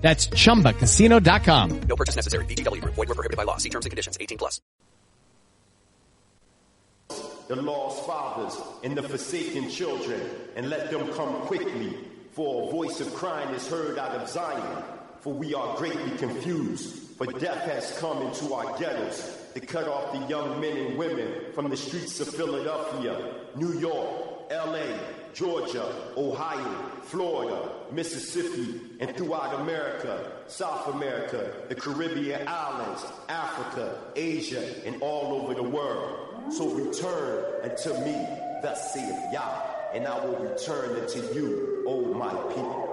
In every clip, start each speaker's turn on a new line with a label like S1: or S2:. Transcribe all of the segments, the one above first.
S1: That's ChumbaCasino.com.
S2: No purchase necessary. VGW Group. Void were prohibited by law. See terms and conditions. 18 plus.
S3: the lost fathers and the forsaken children, and let them come quickly. For a voice of crying is heard out of Zion, for we are greatly confused. For death has come into our ghettos to cut off the young men and women from the streets of Philadelphia, New York, LA, Georgia, Ohio, Florida, Mississippi, and throughout America, South America, the Caribbean islands, Africa, Asia, and all over the world. So return unto me, thus saith Yah, and I will return unto you, O my people.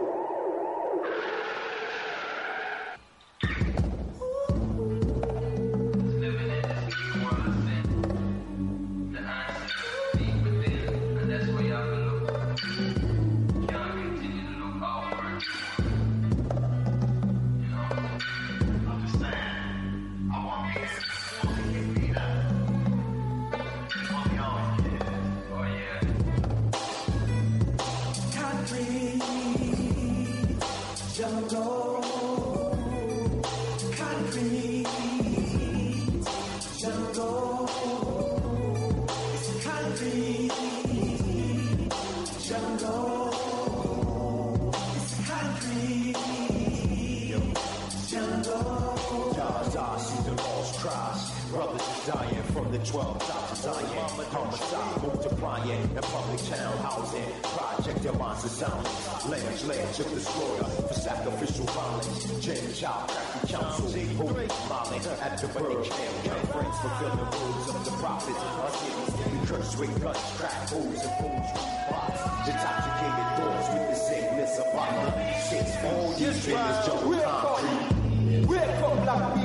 S3: 12 tribes of Zion. Homicide multiplying in public town housing. Project minds are sound. Lands, lands of the slaughter for sacrificial violence. James Child, Cracky Council, Holy Molly at the burn camp. Conference fulfilling the rules of the prophets. Our cities, we curse with guns, crack holes and fools box. Intoxicated doors with the sickness of violence. Six all these fingers jump concrete.
S4: Wake up, black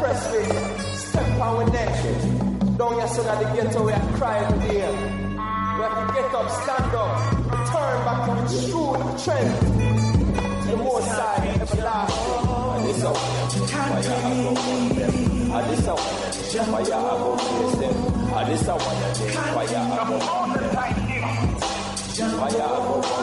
S4: them me. Step on our neck. Down here so that the ghetto we are crying here. We have to get up, stand up, turn back to the true trend. The more side, everlasting. And this out, fire on them. And this out, fire face them. And this out, fire on them. Fire I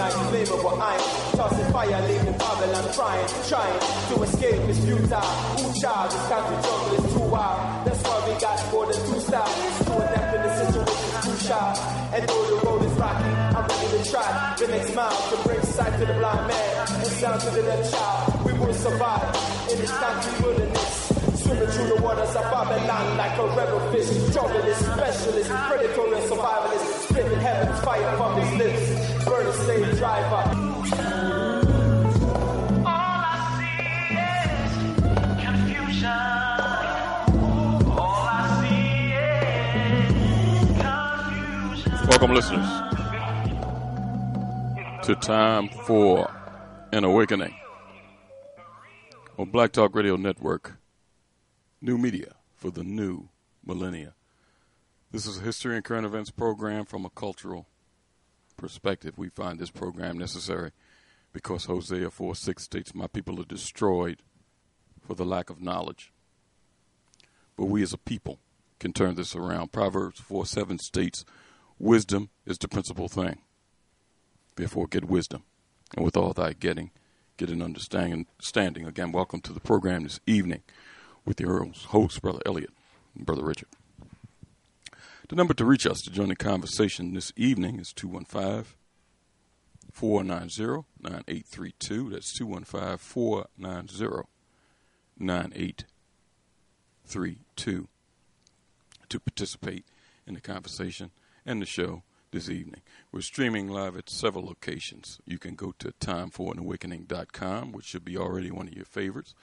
S4: Ignite flammable iron, tossing fire, leaving Babylon crying, trying to escape is futile. Who child? This country jungle is too wild. That's why we got more than two styles. To adapt in the situation too shy. And though the road is rocky, I'm ready to try the next mile to bring sight to the blind man and sound to the deaf child. We will survive in this country wilderness. Swimming through the waters of Babylon like a rebel fish. Junglist, specialist, predator and survivalist. Spitting heaven's fire from his lips. Burning slave driver.
S5: Welcome, listeners, to Time for an Awakening on Black Talk Radio Network, new media for the new millennia. This is a history and current events program from a cultural perspective. We find this program necessary because Hosea 4 6 states, My people are destroyed for the lack of knowledge. But we as a people can turn this around. Proverbs 4 7 states, Wisdom is the principal thing. Therefore, get wisdom. And with all thy getting, get an understanding. Standing. Again, welcome to the program this evening with your host, Brother Elliot and Brother Richard. The number to reach us to join the conversation this evening is 215 490 9832. That's 215 490 9832 to participate in the conversation and the show this evening. We're streaming live at several locations. You can go to timeforanawakening.com, which should be already one of your favorites.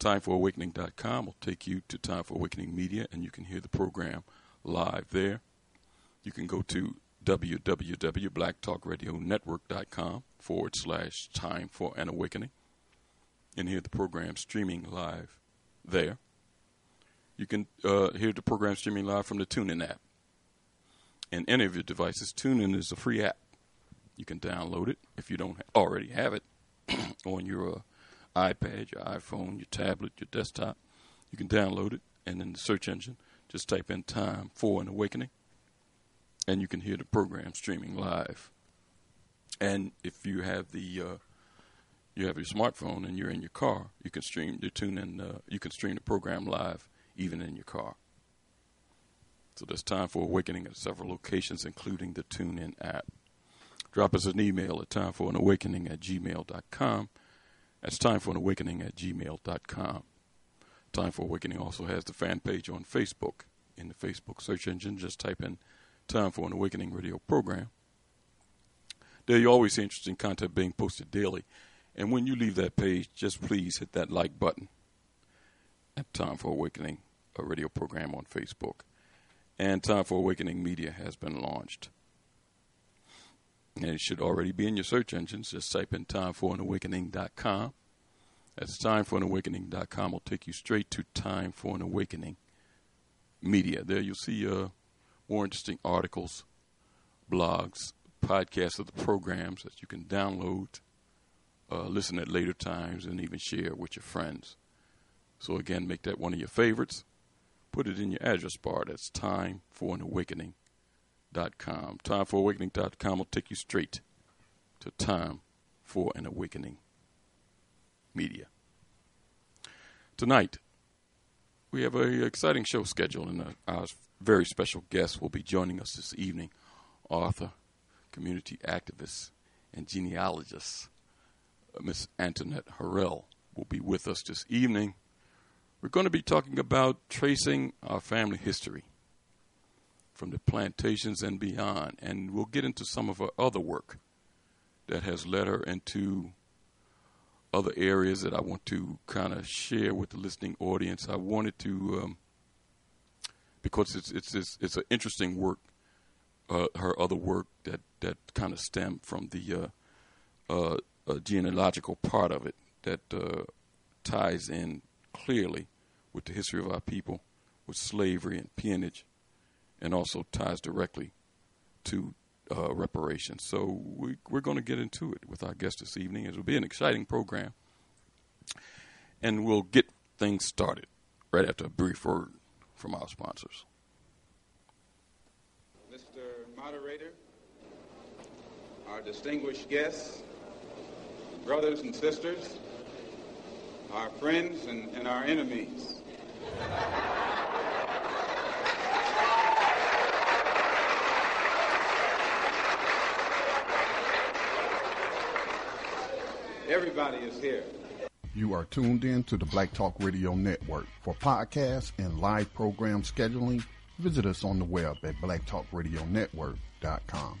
S5: TimeForAwakening.com will take you to Time for Awakening Media, and you can hear the program live there. You can go to www.blacktalkradionetwork.com forward slash Time for an Awakening and hear the program streaming live there. You can uh, hear the program streaming live from the TuneIn app. And any of your devices, TuneIn is a free app. You can download it if you don't already have it on your uh, iPad, your iPhone, your tablet, your desktop. You can download it, and in the search engine, just type in Time for an Awakening, and you can hear the program streaming live. And if you have the uh, you have your smartphone and you're in your car, you can stream the tune in. Uh, you can stream the program live even in your car. So there's time for awakening at several locations, including the TuneIn app. Drop us an email at timeforanawakening at gmail.com. That's timeforanawakening at gmail.com. Time for Awakening also has the fan page on Facebook. In the Facebook search engine, just type in Time for an Awakening radio program. There you always see interesting content being posted daily. And when you leave that page, just please hit that like button at Time for Awakening, a radio program on Facebook. And Time for Awakening Media has been launched. And it should already be in your search engines. Just type in timeforanawakening.com. That's timeforanawakening.com. will take you straight to Time for an Awakening Media. There you'll see uh, more interesting articles, blogs, podcasts of the programs that you can download, uh, listen at later times, and even share with your friends. So again, make that one of your favorites. Put it in your address bar. That's timeforanawakening.com. Timeforawakening.com will take you straight to Time for an Awakening Media. Tonight, we have an exciting show scheduled, and uh, our very special guest will be joining us this evening, author, community activist, and genealogist, uh, Miss Antoinette Harrell will be with us this evening. We're going to be talking about tracing our family history from the plantations and beyond, and we'll get into some of her other work that has led her into other areas that I want to kind of share with the listening audience. I wanted to, um, because it's it's it's, it's an interesting work. Uh, her other work that that kind of stemmed from the uh, uh, uh, genealogical part of it that uh, ties in clearly with the history of our people, with slavery and peonage, and also ties directly to uh, reparations. So we, we're going to get into it with our guest this evening. It will be an exciting program, and we'll get things started right after a brief word from our sponsors.
S6: Mr. Moderator, our distinguished guests, brothers and sisters, our friends and, and our enemies. Everybody is here.
S7: You are tuned in to the Black Talk Radio Network. For podcasts and live program scheduling, visit us on the web at blacktalkradionetwork.com.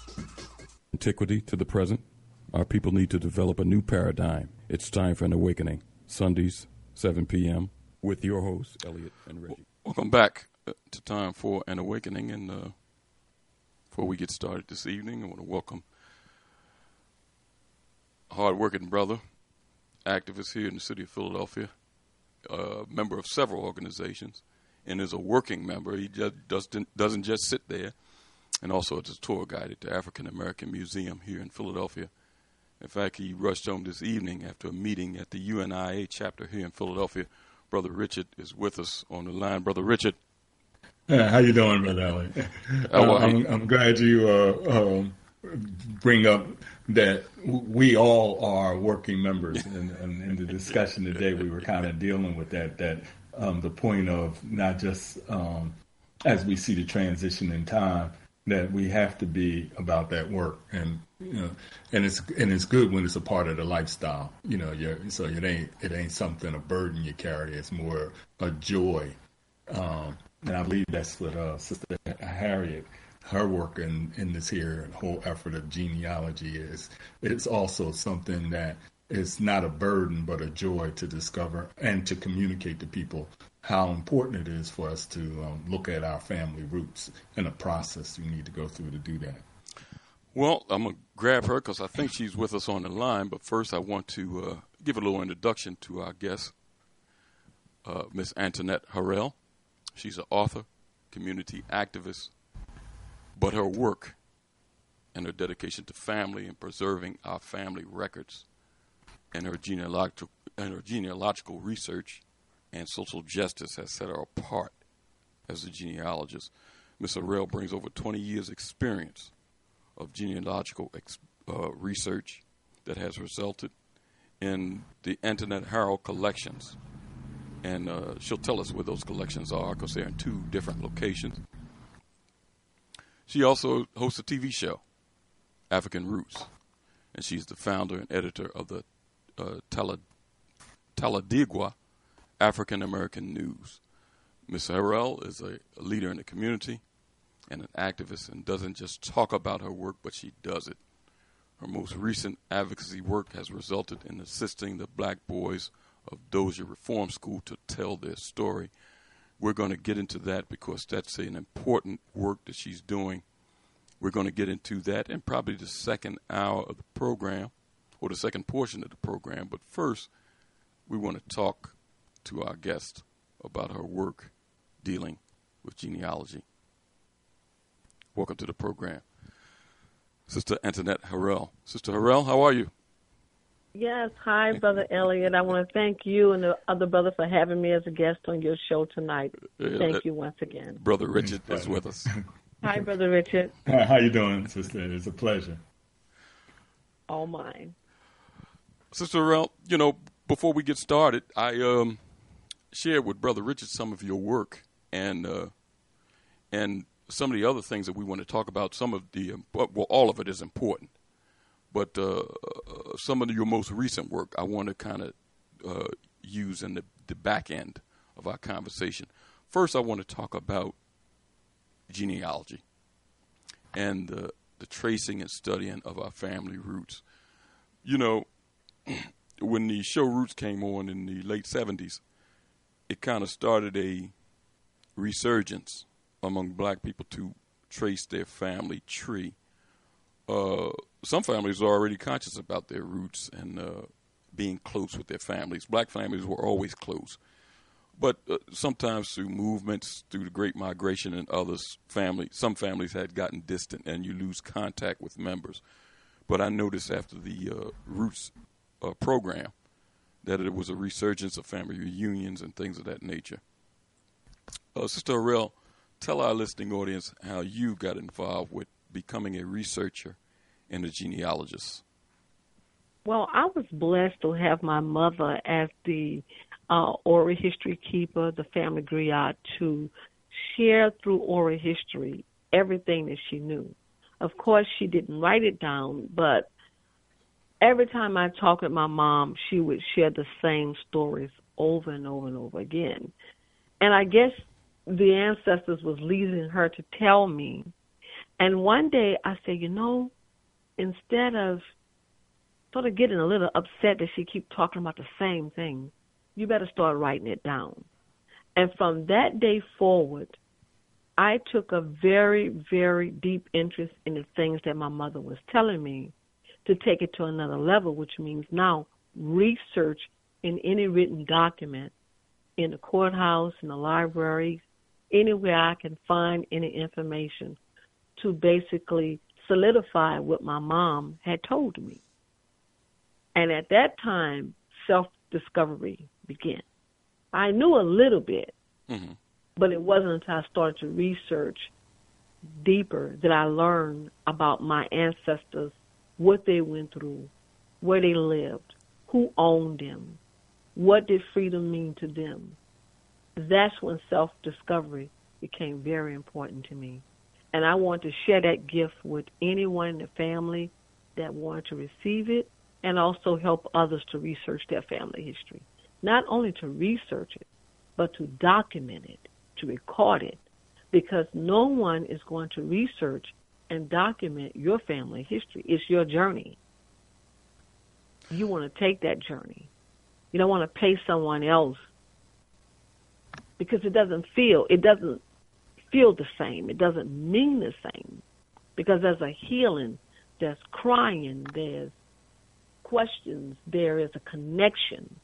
S5: Antiquity to the present. Our people need to develop a new paradigm. It's time for an awakening. Sundays, 7 p.m. with your hosts, Elliot and Reggie. Welcome back uh, to Time for an Awakening. And uh, before we get started this evening, I want to welcome a hard-working brother, activist here in the city of Philadelphia, a member of several organizations, and is a working member. He just doesn't just sit there, and also is a tour guide at the African American Museum here in Philadelphia. In fact, he rushed home this evening after a meeting at the UNIA chapter here in Philadelphia. Brother Richard is with us on the line. Brother Richard.
S8: Uh, how you doing, Brother Elliot? Uh, I'm, I'm, glad you uh, um, bring up that we all are working members. and, in the discussion today, we were kind of dealing with that. That um, the point of not just um, as we see the transition in time, that we have to be about that work. And you know and it's and it's good when it's a part of the lifestyle you know so it ain't it ain't something a burden you carry. It's more a joy. Um, and I believe that's what uh, Sister Harrell her work in, in this here whole effort of genealogy is it's also something that is not a burden but a joy to discover and to communicate to people how important it is for us to um, look at our family roots and the process we need to go through to do that.
S5: Well, I'm going to grab her because I think she's with us on the line. But first, I want to uh, give a little introduction to our guest, uh, Miss Antoinette Harrell. She's an author, community activist, but her work and her dedication to family and preserving our family records and her genealogical, and her genealogical research and social justice has set her apart as a genealogist. Ms. Harrell brings over 20 years' experience of genealogical ex- uh, research that has resulted in the Antoinette Harrell collections. And uh, she'll tell us where those collections are because they're in two different locations. She also hosts a TV show, African Roots, and she's the founder and editor of the uh, Tangipahoa African American News. Ms. Harrell is a, a leader in the community and an activist and doesn't just talk about her work, but she does it. Her most recent advocacy work has resulted in assisting the black boys of Dozier Reform School to tell their story. We're going to get into that because that's an important work that she's doing. We're going to get into that in probably the second hour of the program or the second portion of the program. But first, we want to talk to our guest about her work dealing with genealogy. Welcome to the program. Sister Antoinette Harrell. Sister Harrell, how are you?
S9: Yes. Hi, Brother Elliot. I want to thank you and the other brother for having me as a guest on your show tonight. Thank uh, you once again.
S5: Brother Richard is with us.
S9: Hi, Brother Richard.
S8: How you doing, Sister? It's a pleasure.
S9: All mine.
S5: Sister Harrell, you know, before we get started, I um share with Brother Richard some of your work and uh, and some of the other things that we want to talk about. Some of the well, all of it is important, but uh, some of your most recent work I want to kind of uh, use in the, the back end of our conversation. First, I want to talk about genealogy and the, the tracing and studying of our family roots. You know, when the show Roots came on in the late 70s, it kind of started a resurgence among black people to trace their family tree. Uh, some families are already conscious about their roots and uh, being close with their families. Black families were always close, but uh, sometimes through movements, through the Great Migration, and others, family some families had gotten distant, and you lose contact with members. But I noticed after the uh, Roots uh, program that it was a resurgence of family reunions and things of that nature. Uh, Sister Harrell, tell our listening audience how you got involved with becoming a researcher and a genealogist?
S9: Well, I was blessed to have my mother as the uh, oral history keeper, the family griot, to share through oral history everything that she knew. Of course, she didn't write it down, but every time I talked with my mom, she would share the same stories over and over and over again. And I guess the ancestors was leading her to tell me. And one day I said, you know, instead of sort of getting a little upset that she keep talking about the same thing, you better start writing it down. And from that day forward, I took a very, very deep interest in the things that my mother was telling me to take it to another level, which means now research in any written document in the courthouse, in the library, anywhere I can find any information to basically solidify what my mom had told me. And at that time, self discovery began. I knew a little bit, mm-hmm. but it wasn't until I started to research deeper that I learned about my ancestors, what they went through, where they lived, who owned them, what did freedom mean to them. That's when self discovery became very important to me. And I want to share that gift with anyone in the family that wanted to receive it and also help others to research their family history. Not only to research it, but to document it, to record it, because no one is going to research and document your family history. It's your journey. You want to take that journey. You don't want to pay someone else because it doesn't feel, it doesn't feel the same. It doesn't mean the same because there's a healing, there's crying, there's questions, there is a connection.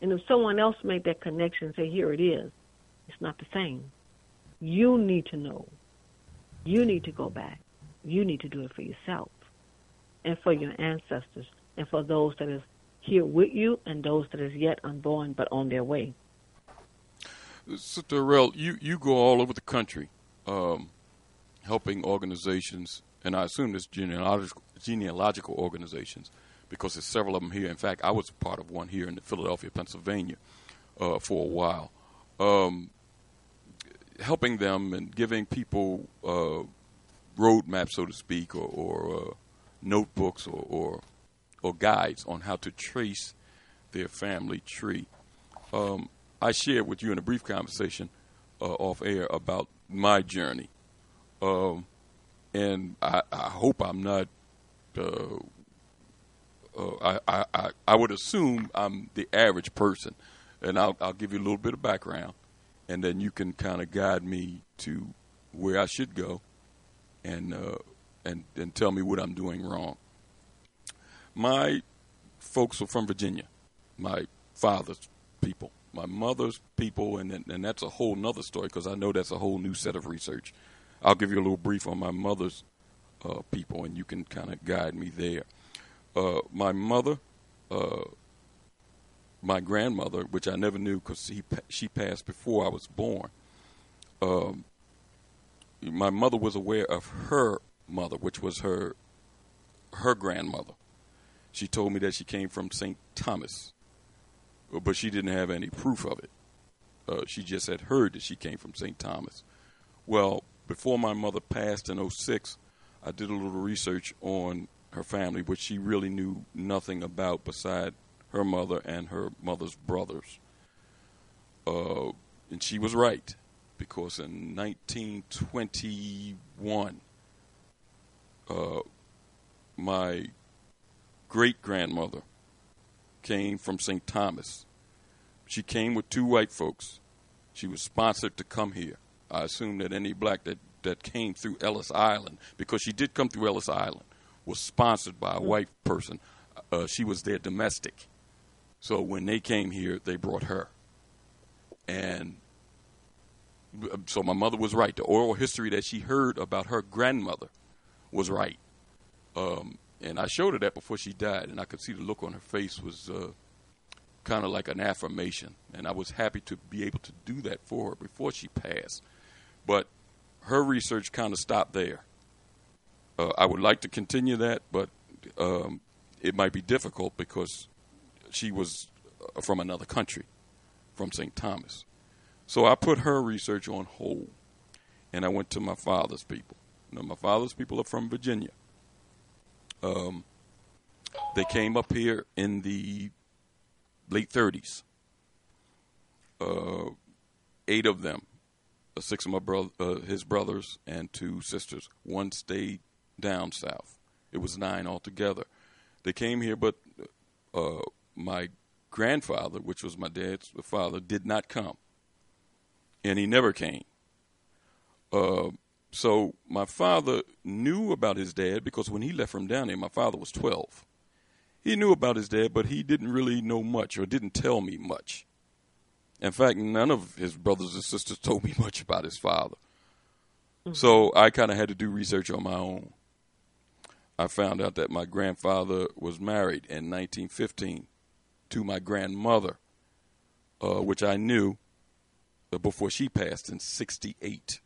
S9: And if someone else made that connection and say, here it is, it's not the same. You need to know. You need to go back. You need to do it for yourself and for your ancestors and for those that is here with you and those that is yet unborn but on their way.
S5: Sister Harrell, you, you go all over the country um, helping organizations, and I assume this genealogical, genealogical organizations, because there's several of them here. In fact, I was part of one here in Philadelphia, Pennsylvania, uh, for a while, um, helping them and giving people uh, roadmaps, so to speak, or, or uh, notebooks or, or, or guides on how to trace their family tree. Um, I shared with you in a brief conversation uh, off air about my journey, um, and I, I, hope I'm not uh, uh, I, I, I would assume I'm the average person, and I'll, I'll give you a little bit of background, and then you can kind of guide me to where I should go, and uh, and and tell me what I'm doing wrong. My folks are from Virginia, my father's people, my mother's people, and and that's a whole nother story because I know that's a whole new set of research. I'll give you a little brief on my mother's uh, people, and you can kind of guide me there uh, my mother, uh, my grandmother, which I never knew because she passed before I was born. Um, my mother was aware of her mother, which was her her grandmother. She told me that she came from St. Thomas, but she didn't have any proof of it. Uh, she just had heard that she came from St. Thomas. Well, before my mother passed in 06, I did a little research on her family, which she really knew nothing about beside her mother and her mother's brothers. Uh, and she was right, because in 1921, uh, my great grandmother came from St. Thomas. She came with two white folks. She was sponsored to come here. I assume that any black that, that came through Ellis Island, because she did come through Ellis Island, was sponsored by a mm-hmm. white person. Uh, she was their domestic. So when they came here, they brought her. And so my mother was right. The oral history that she heard about her grandmother was right. Um, and I showed her that before she died, and I could see the look on her face was uh, kind of like an affirmation. And I was happy to be able to do that for her before she passed. But her research kind of stopped there Uh, I would like to continue that, but um, it might be difficult because she was uh, from another country, from St. Thomas. So I put her research on hold, and I went to my father's people. Now, my father's people are from Virginia. Um, they came up here in the late 30s. Uh, eight of them, uh, six of my brother, uh, his brothers, and two sisters. One stayed down south. It was nine altogether. They came here, but uh, my grandfather, which was my dad's father, did not come, and he never came. Uh, so my father knew about his dad because when he left from down there, my father was twelve. He knew about his dad, but he didn't really know much or didn't tell me much. In fact, none of his brothers and sisters told me much about his father. Mm-hmm. So I kind of had to do research on my own. I found out that my grandfather was married in 1915 to my grandmother, uh, which I knew before she passed in 68.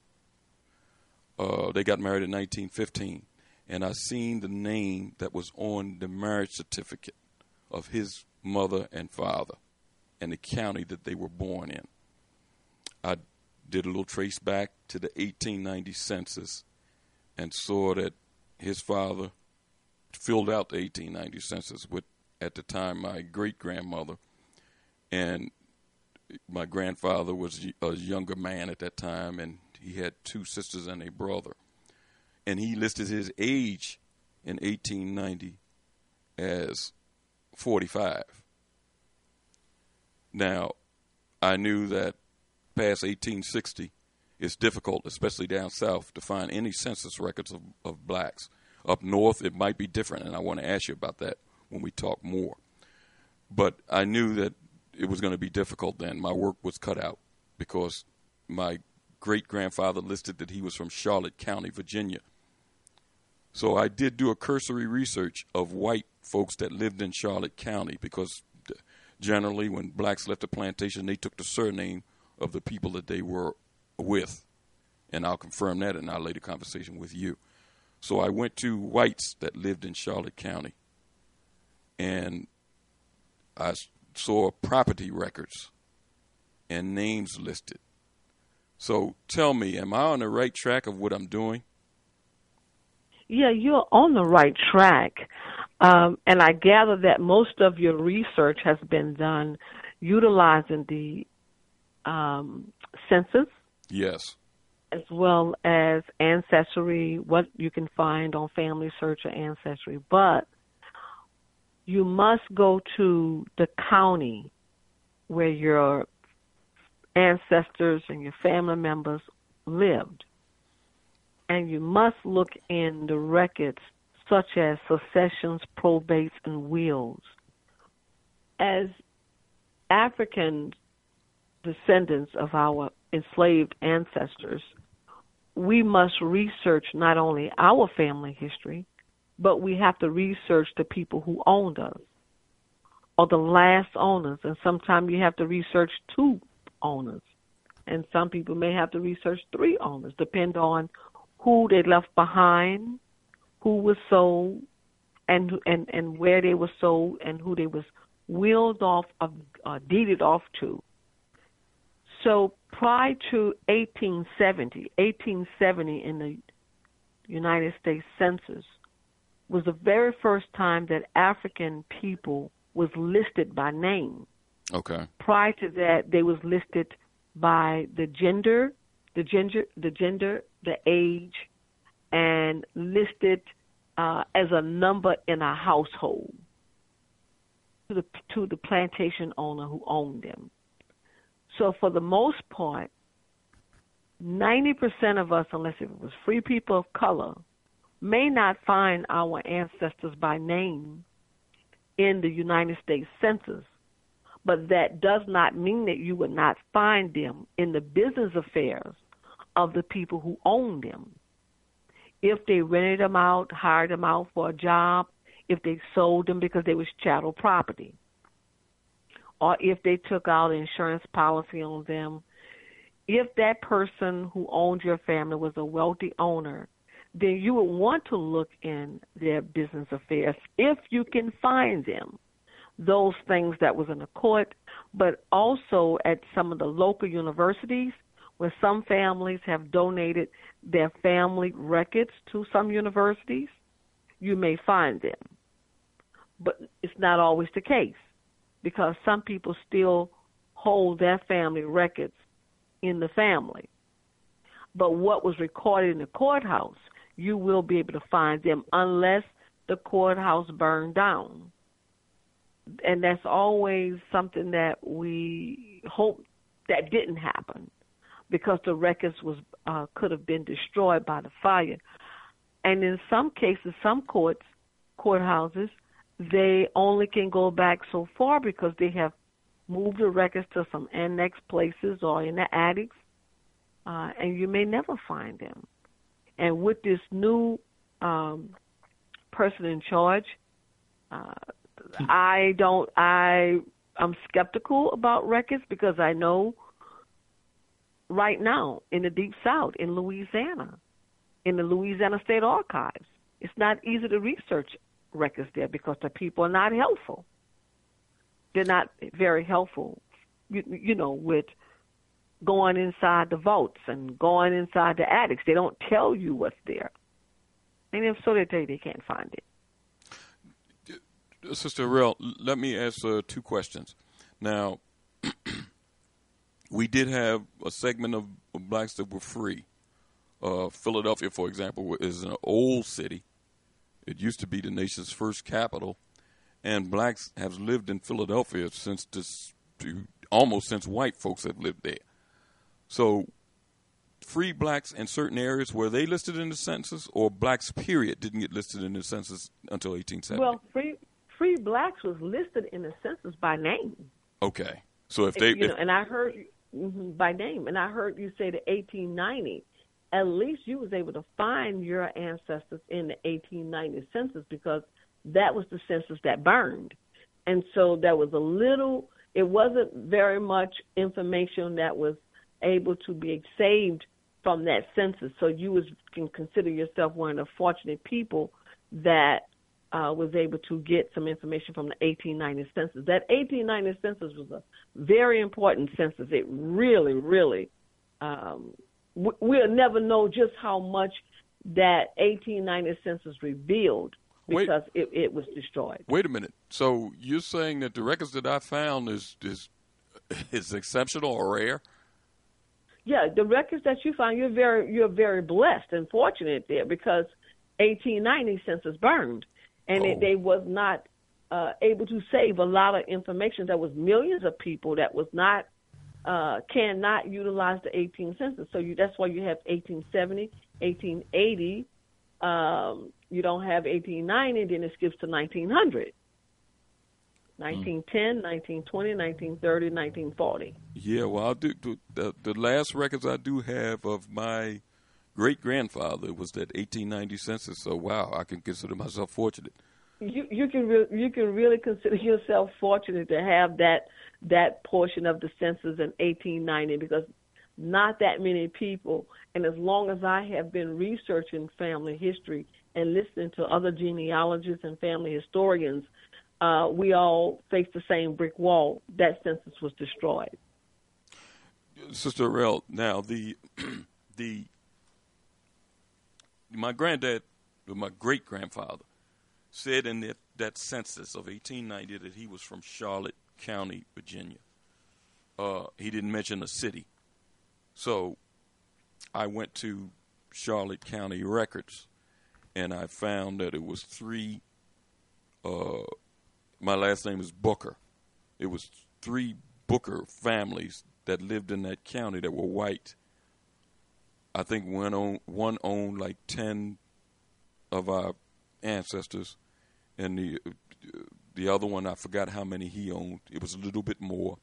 S5: Uh, they got married in 1915, and I seen the name that was on the marriage certificate of his mother and father and the county that they were born in. I did a little trace back to the 1890 census and saw that his father filled out the 1890 census with, at the time, my great grandmother. And my grandfather was a younger man at that time, and he had two sisters and a brother. And he listed his age in 1890 as 45. Now, I knew that past 1860, it's difficult, especially down south, to find any census records of, of blacks. Up north, it might be different, and I want to ask you about that when we talk more. But I knew that it was going to be difficult then. My work was cut out because my great grandfather listed that he was from Charlotte County, Virginia. So I did do a cursory research of white folks that lived in Charlotte County because uh, generally when blacks left the plantation, they took the surname of the people that they were with. And I'll confirm that in our later conversation with you. So I went to whites that lived in Charlotte County, and I saw property records and names listed. So tell me, am I on the right track of what I'm doing?
S9: Yeah, you're on the right track. Um, and I gather that most of your research has been done utilizing the um, census.
S5: Yes
S9: as well as ancestry, what you can find on Family Search or Ancestry. But you must go to the county where your ancestors and your family members lived. And you must look in the records such as successions, probates, and wills. As African descendants of our enslaved ancestors, we must research not only our family history, but we have to research the people who owned us or the last owners. And sometimes you have to research two owners. And some people may have to research three owners, depend on who they left behind, who was sold, and and and where they were sold, and who they was willed off, of, uh, deeded off to. So prior to 1870, 1870 in the United States Census was the very first time that African people was listed by name.
S5: Okay.
S9: Prior to that, they was listed by the gender, the gender, the gender, the age, and listed uh, as a number in a household to the to the plantation owner who owned them. So for the most part, 90% of us, unless it was free people of color, may not find our ancestors by name in the United States Census. But that does not mean that you would not find them in the business affairs of the people who own them. If they rented them out, hired them out for a job, if they sold them because they was chattel property or if they took out an insurance policy on them, if that person who owned your family was a wealthy owner, then you would want to look in their business affairs if you can find them. Those things that was in the court, but also at some of the local universities where some families have donated their family records to some universities, you may find them. But it's not always the case because some people still hold their family records in the family. But what was recorded in the courthouse, you will be able to find them unless the courthouse burned down. And that's always something that we hope that didn't happen because the records was uh, could have been destroyed by the fire. And in some cases, some courts, courthouses, they only can go back so far because they have moved the records to some annex places or in the attics, uh, and you may never find them. And with this new um, person in charge, uh, I don't. I I'm skeptical about records because I know right now in the deep south in Louisiana, in the Louisiana State Archives, it's not easy to research records there because the people are not helpful. They're not very helpful, you, you know, with going inside the vaults and going inside the attics. They don't tell you what's there. And if so, they tell you they can't find it.
S5: Sister Harrell, let me ask uh, two questions. Now, we did have a segment of, blacks that were free. Uh, Philadelphia, for example, is an old city. It used to be the nation's first capital, and blacks have lived in Philadelphia since this, almost since white folks have lived there. So, free blacks in certain areas were they listed in the census, or blacks period didn't get listed in the census until 1870.
S9: Well, free free blacks was listed in the census by name.
S5: Okay, so if they,
S9: you
S5: if,
S9: know, and I heard mm-hmm, by name, and I heard you say the 1890. At least you was able to find your ancestors in the 1890 census because that was the census that burned, and so there was a little. It wasn't very much information that was able to be saved from that census. So you was can consider yourself one of the fortunate people that uh, was able to get some information from the 1890 census. That 1890 census was a very important census. It really, really, um, we'll never know just how much that 1890 census revealed because
S5: Wait.
S9: it, it was destroyed.
S5: Wait a minute. So you're saying that the records that I found is is is exceptional or rare?
S9: Yeah, the records that you find, you're very you're very blessed and fortunate there because 1890 census burned, and
S5: Oh.
S9: it, they was not uh, able to save a lot of information. There was millions of people that was not uh, cannot utilize the 18 census. So you, that's why you have 1870, 1880. Um, you don't have 1890, then it skips to 1900. Mm. 1910, 1920, 1930, 1940.
S5: Yeah, well, I do. do- The, the last records I do have of my great grandfather was that 1890 census. So wow, I can consider myself fortunate.
S9: You you can re- you can really consider yourself fortunate to have that that portion of the census in 1890 because not that many people. And as long as I have been researching family history and listening to other genealogists and family historians, uh, we all face the same brick wall. That census was destroyed.
S5: Sister Harrell, now the the my granddad, my great grandfather, said in that, that census of 1890 that he was from Charlotte County, Virginia. Uh, he didn't mention a city, so I went to Charlotte County records, and I found that it was three. Uh, my last name is Booker. It was three Booker families that lived in that county that were white. I think one owned, one owned like ten of our ancestors, and the the other one I forgot how many he owned. It was a little bit more.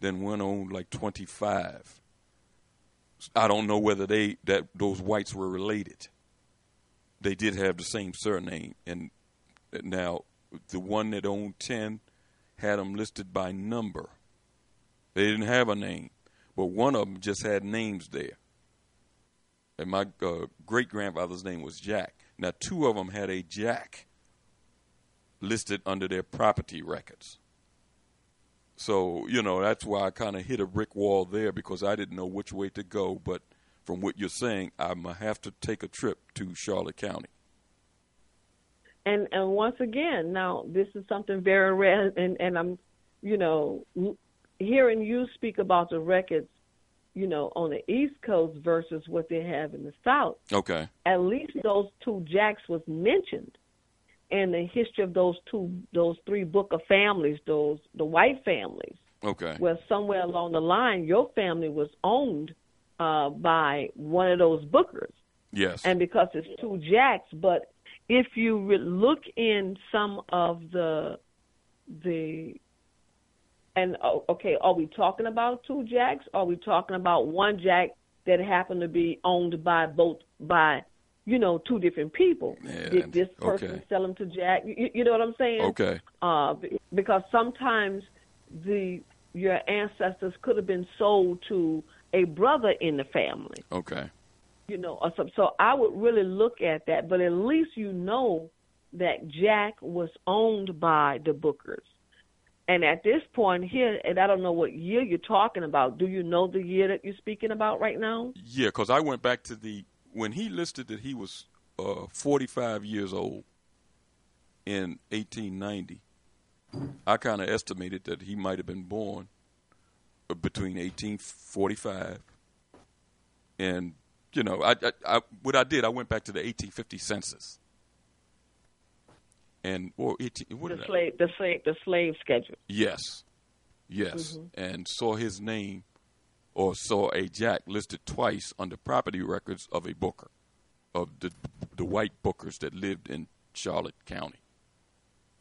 S5: Then one owned like twenty five. I don't know whether they that those whites were related. They did have the same surname, and now the one that owned ten had them listed by number. They didn't have a name, but one of them just had names there. and my uh, great grandfather's name was Jack. Now, two of them had a Jack listed under their property records. So, you know, that's why I kind of hit a brick wall there because I didn't know which way to go. But from what you're saying, I'm going to have to take a trip to Charlotte County.
S9: And and once again, now this is something very rare, and and I'm, you know, hearing you speak about the records, you know, on the East Coast versus what they have in the South.
S5: Okay.
S9: At least those two jacks was mentioned in the history of those two, those three Booker families, those the white families.
S5: Okay.
S9: Where somewhere along the line, your family was owned uh, by one of those Bookers.
S5: Yes.
S9: And because it's two jacks, but if you re- look in some of the the and oh, okay, are we talking about two jacks? Are we talking about one jack that happened to be owned by both by you know two different people?
S5: Yeah,
S9: Did this person
S5: okay.
S9: sell them to Jack? You, you know what I'm saying?
S5: Okay.
S9: Uh, because sometimes the your ancestors could have been sold to a brother in the family
S5: Okay.
S9: You know, or so I would really look at that. But at least you know that Jack was owned by the Bookers. And at this point here, and I don't know what year you're talking about. Do you know the year that you're speaking about right now?
S5: Yeah, because I went back to the when he listed that he was uh, 45 years old in 1890. I kind of estimated that he might have been born uh, between 1845 and you know I, I, I what I did I went back to the 1850 census and or 18, what
S9: The slave, the slave, the slave schedule.
S5: Yes, yes,
S9: Mhm.
S5: and saw his name or saw a Jack listed twice on the property records of a Booker, of the the white Bookers that lived in Charlotte County.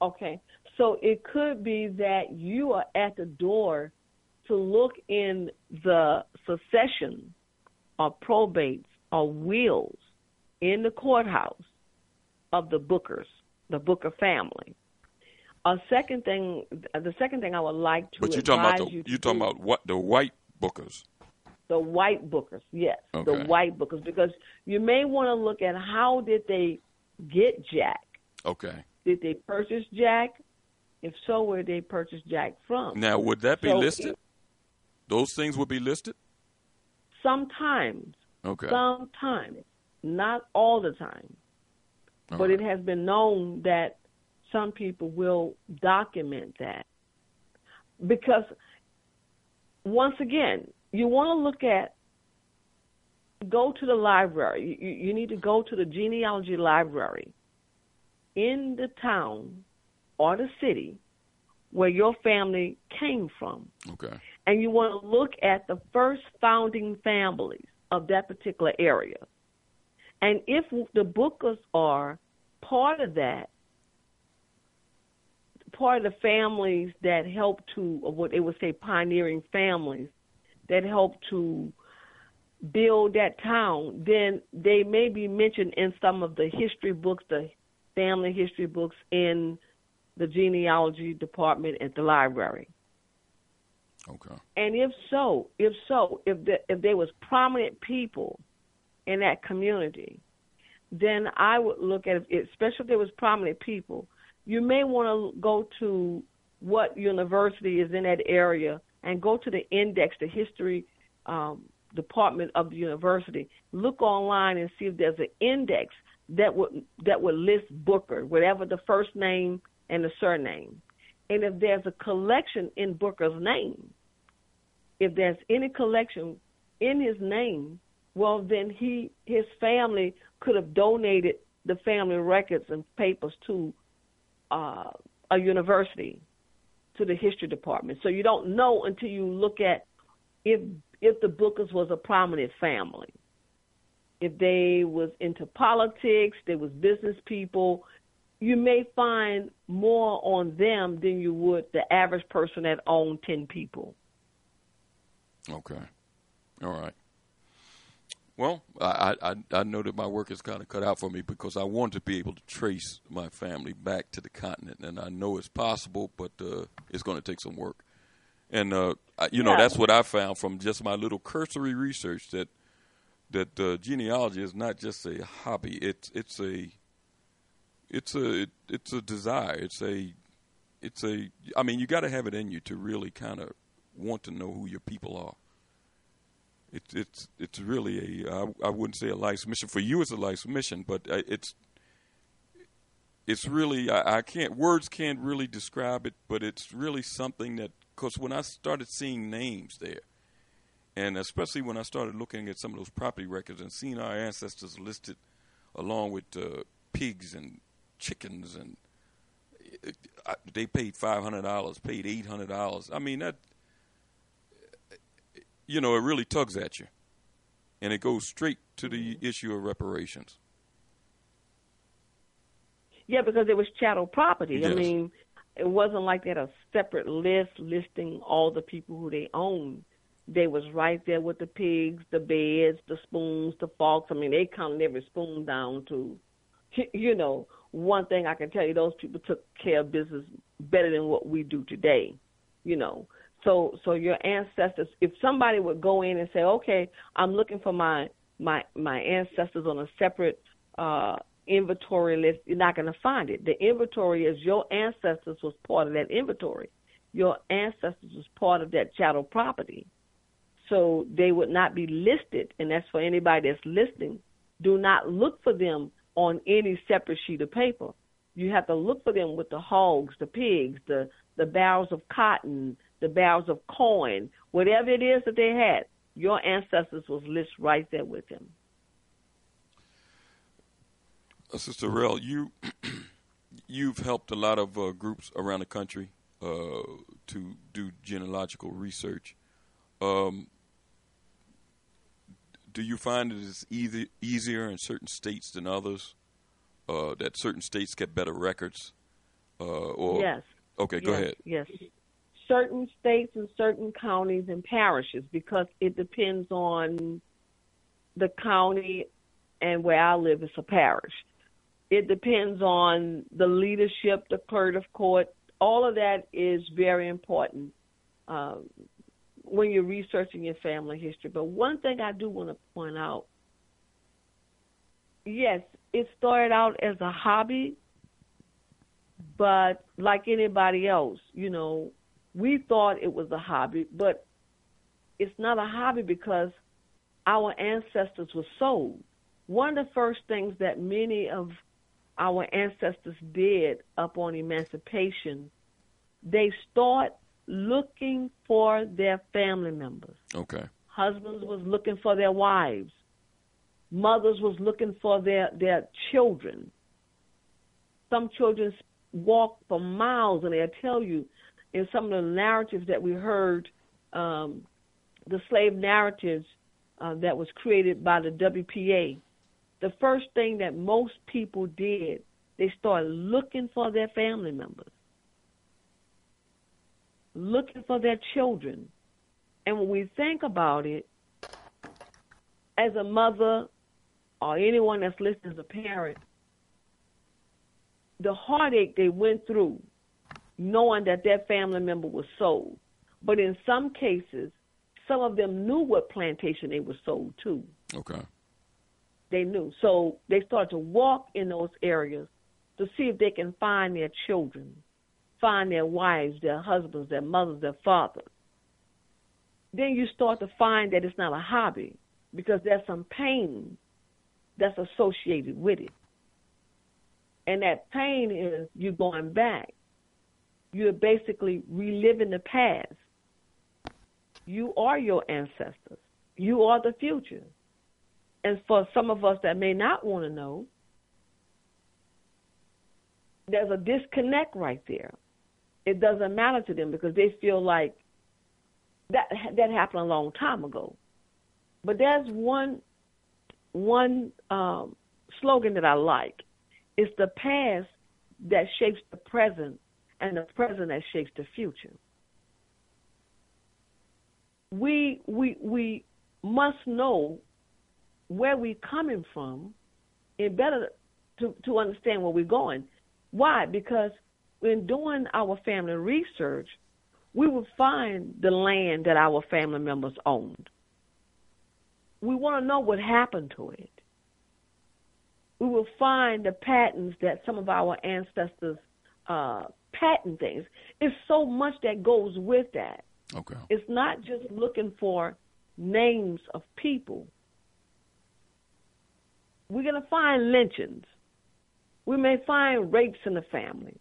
S9: Okay. So it could be that you are at the door to look in the succession or probates or wills in the courthouse of the Bookers, the Booker family. A second thing, the second thing I would like to
S5: But you're talking about the
S9: you to
S5: you're talking about what the white Bookers.
S9: the white bookers, yes, the white bookers, because you may want to look at how did they get Jack?
S5: Okay.
S9: Did they purchase Jack? If so, where did they purchase Jack from?
S5: Now would that be
S9: So
S5: listed? Those things would be listed.
S9: Sometimes,
S5: Okay.
S9: sometimes, not all the time,
S5: All
S9: but it has been known that some people will document that because once again, you want to look at go to the library. You, you need to go to the genealogy library in the town or the city where your family came from.
S5: Okay.
S9: And you want to look at the first founding families of that particular area. And if the Bookers are part of that, part of the families that help to, or what they would say, pioneering families that help to build that town, then they may be mentioned in some of the history books, the family history books in the genealogy department at the library.
S5: Okay.
S9: And if so, if so, if the, if there was prominent people in that community, then I would look at it, especially if there was prominent people. You may want to go to what university is in that area and go to the index, the history um, department of the university. Look online and see if there's an index that would that would list Booker, whatever the first name and the surname. And if there's a collection in Booker's name, if there's any collection in his name, well then he his family could have donated the family records and papers to uh, a university, to the history department. So you don't know until you look at if if the Bookers was a prominent family, if they was into politics, they was business people. You may find more on them than you would the average person that owned ten people.
S5: Okay. All right. Well, I, I I know that my work is kind of cut out for me because I want to be able to trace my family back to the continent, and I know it's possible, but uh, it's going to take some work. And uh, I, you know that's what I found from just my little cursory research that that uh, genealogy is not just a hobby. It's it's a it's a it, it's a desire. It's a it's a. I mean, you got to have it in you to really kind of want to know who your people are. It's it's it's really a. I, I wouldn't say a life's mission for you. It's a life's mission, but uh, it's it's really I, I can't words can't really describe it, but it's really something that because when I started seeing names there, and especially when I started looking at some of those property records and seeing our ancestors listed along with uh, pigs and chickens and they paid five hundred dollars, paid eight hundred dollars. I mean that, you know, it really tugs at you, and it goes straight to the issue of reparations.
S9: Yeah, because it was chattel property.
S5: Yes.
S9: I mean, it wasn't like they had a separate list listing all the people who they owned. They was right there with the pigs, the beds, the spoons, the forks. I mean, they counted every spoon down to, you know, one thing I can tell you, those people took care of business better than what we do today, you know. So, so your ancestors, if somebody would go in and say, okay, I'm looking for my my my ancestors on a separate uh, inventory list, you're not going to find it. The inventory is your ancestors was part of that inventory. Your ancestors was part of that chattel property. So they would not be listed, and that's for anybody that's listening. Do not look for them on any separate sheet of paper. You have to look for them with the hogs, the pigs, the the barrels of cotton, the barrels of coin, whatever it is that they had. Your ancestors was listed right there with them.
S5: Uh, Sister Rel, you you've helped a lot of uh, groups around the country uh, to do genealogical research. Um, do you find it is easy, easier in certain states than others? Uh, that certain states get better records? Uh, or
S9: yes.
S5: Okay, go
S9: yes,
S5: ahead.
S9: Yes. Certain states and certain counties and parishes because it depends on the county and where I live is a parish. It depends on the leadership, the clerk of court. All of that is very important um, when you're researching your family history. But one thing I do want to point out yes, it started out as a hobby, but like anybody else, you know, we thought it was a hobby, but it's not a hobby because our ancestors were sold. One of the first things that many of our ancestors did upon emancipation, they start looking for their family members.
S5: Okay.
S9: Husbands was looking for their wives. Mothers was looking for their, their children. Some children walk for miles, and they'll tell you in some of the narratives that we heard, um, the slave narratives uh, that was created by the WPA. The first thing that most people did, they started looking for their family members, looking for their children. And when we think about it, as a mother or anyone that's listening as a parent, the heartache they went through knowing that their family member was sold. But in some cases, some of them knew what plantation they were sold to.
S5: Okay.
S9: They knew. So they started to walk in those areas to see if they can find their children, find their wives, their husbands, their mothers, their fathers. Then you start to find that it's not a hobby because there's some pain that's associated with it. And that pain is you going back. You're basically reliving the past. You are your ancestors. You are the future. And for some of us that may not want to know, there's a disconnect right there. It doesn't matter to them because they feel like that that happened a long time ago. But there's one one um, slogan that I like. It's the past that shapes the present, and the present that shapes the future. We we we must know where we're coming from in better to, to understand where we're going. Why? Because when doing our family research, we will find the land that our family members owned. we want to know what happened to it. We will find the patterns that some of our ancestors uh, patent things. It's so much that goes with that.
S5: Okay.
S9: It's not just looking for names of people. We're going to find lynchings. We may find rapes in the family.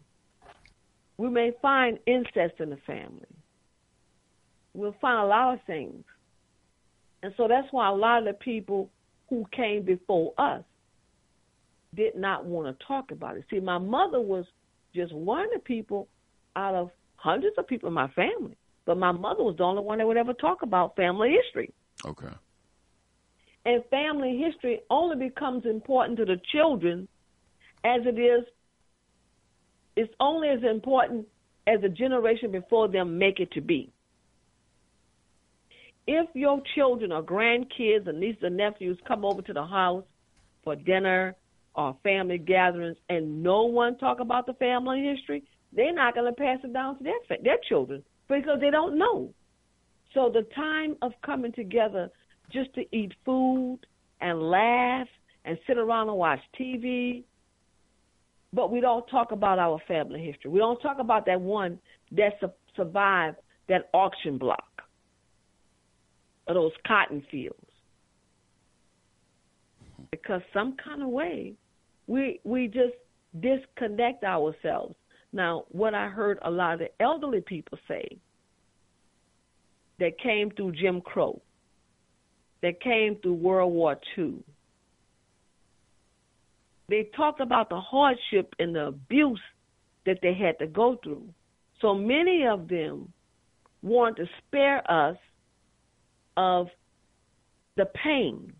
S9: We may find incest in the family. We'll find a lot of things. And so that's why a lot of the people who came before us did not want to talk about it. See, my mother was just one of the people out of hundreds of people in my family. But my mother was the only one that would ever talk about family history.
S5: Okay.
S9: And family history only becomes important to the children as it is, it's only as important as the generation before them make it to be. If your children or grandkids and nieces and nephews come over to the house for dinner or family gatherings and no one talk about the family history, they're not going to pass it down to their their children because they don't know. So the time of coming together just to eat food and laugh and sit around and watch TV, but we don't talk about our family history. We don't talk about that one that su- survived that auction block or those cotton fields. Because some kind of way we we just disconnect ourselves. Now, what I heard a lot of elderly people say that came through Jim Crow, that came through World War II, they talked about the hardship and the abuse that they had to go through. So many of them want to spare us of the pain.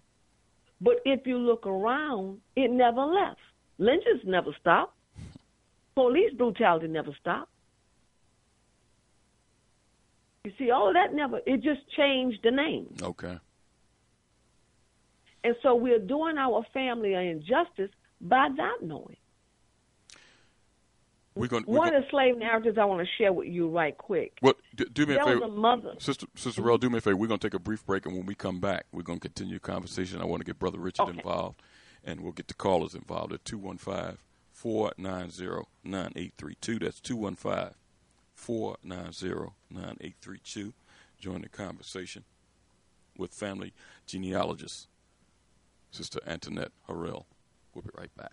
S9: But if you look around, it never left. Lynchings never stopped. Police brutality never stopped. You see, all of that never, it just changed the name.
S5: Okay.
S9: And so we're doing our family an injustice by not knowing.
S5: We're going,
S9: One of the slave narratives I want to share with you right quick.
S5: What do, do me
S9: there
S5: a favor,
S9: was a mother.
S5: Sister Sister Rel, do me a favor. We're going to take a brief break, and when we come back, we're going to continue the conversation. I want to get Brother Richard
S9: Okay.
S5: involved, and we'll get the callers involved at 215 490 9832. That's 215 490 9832. Join the conversation with family genealogist, Sister Antoinette Harrell. We'll be right back.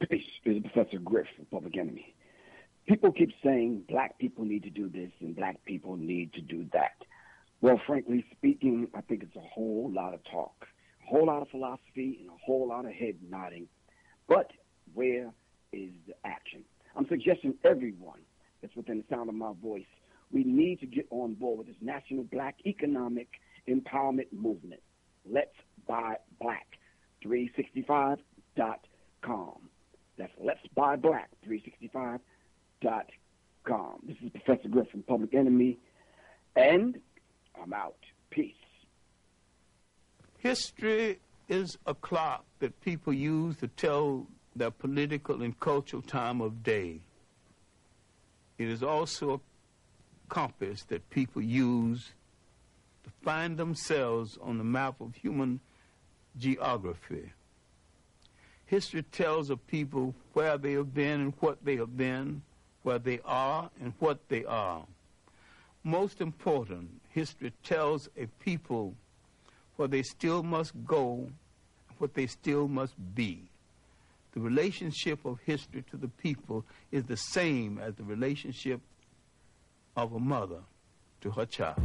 S10: This is Professor Griff from Public Enemy. People keep saying black people need to do this and black people need to do that. Well, frankly speaking, I think it's a whole lot of talk, a whole lot of philosophy, and a whole lot of head nodding. But where is the action? I'm suggesting everyone that's within the sound of my voice, we need to get on board with this national black economic empowerment movement. Let's buy black. 365.com. That's Let's Buy Black 365.com. This is Professor Griff from Public Enemy, and I'm out. Peace.
S11: History is a clock that people use to tell their political and cultural time of day. It is also a compass that people use to find themselves on the map of human geography. History tells of people where they have been and what they have been, where they are and what they are. Most important, history tells a people where they still must go, what they still must be. The relationship of history to the people is the same as the relationship of a mother to her child.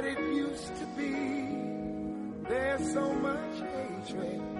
S12: What it used to be. There's so much hatred,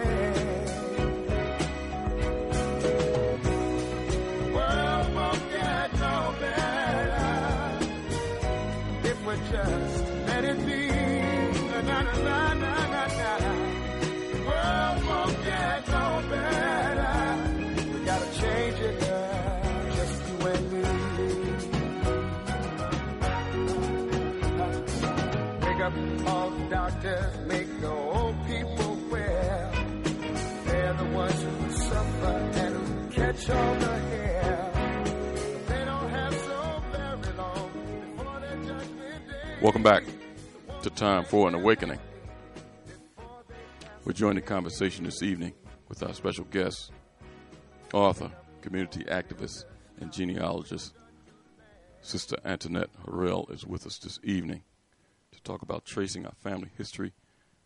S12: doctors, make the old people well. They're the ones who suffer and who catch all the hair. They don't have so very long before their judgment day.
S5: Welcome back to Time for an Awakening. We're joined in conversation this evening with our special guest, author, community activist, and genealogist. Sister Antoinette Harrell is with us this evening to talk about tracing our family history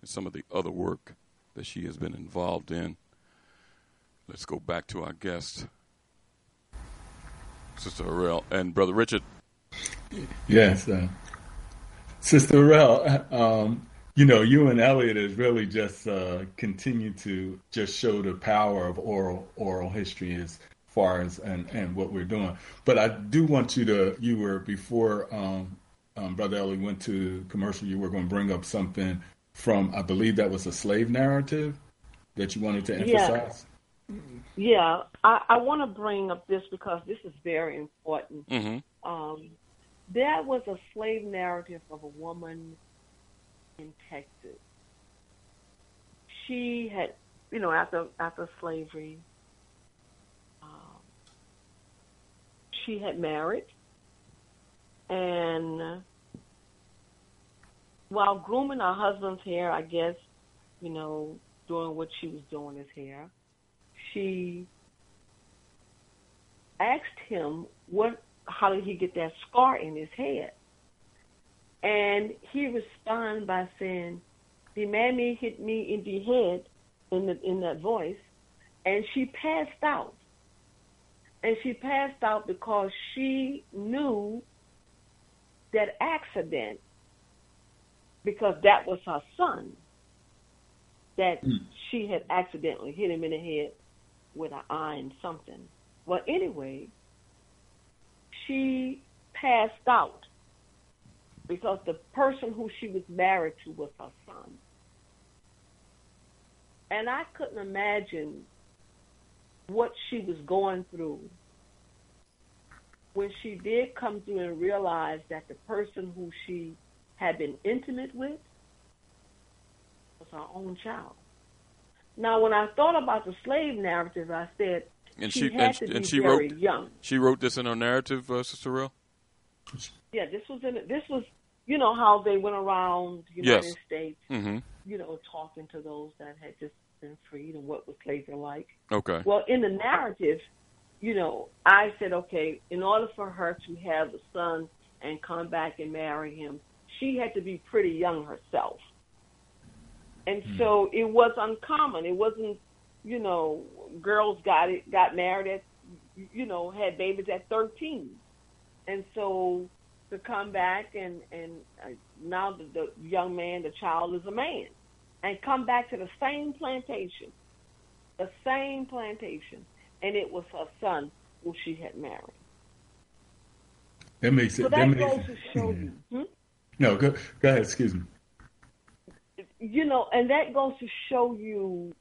S5: and some of the other work that she has been involved in. Let's go back to our guest, Sister Harrell, and Brother Richard.
S8: Yes, uh, Sister Rel, um, you know, you and Elliot has really just uh, continued to just show the power of oral oral history as far as and, and what we're doing. But I do want you to, you were before um, um, Brother Ellie went to commercial, you were going to bring up something from, I believe that was a slave narrative that you wanted to
S9: Yeah.
S8: emphasize.
S9: Yeah, I, I want to bring up this because this is very important.
S5: Mm-hmm.
S9: Um, there was a slave narrative of a woman in Texas. She had, you know, after after slavery, um, she had married, and while grooming her husband's hair, I guess, you know, doing what she was doing his hair, she asked him what how did he get that scar in his head? And he responded by saying, The mammy hit me in the head in the in that voice and she passed out. And she passed out because she knew that accident because that was her son that mm. she had accidentally hit him in the head with an iron something. Well, anyway, she passed out because the person who she was married to was her son. And I couldn't imagine what she was going through when she did come through and realize that the person who she had been intimate with was her own child. Now, when I thought about the slave narrative, I said,
S5: and
S9: she,
S5: she and, and she
S9: wrote
S5: young. She wrote this in her narrative, uh, Sister Real.
S9: Yeah, this was in this was you know how they went around the United
S5: yes.
S9: States,
S5: mm-hmm.
S9: you know, talking to those that had just been freed and what was slavery like.
S5: Okay.
S9: Well, in the narrative, you know, I said, okay, in order for her to have a son and come back and marry him, she had to be pretty young herself. And mm. so it was uncommon. It wasn't, you know, girls got it, got married at, you know, had babies at 13. And so to come back and, and uh, now the, the young man, the child is a man, and come back to the same plantation, the same plantation, and it was her son who she had married.
S8: That makes it.
S9: So that,
S8: that makes
S9: goes
S8: it,
S9: to show you. Hmm?
S8: No, go, go ahead. Excuse me.
S9: You know, and that goes to show you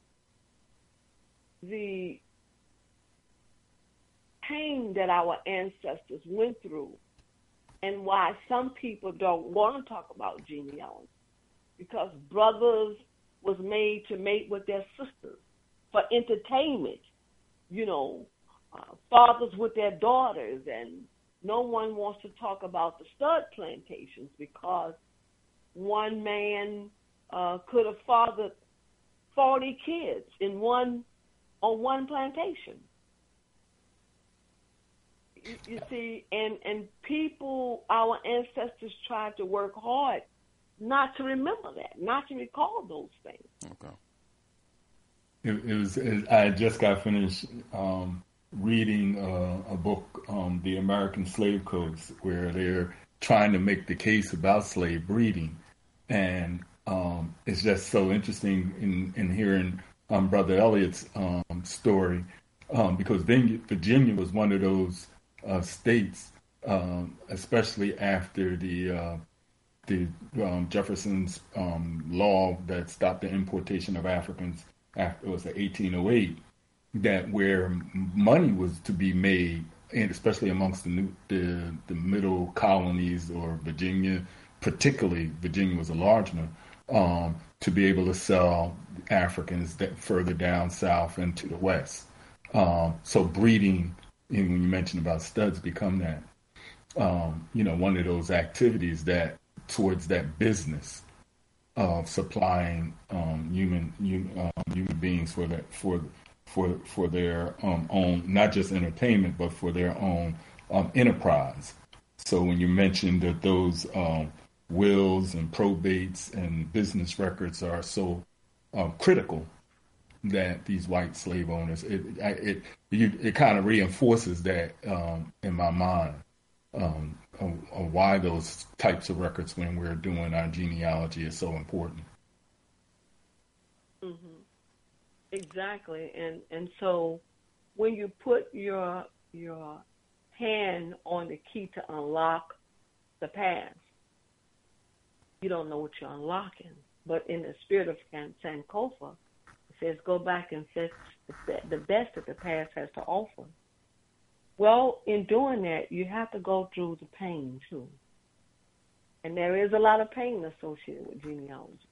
S9: the pain that our ancestors went through and why some people don't want to talk about genealogy because brothers was made to mate with their sisters for entertainment you know uh, fathers with their daughters and no one wants to talk about the stud plantations because one man uh, could have fathered 40 kids in one on one plantation. You, see, and and people, our ancestors tried to work hard not to remember that, not to recall those things.
S5: Okay.
S8: It, it was. It, I just got finished um, reading uh, a book, um, The American Slave Coast, where they're trying to make the case about slave breeding, and um, it's just so interesting in, in hearing um, Brother Elliott's um, story um, because Virginia was one of those uh, states, especially after the uh, the Jefferson's law that stopped the importation of Africans after it was 1808, that where money was to be made, and especially amongst the new, the the middle colonies or Virginia, particularly Virginia was a large one um, to be able to sell Africans that further down south and to the west. Um, so breeding, and when you mentioned about studs, become that. Um, you know, one of those activities that towards that business of supplying um, human human, um, human beings for that for for for their um, own not just entertainment but for their own um, enterprise. So when you mentioned that those um, wills and probates and business records are so uh, critical that these white slave owners it it it, it kind of reinforces that in my mind of, why those types of records when we're doing our genealogy is so important.
S9: Mm-hmm. Exactly, and and so when you put your your hand on the key to unlock the past, you don't know what you're unlocking. But in the spirit of Sankofa, it says, go back and fetch the best that the past has to offer. Well, in doing that, you have to go through the pain too. And there is a lot of pain associated with genealogy.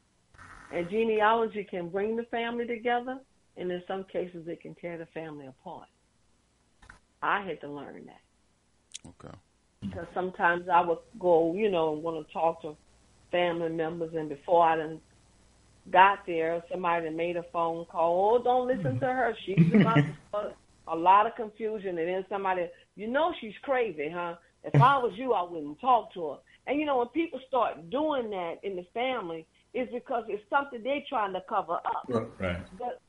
S9: And genealogy can bring the family together, and in some cases, it can tear the family apart. I had to learn that.
S5: Okay.
S9: Because sometimes I would go, you know, and want to talk to family members, and before I done got there, somebody made a phone call. Oh, don't listen to her. She's about to a lot of confusion, and then somebody, you know, she's crazy, huh? If I was you, I wouldn't talk to her. And you know, when people start doing that in the family, it's because it's something they're trying to cover up.
S8: Right.
S9: But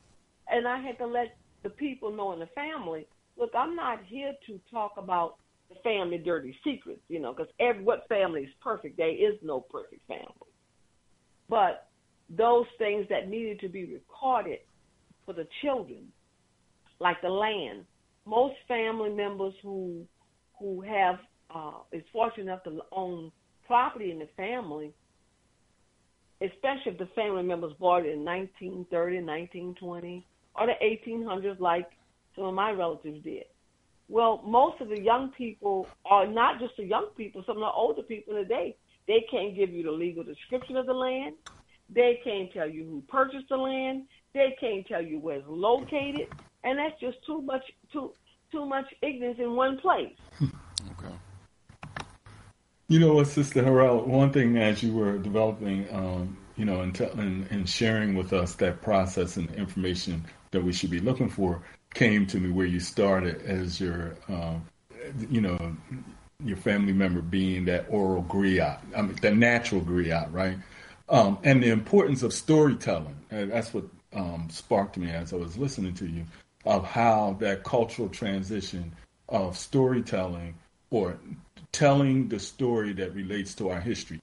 S9: and I had to let the people know in the family, look, I'm not here to talk about the family dirty secrets, you know, because every what family is perfect. There is no perfect family. But those things that needed to be recorded for the children, like the land. Most family members who who have uh, is fortunate enough to own property in the family, especially if the family members bought it in 1930, 1920, or the 1800s, like some of my relatives did. Well, most of the young people are not just the young people, some of the older people today, they can't give you the legal description of the land. They can't tell you who purchased the land. They can't tell you where it's located. And that's just too much too too much ignorance in one place.
S5: okay.
S8: You know what, Sister Harrell, one thing as you were developing, um, you know, and, and, and, sharing with us that process and information that we should be looking for came to me where you started as your, um, you know, your family member being that oral griot, I mean, the natural griot, right? Um, and the importance of storytelling. And that's what um, sparked me as I was listening to you of how that cultural transition of storytelling or telling the story that relates to our history.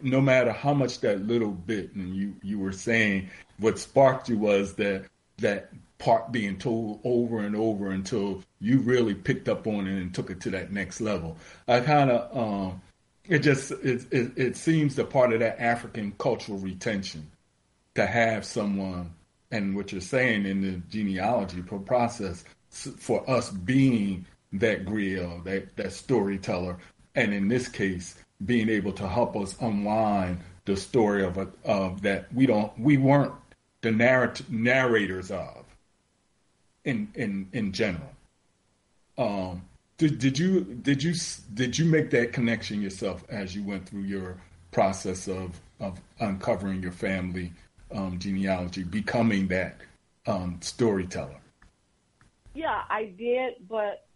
S8: No matter how much that little bit, and you, you were saying what sparked you was that that part being told over and over until you really picked up on it and took it to that next level. I kind of, um, it just, it, it, it seems the part of that African cultural retention to have someone and what you're saying in the genealogy process for us being that griot, that, that storyteller, and in this case, being able to help us unwind the story of a, of that we don't we weren't the narrat- narrators of in in in general. Um, did, did you did you did you make that connection yourself as you went through your process of of uncovering your family um, genealogy, becoming that um, storyteller?
S9: Yeah, I did, but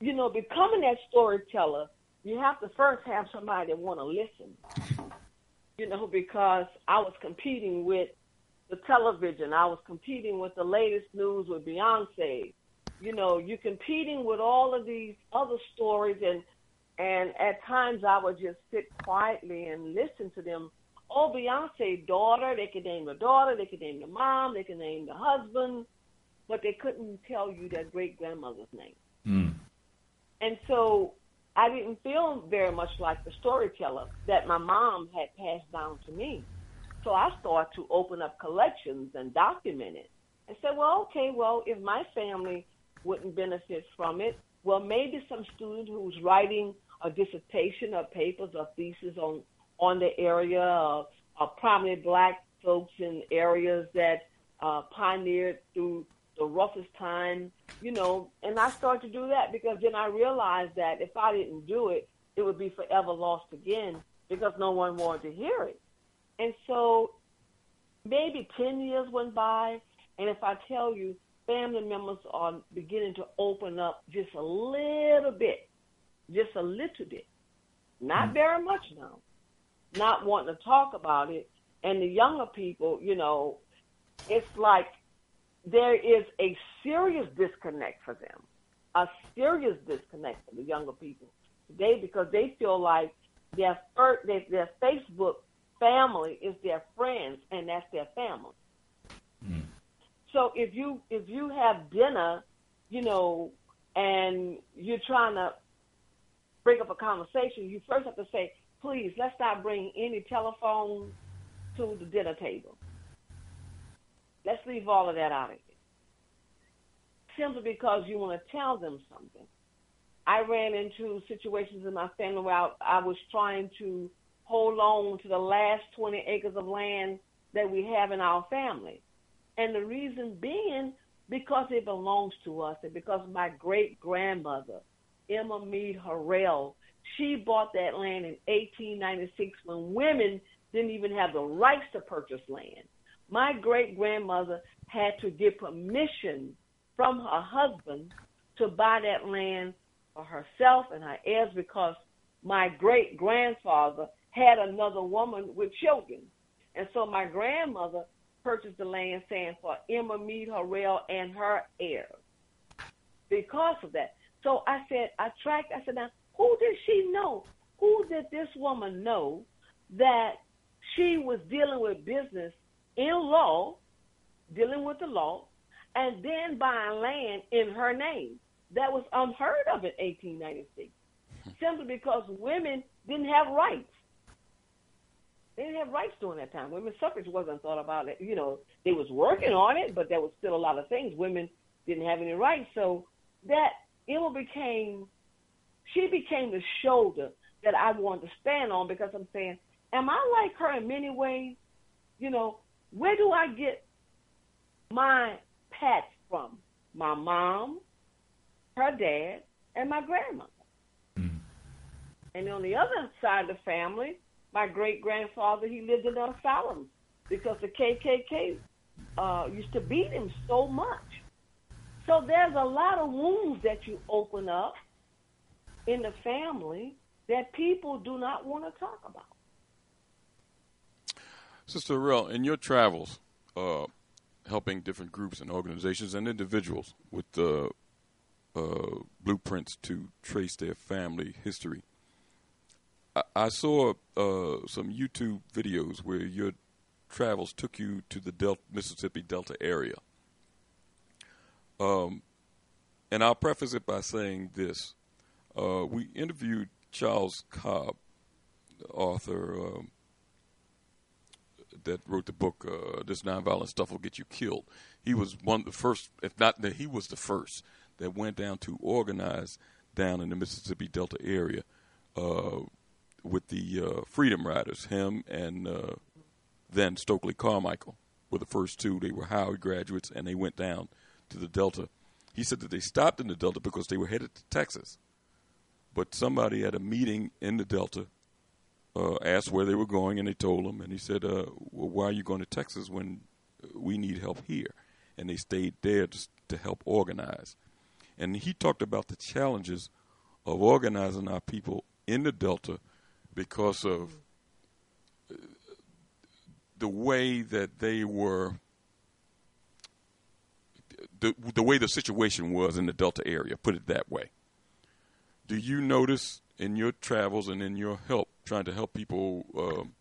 S9: you know, becoming that storyteller, you have to first have somebody that want to listen. you know, because I was competing with the television. I was competing with the latest news with Beyonce. You know, you're competing with all of these other stories and and at times I would just sit quietly and listen to them. Oh, Beyonce daughter, they could name the daughter, they could name the mom, they could name the husband, but they couldn't tell you their great grandmother's name.
S8: Mm.
S9: And so I didn't feel very much like the storyteller that my mom had passed down to me. So I started to open up collections and document it and said, well, okay, well, if my family wouldn't benefit from it, well, maybe some student who's writing a dissertation or papers or thesis on, on the area of, of prominent black folks in areas that uh, pioneered through the roughest time, you know, and I started to do that because then I realized that if I didn't do it, it would be forever lost again because no one wanted to hear it. And so maybe 10 years went by, and if I tell you, family members are beginning to open up just a little bit, just a little bit, not mm-hmm. very much now, not wanting to talk about it. And the younger people, you know, it's like there is a serious disconnect for them, a serious disconnect for the younger people today because they feel like their their, their Facebook family is their friends and that's their family. Mm. So if you if you have dinner, you know, and you're trying to bring up a conversation, you first have to say, please, let's not bring any telephone to the dinner table. Let's leave all of that out of it. Simply because you want to tell them something. I ran into situations in my family where I, I was trying to hold on to the last 20 acres of land that we have in our family. And the reason being because it belongs to us and because my great grandmother, Emma Mead Harrell, she bought that land in 1896 when women didn't even have the rights to purchase land. My great grandmother had to get permission from her husband to buy that land for herself and her heirs because my great grandfather had another woman with children. And so my grandmother purchased the land saying for Emma Mead Harrell and her heirs. Because of that. So I said, I tracked, I said, now, who did she know? Who did this woman know that she was dealing with business in law, dealing with the law, and then buying land in her name? That was unheard of in 1896, hmm. simply because women didn't have rights. They didn't have rights during that time. Women's suffrage wasn't thought about. It. You know, they was working on it, but there was still a lot of things. Women didn't have any rights, so that Emma became, she became the shoulder that I wanted to stand on because I'm saying, am I like her in many ways? You know, where do I get my pets from? My mom, her dad, and my grandmother. Mm. And on the other side of the family, my great grandfather, he lived in asylum because the KKK uh, used to beat him so much. So there's a lot of wounds that you open up in the family that people do not want to talk about.
S5: Sister Harrell, in your travels, uh, helping different groups and organizations and individuals with uh, uh, blueprints to trace their family history, I, saw uh, some YouTube videos where your travels took you to the Mississippi Delta area. Um, and I'll preface it by saying this: uh, we interviewed Charles Cobb, the author um, that wrote the book uh, "This Nonviolent Stuff Will Get You Killed." He was one of the first, if not that he was the first, that went down to organize down in the Mississippi Delta area. Uh, with the uh, Freedom Riders. Him and uh, then Stokely Carmichael were the first two. They were Howard graduates, and they went down to the Delta. He said that they stopped in the Delta because they were headed to Texas. But somebody at a meeting in the Delta uh, asked where they were going, and they told him. And he said, uh, "Well, why are you going to Texas when we need help here?" And they stayed there to, to help organize. And he talked about the challenges of organizing our people in the Delta because of the way that they were the the way the situation was in the Delta area. Put it that way. Do you notice in your travels and in your help trying to help people um,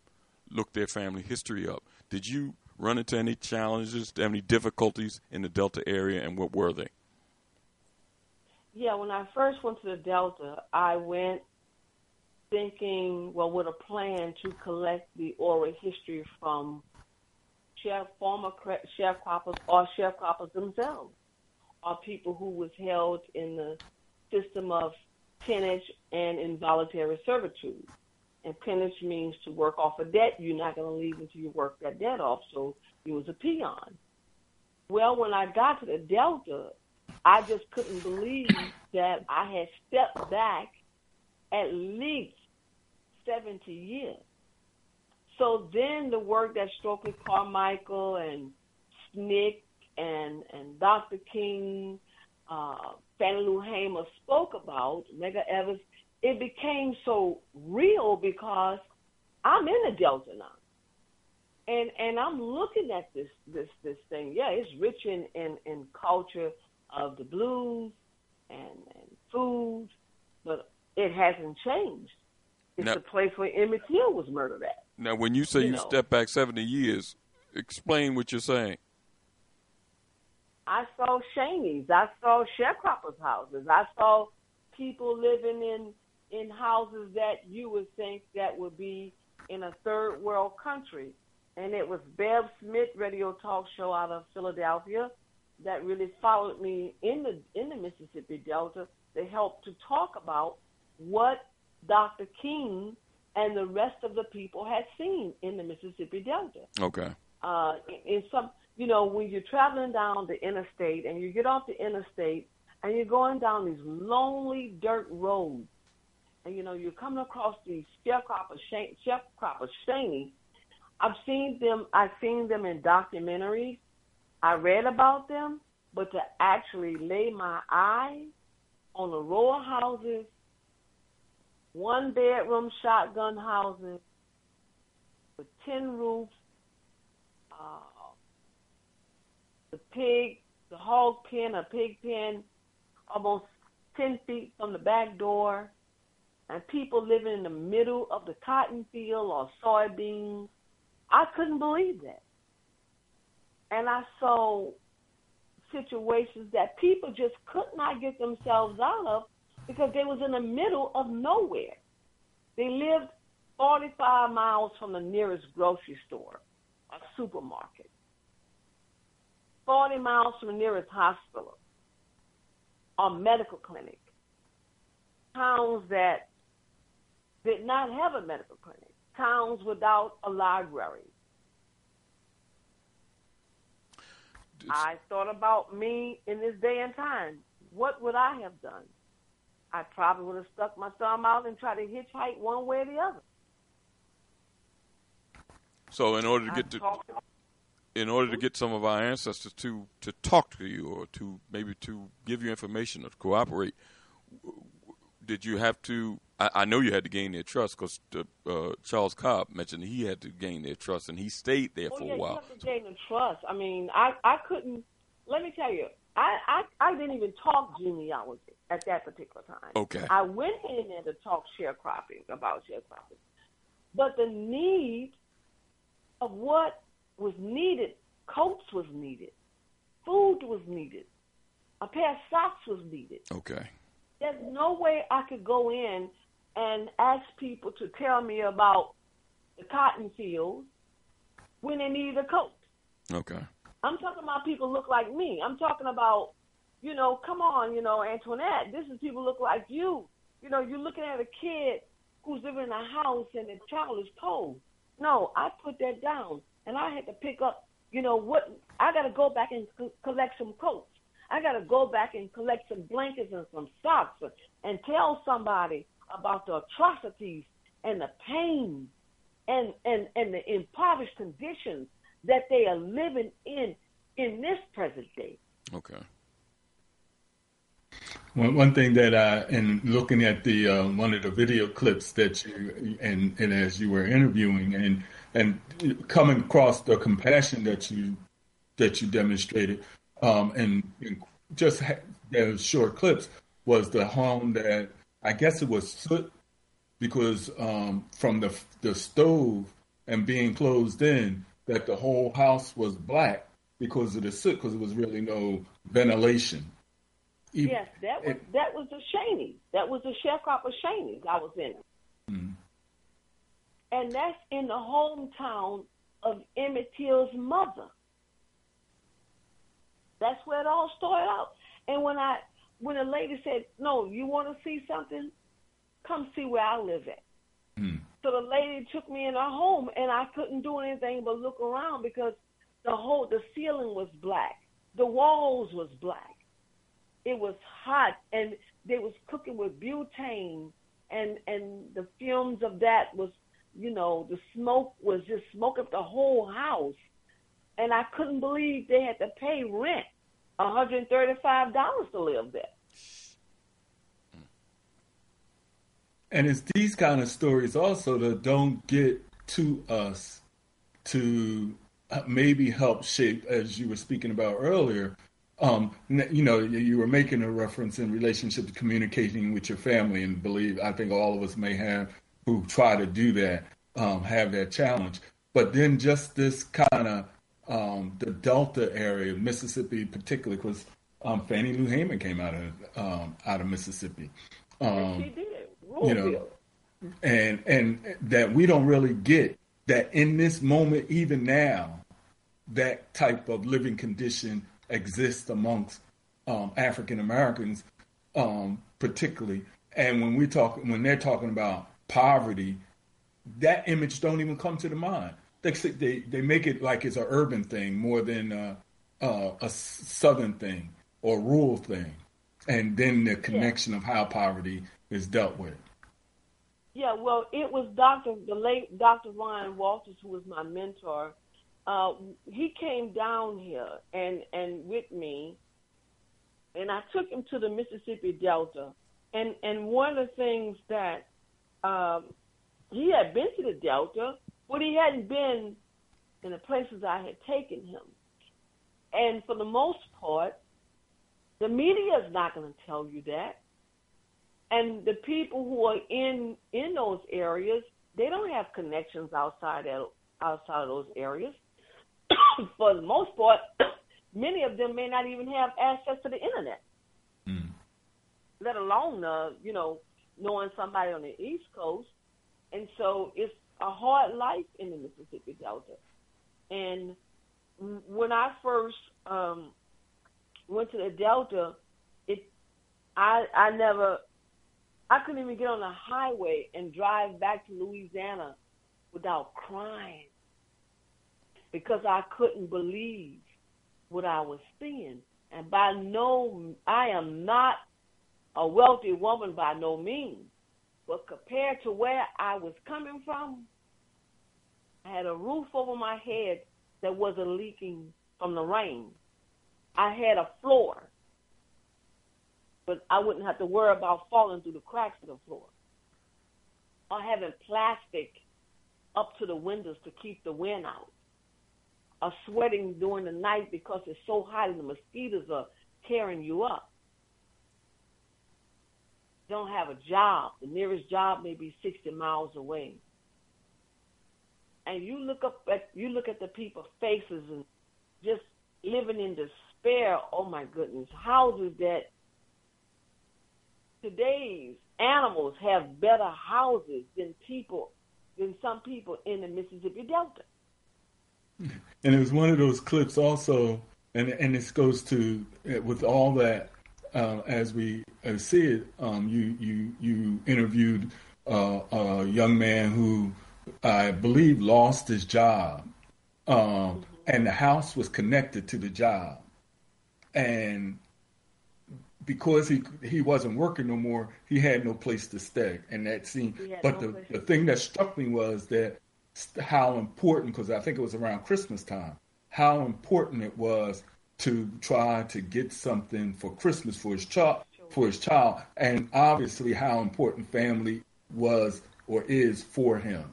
S5: look their family history up? Did you run into any challenges, any difficulties in the Delta area, and what were they?
S9: Yeah, when I first went to the Delta, I went thinking, well, with a plan to collect the oral history from chef, former sharecroppers or sharecroppers themselves, or people who was held in the system of peonage and involuntary servitude. And peonage means to work off a debt. You're not going to leave until you work that debt off. So you was a peon. Well, when I got to the Delta, I just couldn't believe that I had stepped back at least 70 years. So then the work that Stokely Carmichael and SNCC and, and Dr. King, uh, Fannie Lou Hamer spoke about, Medgar Evers, it became so real because I'm in the Delta now. And and I'm looking at this this this thing. Yeah, it's rich in, in, in culture of the blues and, and food, but it hasn't changed. It's now, the place where Emmett Till was murdered at.
S5: Now, when you say you, you know, step back 70 years, explain what you're saying.
S9: I saw Shaney's. I saw sharecroppers' houses. I saw people living in in houses that you would think that would be in a third world country. And it was Bev Smith radio talk show out of Philadelphia that really followed me in the in the Mississippi Delta to help to talk about what Dr. King and the rest of the people had seen in the Mississippi Delta.
S5: Okay.
S9: Uh, in, in some, you know, when you're traveling down the interstate and you get off the interstate and you're going down these lonely dirt roads, and you know you're coming across these sharecropper sh- shaney. I've seen them. I've seen them in documentaries. I read about them, but to actually lay my eyes on a row of houses, one bedroom shotgun houses with tin roofs, uh, the pig, the hog pen, a pig pen, almost ten feet from the back door, and people living in the middle of the cotton field or soybeans. I couldn't believe that. And I saw situations that people just could not get themselves out of because they was in the middle of nowhere. They lived 45 miles from the nearest grocery store, a supermarket, 40 miles from the nearest hospital or medical clinic. Towns that did not have a medical clinic, towns without a library. I thought about me in this day and time. What would I have done? I probably would have stuck my thumb out and tried to hitchhike one way or the other.
S5: So, in order to get to, in order to get some of our ancestors to to talk to you or to maybe to give you information or to cooperate, did you have to? I, I know you had to gain their trust because uh, Charles Cobb mentioned he had to gain their trust and he stayed there
S9: oh,
S5: for
S9: yeah,
S5: a while.
S9: You have to gain the trust. I mean, I I couldn't. Let me tell you, I I, I didn't even talk genealogy at that particular time.
S5: Okay.
S9: I went in there to talk sharecropping about sharecropping, but the need of what was needed, coats was needed, food was needed, a pair of socks was needed.
S5: Okay.
S9: There's no way I could go in and ask people to tell me about the cotton fields when they need a coat.
S5: Okay.
S9: I'm talking about people look like me. I'm talking about, you know, come on, you know, Antoinette, this is people look like you. You know, you're looking at a kid who's living in a house and the child is cold. No, I put that down and I had to pick up, you know, what I got to go back and co- collect some coats. I got to go back and collect some blankets and some socks and tell somebody about the atrocities and the pain and, and, and the impoverished conditions that they are living in in this present day.
S5: Okay.
S8: One, one thing that I, in looking at the uh, one of the video clips that you and and as you were interviewing and and coming across the compassion that you that you demonstrated, um, and, and just ha- those short clips was the home that I guess it was soot because um, from the the stove and being closed in that the whole house was black because of the soot because there was really no ventilation. Even,
S9: yes, that was it, that was the Shaney. That was the sharecropper Shaney I was in.
S8: Mm-hmm.
S9: And that's in the hometown of Emmett Till's mother. That's where it all started out. And when I when a lady said, "No, you want to see something? Come see where I live at."
S8: Mm.
S9: So the lady took me in her home, and I couldn't do anything but look around because the whole the ceiling was black, the walls was black. It was hot, and they was cooking with butane, and and the fumes of that was, you know, the smoke was just smoking up the whole house, and I couldn't believe they had to pay rent, hundred and thirty-five dollars to live there.
S8: And it's these kind of stories also that don't get to us to maybe help shape, as you were speaking about earlier. Um, you know, you were making a reference in relationship to communicating with your family, and believe I think all of us may have who try to do that um, have that challenge. But then just this kind of um, the Delta area, Mississippi, particularly, because um, Fannie Lou Hamer came out of um, out of Mississippi.
S9: Um, she did.
S8: You know, and and that we don't really get that in this moment, even now, that type of living condition exists amongst um, African Americans um, particularly. And when we talk, when they're talking about poverty, that image don't even come to the mind. They they, they make it like it's an urban thing more than uh, uh, a southern thing or rural thing, and then the connection yeah. of how poverty is dealt with.
S9: Yeah, well, it was Doctor the late Doctor Ryan Walters who was my mentor. Uh, he came down here and and with me, and I took him to the Mississippi Delta, and and one of the things that um, he had been to the Delta, but he hadn't been in the places I had taken him. And for the most part, the media is not going to tell you that. And the people who are in in those areas, they don't have connections outside of, outside of those areas. for the most part, many of them may not even have access to the internet, mm. let alone uh, you know knowing somebody on the East Coast. And so it's a hard life in the Mississippi Delta. And when I first um, went to the Delta, it I I never I couldn't even get on the highway and drive back to Louisiana without crying because I couldn't believe what I was seeing. And by no, I am not a wealthy woman by no means, but compared to where I was coming from, I had a roof over my head that wasn't leaking from the rain. I had a floor, but I wouldn't have to worry about falling through the cracks of the floor. Or having plastic up to the windows to keep the wind out. Or sweating during the night because it's so hot and the mosquitoes are tearing you up. Don't have a job. The nearest job may be 60 miles away and you look up at you look at the people's faces and just living in despair. Oh my goodness, houses that today's animals have better houses than people than some people in the Mississippi Delta.
S8: And it was one of those clips also, and and this goes to with all that uh, as we see it. Um, you you you interviewed uh, a young man who I believe, lost his job, um, and the house was connected to the job, and because he he wasn't working no more, he had no place to stay, and that seemed. But no the the thing that struck me was that how important, because I think it was around Christmas time, how important it was to try to get something for Christmas for his child for his child, and obviously how important family was or is for him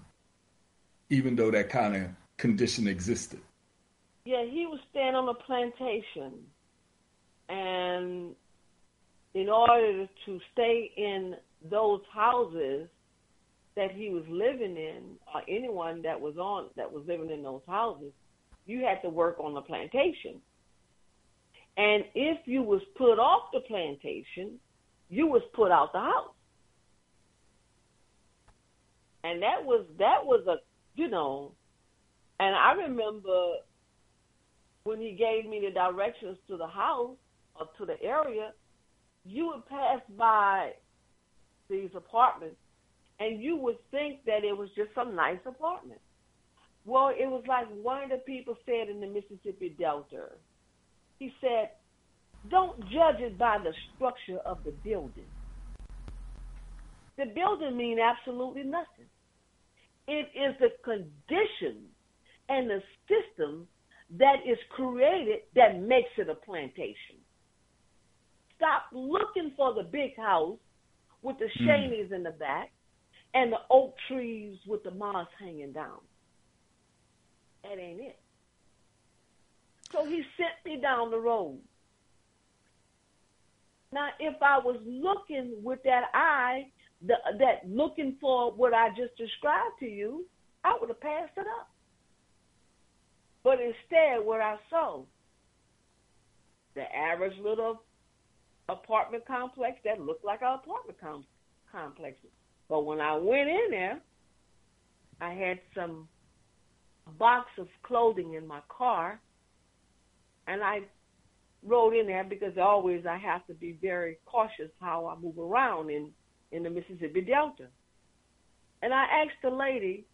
S8: even though that kind of condition existed.
S9: Yeah, he was staying on a plantation, and in order to stay in those houses that he was living in, or anyone that was on that was living in those houses, you had to work on the plantation. And if you was put off the plantation, you was put out the house. And that was that was a you know, and I remember when he gave me the directions to the house or to the area, you would pass by these apartments and you would think that it was just some nice apartment. Well, it was like one of the people said in the Mississippi Delta. He said, Don't judge it by the structure of the building. The building mean absolutely nothing. It is the condition and the system that is created that makes it a plantation. Stop looking for the big house with the mm. shanies in the back and the oak trees with the moss hanging down. That ain't it. So he sent me down the road. Now, if I was looking with that eye the, that looking for what I just described to you, I would have passed it up. But instead, what I saw, the average little apartment complex that looked like an apartment com- complex. But when I went in there, I had some box of clothing in my car, and I wrote in there because always I have to be very cautious how I move around in in the Mississippi Delta. And I asked the lady,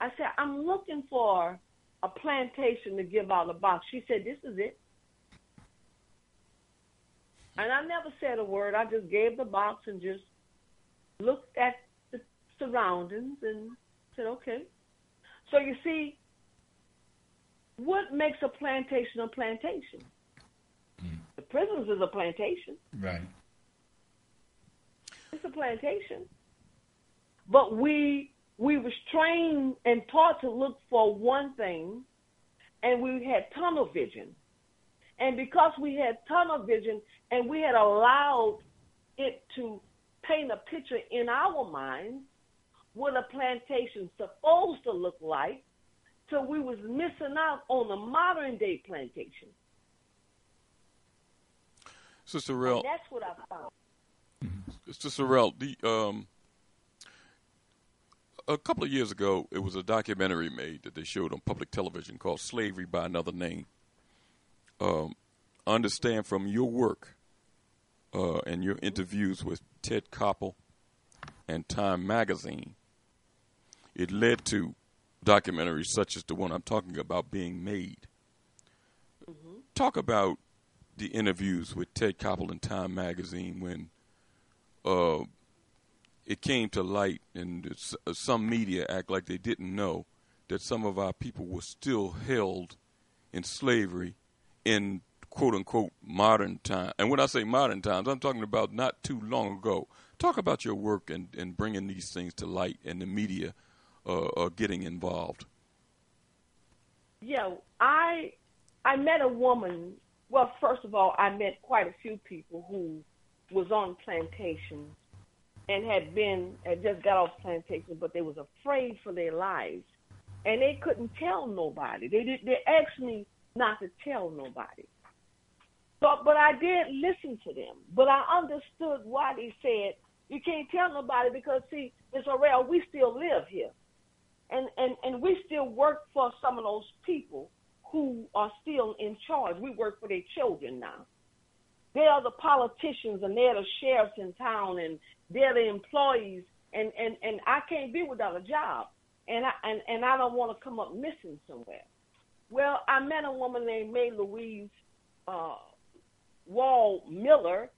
S9: I said, I'm looking for a plantation to give out a box. She said, This is it. And I never said a word. I just gave the box and just looked at the surroundings and said, Okay. So you see, what makes a plantation a plantation? Mm. The prisons is a plantation.
S8: Right.
S9: It's a plantation. But we we was trained and taught to look for one thing and we had tunnel vision. And because we had tunnel vision and we had allowed it to paint a picture in our minds what a plantation supposed to look like, so we was missing out on the modern day plantation.
S5: Sister Rel,
S9: that's what I found.
S5: Sister Rel, the um, a couple of years ago, it was a documentary made that they showed on public television called "Slavery by Another Name." Um, understand from your work uh, and your interviews with Ted Koppel and Time Magazine, it led to documentaries such as the one I'm talking about being made. Mm-hmm. Talk about the interviews with Ted Koppel and Time Magazine when uh, it came to light, and uh, some media act like they didn't know that some of our people were still held in slavery in quote unquote modern time. And when I say modern times, I'm talking about not too long ago. Talk about your work and, and bringing these things to light and the media uh, uh, getting involved.
S9: Yeah, I I met a woman. Well, first of all, I met quite a few people who was on plantations and had been had just got off plantation, but they was afraid for their lives, and they couldn't tell nobody. They did. They asked me not to tell nobody. But but I did listen to them. But I understood why they said you can't tell nobody because see, Miss Harrell, we still live here, and and and we still work for some of those people who are still in charge. We work for their children now. They are the politicians and they're the sheriffs in town and they're the employees and, and, and I can't be without a job. And I and, and I don't want to come up missing somewhere. Well, I met a woman named Mae Louise uh, Wall Miller,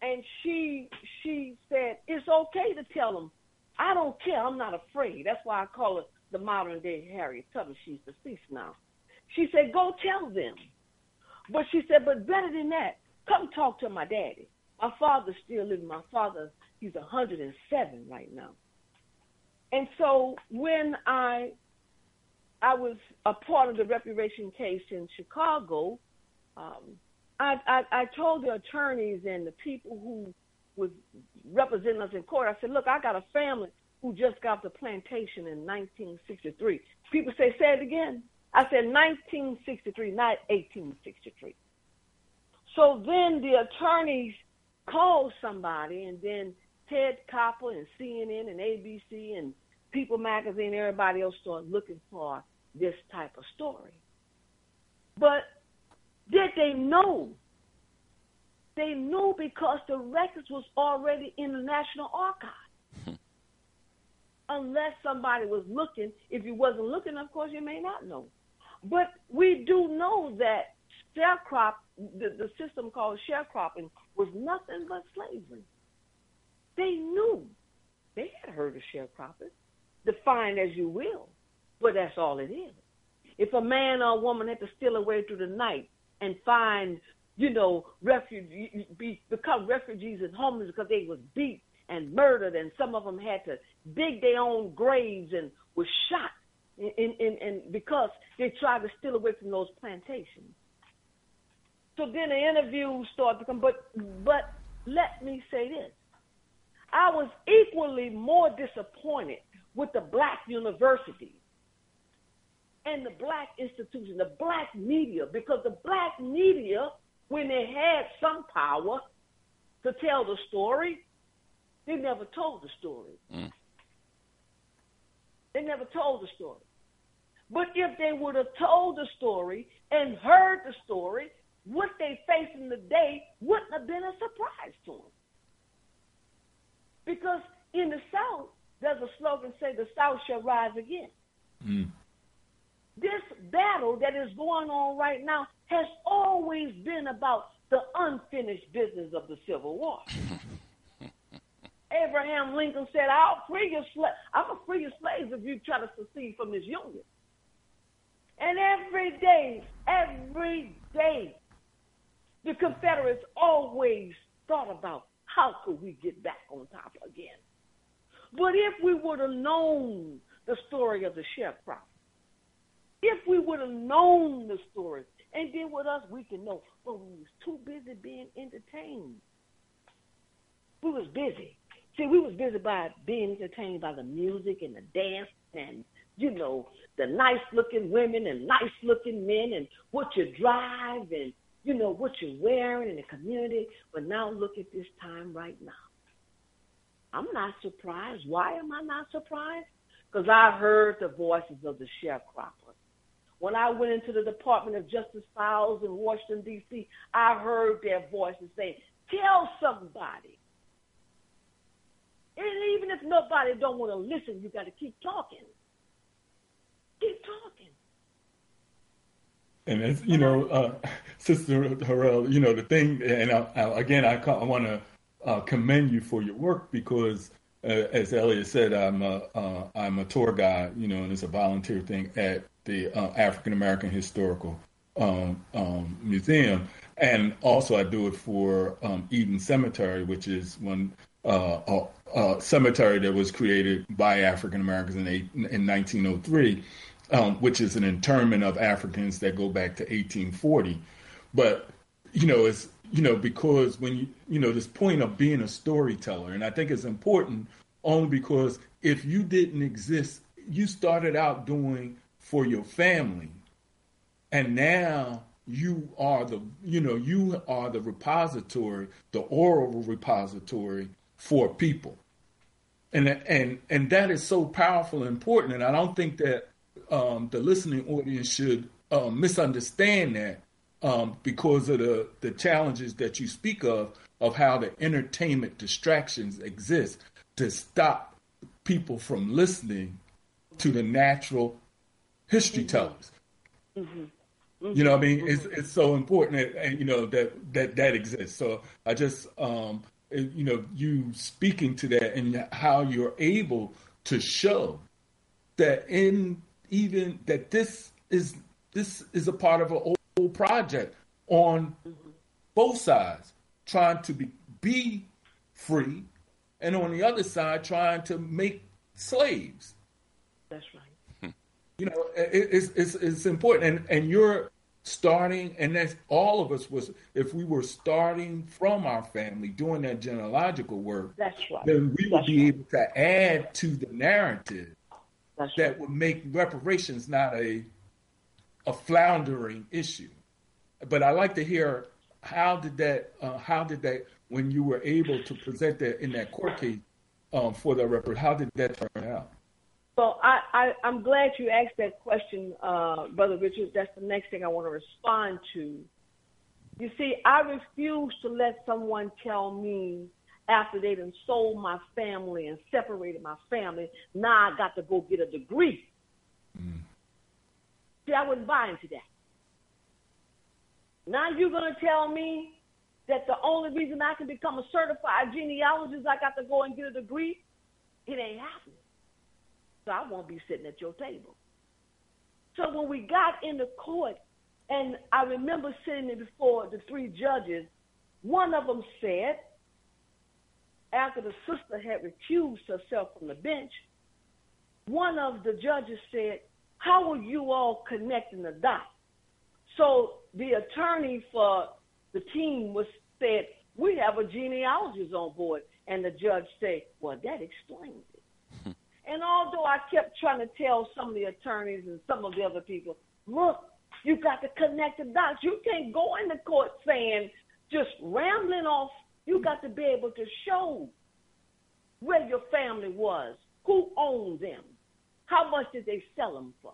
S9: and she she said it's okay to tell them. I don't care. I'm not afraid. That's why I call her the modern day Harriet Tubman. She's deceased now. She said, go tell them. But she said, but better than that, Come talk to my daddy. My father's still living. My father, he's 107 right now. And so when I I was a part of the reparation case in Chicago, um, I, I, I told the attorneys and the people who was representing us in court, I said, look, I got a family who just got the plantation in 1963. People say, say it again. I said 1963, not 1863. So then the attorneys called somebody, and then Ted Koppel and CNN and ABC and People Magazine, everybody else started looking for this type of story. But did they know? They knew because the records was already in the National Archive. Unless somebody was looking, if you wasn't looking, of course, you may not know. But we do know that sharecrop, the, the system called sharecropping, was nothing but slavery. They knew. They had heard of sharecropping, define as you will, but that's all it is. If a man or a woman had to steal away through the night and find, you know, refuge, be, become refugees and homeless because they was beat and murdered, and some of them had to dig their own graves and was shot in, in, in, because they tried to steal away from those plantations. So then the interviews started to come. But but let me say this. I was equally more disappointed with the black universities and the black institution, the black media, because the black media, when they had some power to tell the story, they never told the story. Mm. They never told the story. But if they would have told the story and heard the story, what they faced in the day wouldn't have been a surprise to them. Because in the South, there's a slogan say the South shall rise again.
S8: Mm.
S9: This battle that is going on right now has always been about the unfinished business of the Civil War. Abraham Lincoln said, I'll free your slaves. I'm going to free your slaves if you try to secede from this union. And every day, every day, the Confederates always thought about how could we get back on top again. But if we would have known the story of the sharecropper, if we would have known the story, and then with us, we can know, but we was too busy being entertained. We was busy. See, we was busy by being entertained by the music and the dance and, you know, the nice looking women and nice looking men and what you drive and, you know, what you're wearing in the community. But now look at this time right now. I'm not surprised. Why am I not surprised? Because I heard the voices of the sharecroppers. When I went into the Department of Justice files in Washington, D.C., I heard their voices saying, tell somebody. And even if nobody don't want to listen, you got to keep talking. Keep talking.
S8: And as you know, uh, Sister Harrell, you know the thing, and I, I, again, I, I want to uh, commend you for your work because, uh, as Elliot said, I'm a am uh, a tour guide, you know, and it's a volunteer thing at the uh, African American Historical um, um, Museum, and also I do it for um, Eden Cemetery, which is one uh, a, cemetery that was created by African Americans in, in 1903 um, which is an internment of Africans that go back to 1840. But you know, it's you know because when you you know this point of being a storyteller, and I think it's important only because if you didn't exist, you started out doing for your family, and now you are the you know you are the repository, the oral repository for people. And, and and that is so powerful and important. And I don't think that um, the listening audience should uh, misunderstand that um, because of the, the challenges that you speak of, of how the entertainment distractions exist to stop people from listening to the natural history tellers. Mm-hmm. Mm-hmm. You know, I mean, mm-hmm. it's it's so important, that, and you know that that that exists. So I just, um, you know, you speaking to that and how you're able to show that in even that this is this is a part of an old project on both sides, trying to be be free, and on the other side, trying to make slaves.
S9: That's right.
S8: You know, it, it's, it's it's important, and and you're starting, and that's all of us was if we were starting from our family doing that genealogical work.
S9: That's right.
S8: Then we
S9: that's
S8: would be
S9: right.
S8: able to add to the narrative
S9: that's
S8: that
S9: right.
S8: would make reparations not a a floundering issue. But I like to hear how did that uh, how did that when you were able to present that in that court case um, for the repar how did that turn?
S9: So I, I, I'm glad you asked that question, uh, Brother Richard. That's the next thing I want to respond to. You see, I refuse to let someone tell me after they done sold my family and separated my family, now I got to go get a degree.
S8: Mm.
S9: See, I wouldn't buy into that. Now you're going to tell me that the only reason I can become a certified genealogist, I got to go and get a degree? It ain't happening. So I won't be sitting at your table. So when we got in the court, and I remember sitting before the three judges, one of them said, after the sister had recused herself from the bench, one of the judges said, How are you all connecting the dots? So the attorney for the team was said, We have a genealogist on board. And the judge said, Well, that explains it. And although I kept trying to tell some of the attorneys and some of the other people, look, you got to connect the dots. You can't go into court saying, just rambling off you got to be able to show where your family was, who owned them, how much did they sell them for,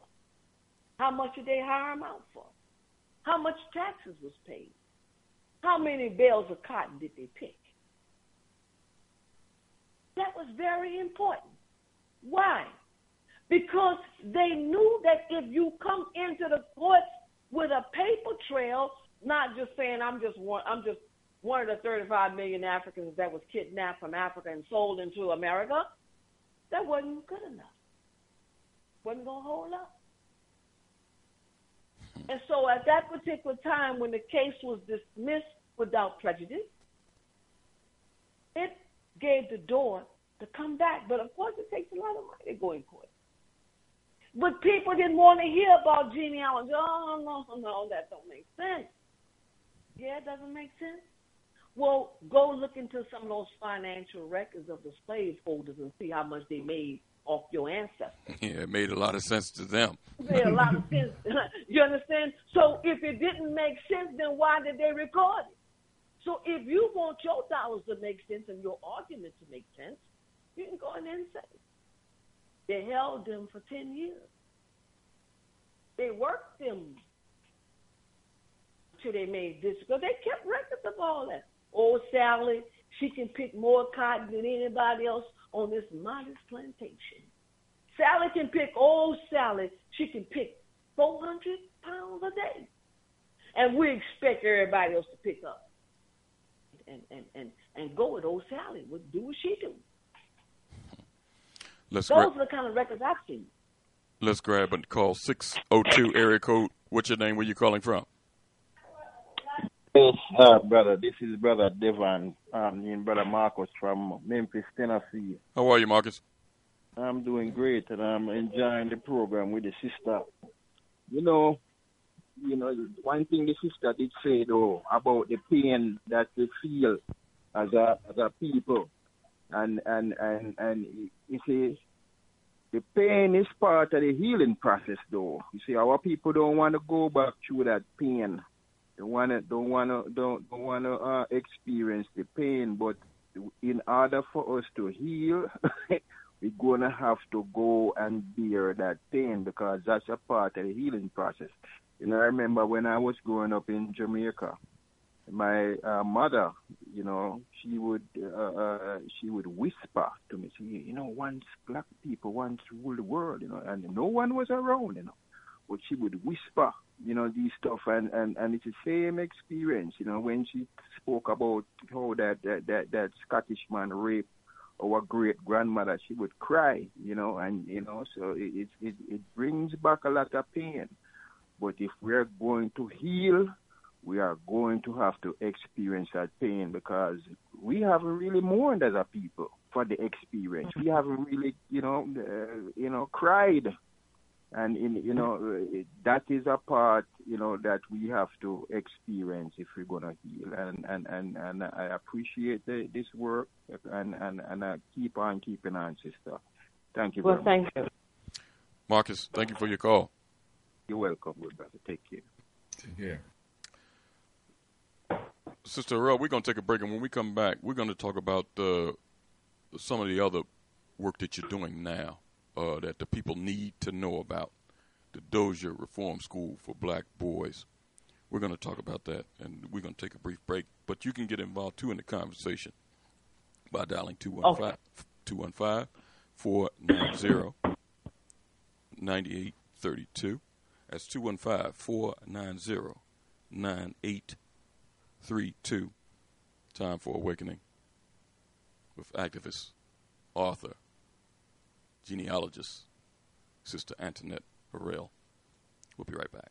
S9: how much did they hire them out for, how much taxes was paid, how many bales of cotton did they pick. That was very important. Why? because they knew that if you come into the courts with a paper trail, not just saying I'm just one, I'm just one of the 35 million Africans that was kidnapped from Africa and sold into America, that wasn't good enough. Wasn't gonna hold up. Hmm. And so at that particular time, when the case was dismissed without prejudice, it gave the door to come back. But of course, it takes a lot of money to go in court. But people didn't want to hear about genealogy. Oh, no, no, that don't make sense. Yeah, it doesn't make sense. Well, go look into some of those financial records of the slaveholders and see how much they made off your ancestors.
S5: Yeah, it made a lot of sense to them.
S9: It made a lot of sense. you understand? So if it didn't make sense, then why did they record it? So if you want your dollars to make sense and your argument to make sense, you can go in there and say, they held them for 10 years. They worked them till they made this. Because they kept records of all that. Old Sally, she can pick more cotton than anybody else on this modest plantation. Sally can pick, old Sally, she can pick 400 pounds a day. And we expect everybody else to pick up and, and, and, and go with old Sally. Do what she do.
S5: Let's
S9: Those
S5: gra-
S9: are the kind of records I've seen.
S5: let's grab and call 602 area code. What's your name? Where you calling from?
S13: Yes, uh, brother. This is brother Devon, um, and brother Marcus from Memphis, Tennessee.
S5: How are you, Marcus?
S13: I'm doing great, and I'm enjoying the program with the sister. You know, you know, one thing the sister did say though about the pain that we feel as a as a people, and and and and you see, the pain is part of the healing process though. You see, our people don't want to go back through that pain. They wanna don't wanna don't don't wanna uh, experience the pain, but in order for us to heal, we're gonna have to go and bear that pain because that's a part of the healing process. You know, I remember when I was growing up in Jamaica, my uh, mother, you know, she would uh, uh, she would whisper to me, say, you know, once black people once ruled the world, you know, and no one was around, you know, but she would whisper, you know, these stuff, and and and it's the same experience, you know, when she spoke about how that that that, that Scottish man raped our great grandmother, she would cry, you know, and you know, so it it it brings back a lot of pain. But if we're going to heal, we are going to have to experience that pain because we haven't really mourned as a people for the experience. We haven't really, you know, uh, you know, cried, and in, you know, that is a part, you know, that we have to experience if we're gonna heal. And and and and I appreciate the, this work, and and and I keep on keeping on, sister. Thank you.
S9: Well,
S13: very
S9: thank
S13: much.
S9: you.
S5: Marcus, thank you for your call.
S13: You're welcome, good brother. Take care.
S8: Yeah.
S5: Sister Earl, we're going to take a break, and when we come back, we're going to talk about uh, some of the other work that you're doing now uh, that the people need to know about. The Dozier Reform School for Black Boys. We're going to talk about that, and we're going to take a brief break. But you can get involved too in the conversation by dialing 215 215 490 9832. That's 215 490 9832 three, two. Time for Awakening with activist, author, genealogist, Sister Antoinette Harrell. We'll be right back.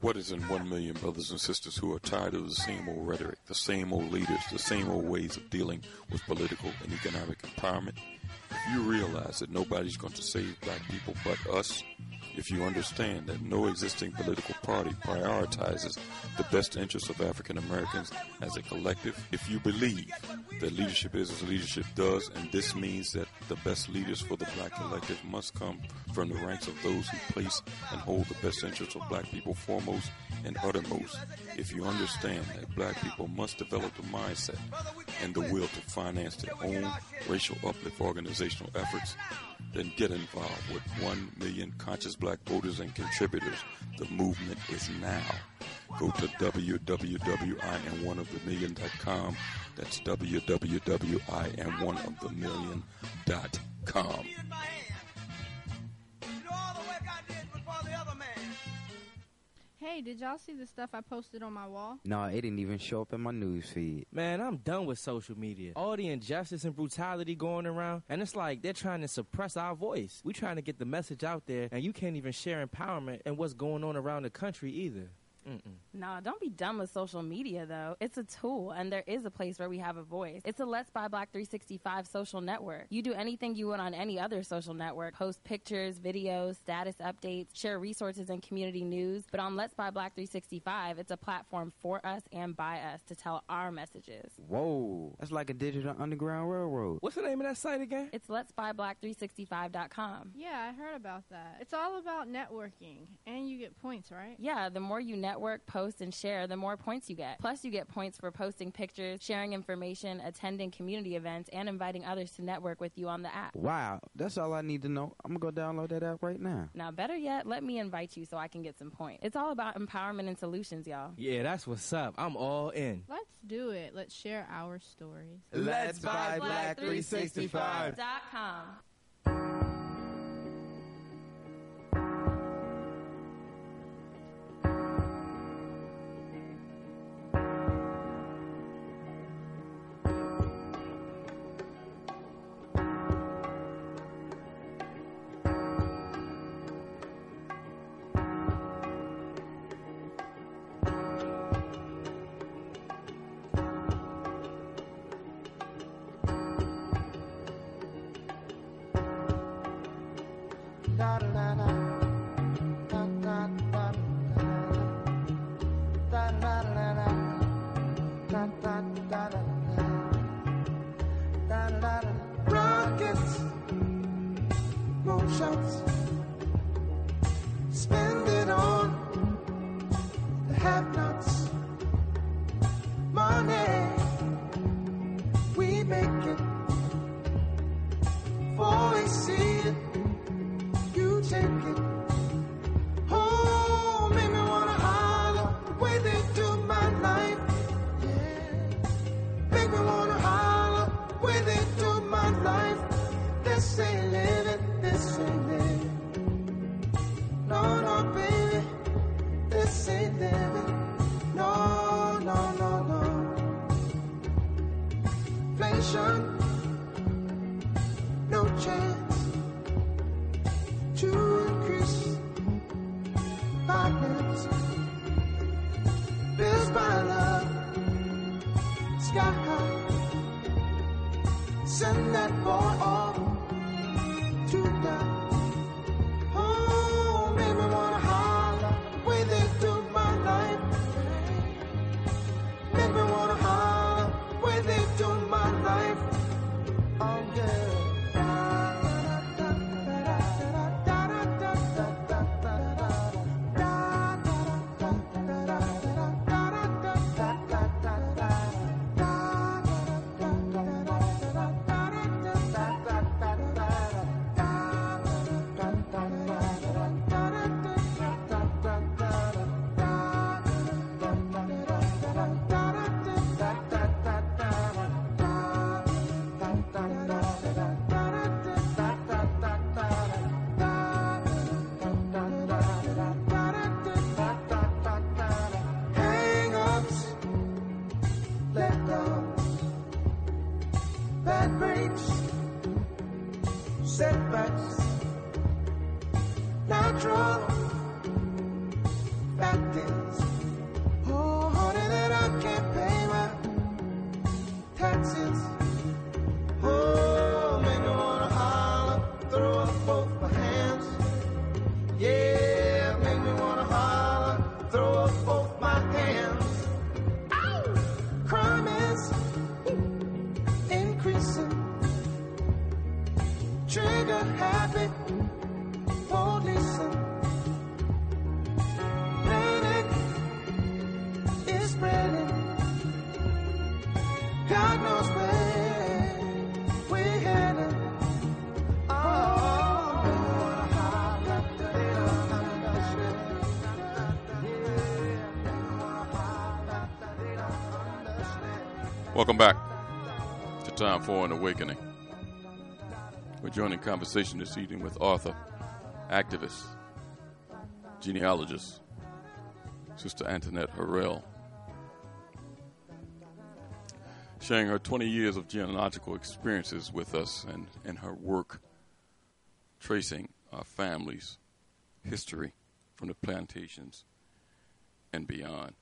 S5: What is in one million brothers and sisters who are tired of the same old rhetoric, the same old leaders, the same old ways of dealing with political and economic empowerment? If you realize that nobody's going to save black people but us, if you understand that no existing political party prioritizes the best interests of African Americans as a collective, if you believe that leadership is as leadership does, and this means that the best leaders for the black collective must come from the ranks of those who place and hold the best interests of black people foremost and uttermost, if you understand that black people must develop the mindset and the will to finance their own racial uplift organizational efforts, then get involved with 1 million conscious black voters and contributors. The movement is now. Go to www.iam1ofthemillion.com. That's www.iam1ofthemillion.com.
S14: Hey, did y'all see the stuff I posted on my wall?
S15: No, it didn't even show up in my news feed.
S16: Man, I'm done with social media. All the injustice and brutality going around, and it's like they're trying to suppress our voice. We're trying to get the message out there, and you can't even share empowerment and what's going on around the country either. Mm-mm.
S17: Nah, don't be dumb with social media though. It's a tool and there is a place where we have a voice. It's a Let's Buy Black 365 social network. You do anything you would on any other social network. Post pictures, videos, status updates, share resources and community news. But on Let's Buy Black 365, it's a platform for us and by us to tell our messages.
S15: Whoa, that's like a digital underground railroad.
S16: What's the name of that site again?
S17: It's Let's Buy Black 365.com.
S14: Yeah, I heard about that. It's all about networking and you get points, right?
S17: Yeah, the more you network, network, post, and share, the more points you get. Plus, you get points for posting pictures, sharing information, attending community events, and inviting others to network with you on the app.
S15: Wow, that's all I need to know. I'm going to go download that app right now.
S17: Now, better yet, let me invite you so I can get some points. It's all about empowerment and solutions, y'all.
S16: Yeah, that's what's up. I'm all in.
S14: Let's do it. Let's share our stories.
S16: Let's buy
S12: black365.com. This ain't living, this ain't
S5: Welcome back to Time for an Awakening. We're joining conversation this evening with author, activist, genealogist, Sister Antoinette Harrell, sharing her 20 years of genealogical experiences with us and, and her work tracing our family's history from the plantations and beyond.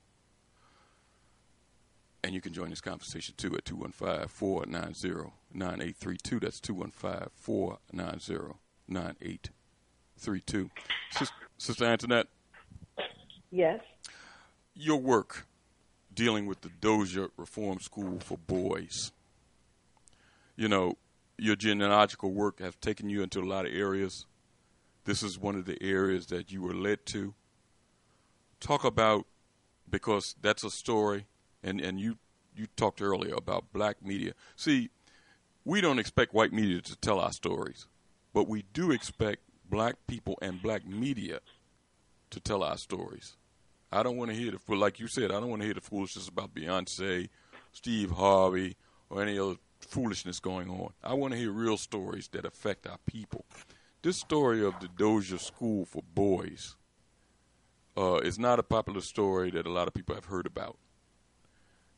S5: And you can join this conversation too at 215 490 9832. That's 215 490 9832. Sister Antoinette,
S18: Yes.
S5: your work dealing with the Dozier Reform School for Boys. You know, your genealogical work has taken you into a lot of areas. This is one of the areas that you were led to. Talk about because that's a story and, and you you talked earlier about black media. See, we don't expect white media to tell our stories, but we do expect black people and black media to tell our stories. I don't want to hear the like you said. I don't want to hear the foolishness about Beyonce, Steve Harvey, or any other foolishness going on. I want to hear real stories that affect our people. This story of the Dozier School for Boys uh, is not a popular story that a lot of people have heard about.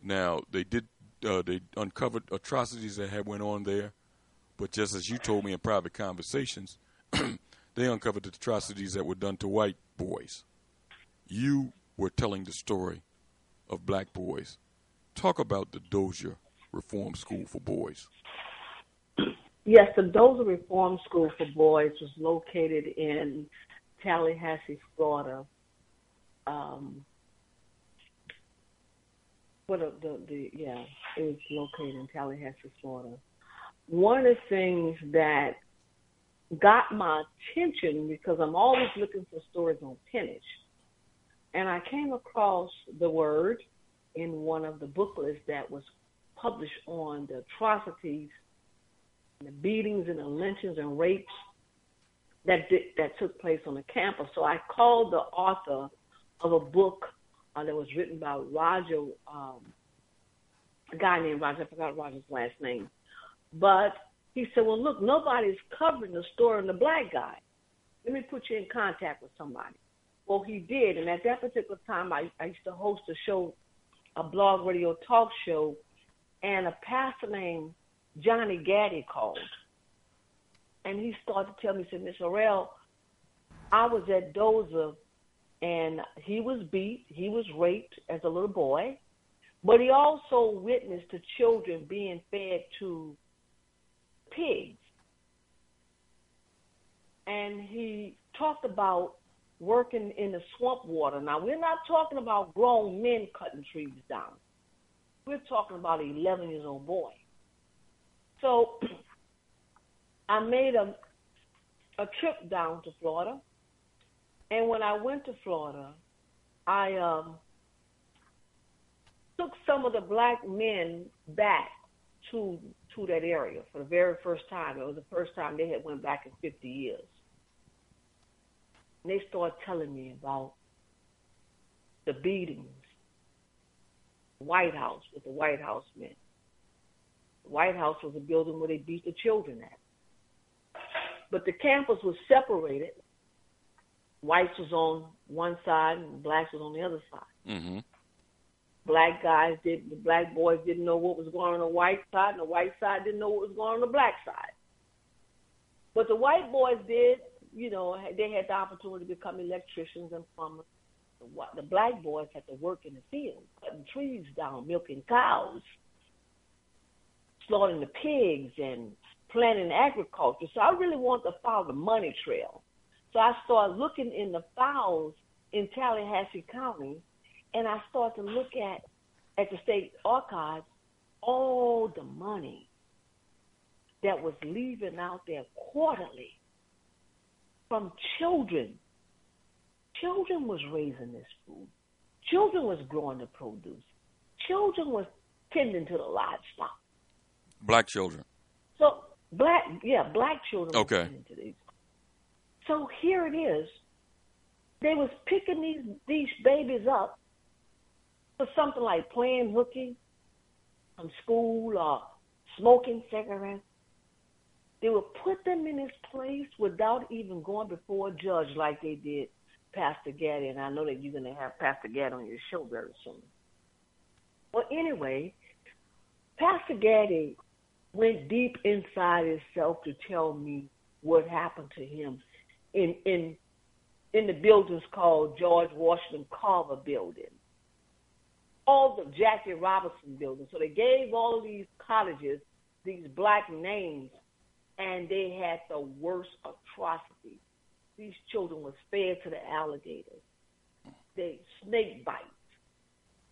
S5: Now they did uh, they uncovered atrocities that had went on there, but just as you told me in private conversations, they uncovered the atrocities that were done to white boys. You were telling the story of black boys. Talk about the Dozier Reform School for Boys.
S18: Yes, the Dozier Reform School for Boys was located in Tallahassee, Florida. Um, what a, the the yeah, was located in Tallahassee, Florida. One of the things that got my attention because I'm always looking for stories on peonage, and I came across the word in one of the booklets that was published on the atrocities, the beatings, and the lynchings and rapes that that took place on the campus. So I called the author of a book uh, that was written by Roger, um, a guy named Roger. I forgot Roger's last name, but
S9: He said, Well, look, nobody's covering the story of the black guy. Let me put you in contact with somebody. Well, he did. And at that particular time, I, I used to host a show, a blog radio talk show, and a pastor named Johnny Gaddy called. And he started to tell me, he said, Miss Harrell, I was at Dozier and he was beat, he was raped as a little boy, but he also witnessed the children being fed to pigs. And he talked about working in the swamp water. Now, we're not talking about grown men cutting trees down. We're talking about an 11 years old boy. So I made a a trip down to Florida, and when I went to Florida, I um, took some of the black men back to to that area for the very first time. It was the first time they had went back in 50 years. And they started telling me about the beatings, White House with the White House men. The White House was a building where they beat the children at. But the campus was separated. Whites was on one side and blacks was on the other side.
S5: Mm-hmm.
S9: Black guys did the black boys didn't know what was going on the white side, and the white side didn't know what was going on the black side. But the white boys did, you know, they had the opportunity to become electricians and plumbers. The, the black boys had to work in the field, cutting trees down, milking cows, slaughtering the pigs, and planting agriculture. So I really want to follow the money trail. So I started looking in the files in Tallahassee County, and I started to look at at the state archives all the money that was leaving out there quarterly from children. Children was raising this food. Children was growing the produce. Children was tending to the livestock.
S5: Black children.
S9: So black, yeah, black children.
S5: Okay.
S9: So here it is. They was picking these these babies up for something like playing hooky from school or smoking cigarettes. They would put them in this place without even going before a judge like they did Pastor Gaddy, and I know that you're going to have Pastor Gaddy on your show very soon. Well, anyway, Pastor Gaddy went deep inside himself to tell me what happened to him in in in the buildings called George Washington Carver Building, all the Jackie Robinson Building. So they gave all these colleges these black names, and they had the worst atrocities. These children were fed to the alligators. They snake bites.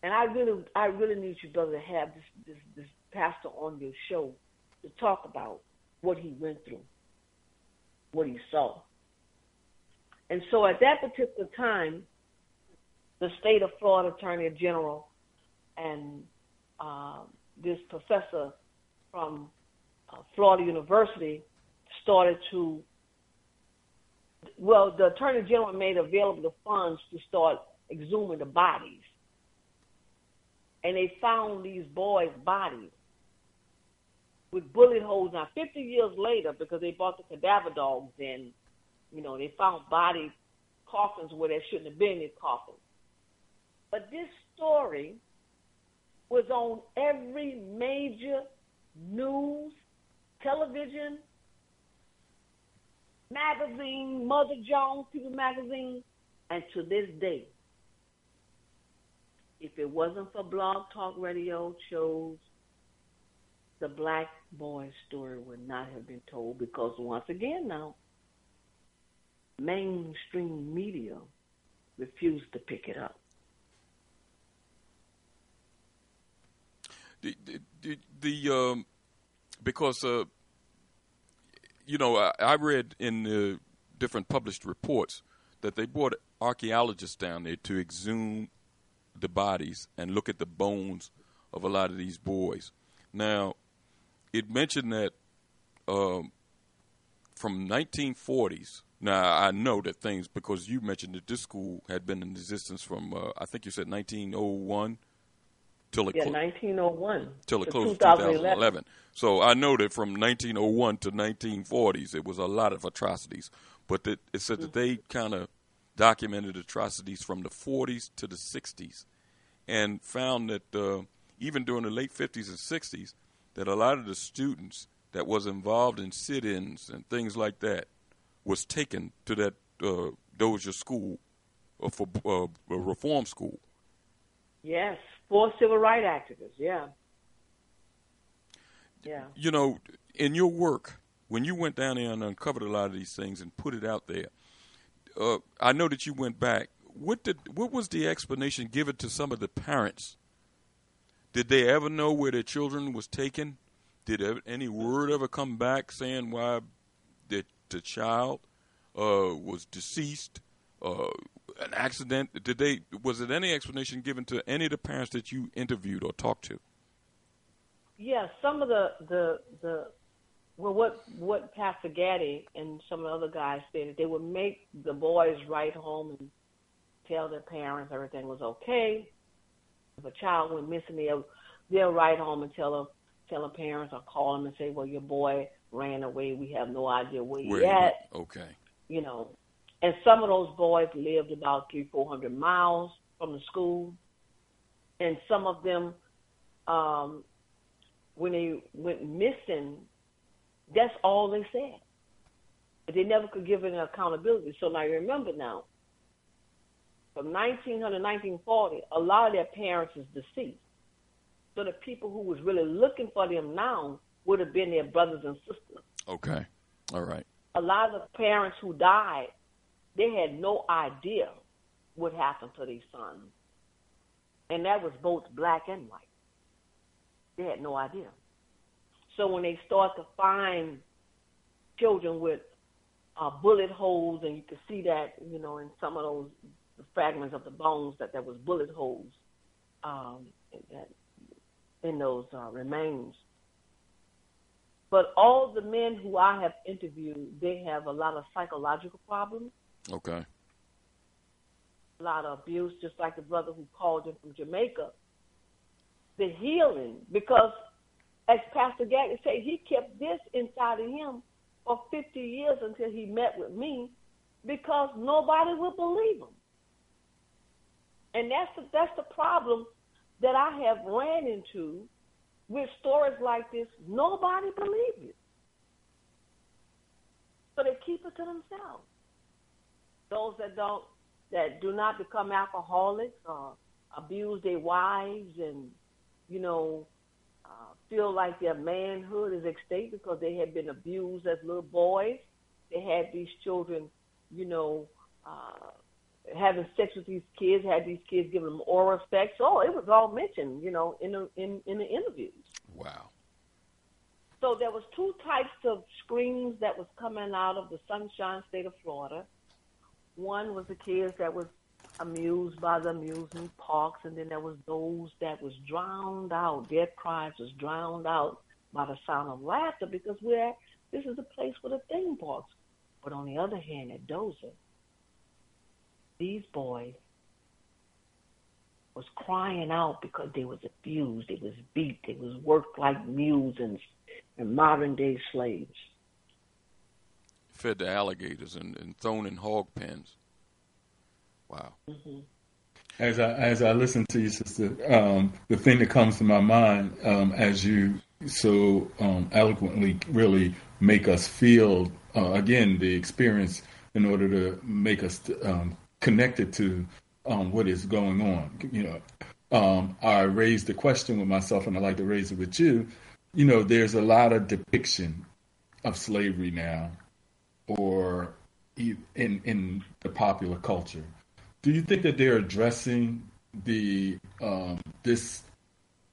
S9: And I really, I really need you, brother, to have this, this, this pastor on your show to talk about what he went through, what he saw. And so at that particular time, the state of Florida Attorney General and uh, this professor from uh, Florida University started to, well, the Attorney General made available the funds to start exhuming the bodies. And they found these boys' bodies with bullet holes. Now, 50 years later, because they brought the cadaver dogs in, you know, they found body coffins where there shouldn't have been any coffins. But this story was on every major news, television, magazine, Mother Jones, People Magazine, and to this day, if it wasn't for blog talk radio shows, the black boy's story would not have been told because once again now, mainstream media refused to pick it up.
S5: The the, the um, because uh, you know I, I read in the different published reports that they brought archaeologists down there to exhume the bodies and look at the bones of a lot of these boys. Now, it mentioned that um, from 1940s. Now I know that things because you mentioned that this school had been in existence from uh, I think you said 1901 till it
S9: yeah,
S5: clo-
S9: 1901
S5: till it closed in
S9: 2011.
S5: 2011. So I know that from 1901 to 1940s, it was a lot of atrocities. But it, it said that they kind of documented atrocities from the 40s to the 60s, and found that uh, even during the late 50s and 60s, that a lot of the students that was involved in sit-ins and things like that was taken to that uh, Dozier school uh, for uh, a reform school.
S9: Yes, four civil rights activists. Yeah. Yeah.
S5: you know, in your work, when you went down there and uncovered a lot of these things and put it out there, uh, I know that you went back. What did what was the explanation given to some of the parents? Did they ever know where their children was taken? Did any word ever come back saying why the child uh, was deceased? Uh, an accident? Did they? Was it any explanation given to any of the parents that you interviewed or talked to?
S9: Yeah, some of the the the well, what what Pastor Gaddy and some of the other guys that they would make the boys write home and tell their parents everything was okay. If a child went missing, they'll they'll write home and tell them tell the parents or call them and say, "Well, your boy ran away. We have no idea where,
S5: Where
S9: he
S5: he
S9: at."
S5: Okay.
S9: You know, and some of those boys lived about three four hundred miles from the school, and some of them, um, when they went missing, that's all they said. But they never could give any accountability. So now you remember now, from 1900 1940, a lot of their parents is deceased. So the people who was really looking for them now would have been their brothers and sisters.
S5: Okay. All right.
S9: A lot of parents who died, they had no idea what happened to their sons. And that was both black and white. They had no idea. So when they start to find children with uh, bullet holes, and you can see that, you know, in some of those fragments of the bones that there was bullet holes um, that, in those uh, remains. But all the men who I have interviewed, they have a lot of psychological problems,
S5: Okay.
S9: a lot of abuse, just like the brother who called in from Jamaica. The healing, because as Pastor Gaddy said, he kept this inside of him for 50 years until he met with me because nobody would believe him. And that's the, that's the problem that I have ran into with stories like this. Nobody believes you. So they keep it to themselves. Those that don't, that do not become alcoholics or abuse their wives and, you know, uh, feel like their manhood is at stake because they had been abused as little boys. They had these children, you know, uh, having sex with these kids, had these kids giving them oral sex. Oh, it was all mentioned, you know, in the in, in the interviews.
S5: Wow.
S9: So there was two types of screams that was coming out of the Sunshine State of Florida. One was the kids that was amused by the amusement parks, and then there was those that was drowned out. Their cries was drowned out by the sound of laughter because we're this is the place for the theme parks. But on the other hand, at Dozier, these boys was crying out because they was abused, they was beat, they was worked like mules and, and modern day slaves.
S5: Fed to alligators and, and thrown in hog pens. Wow.
S9: Mm-hmm.
S8: As I as I listen to you, sister, um, the thing that comes to my mind um, as you so um, eloquently really make us feel uh, again the experience in order to make us um, connected to um, what is going on. You know, um, I raised the question with myself, and I like to raise it with you. You know, there's a lot of depiction of slavery now, or in in the popular culture. Do you think that they're addressing the um, this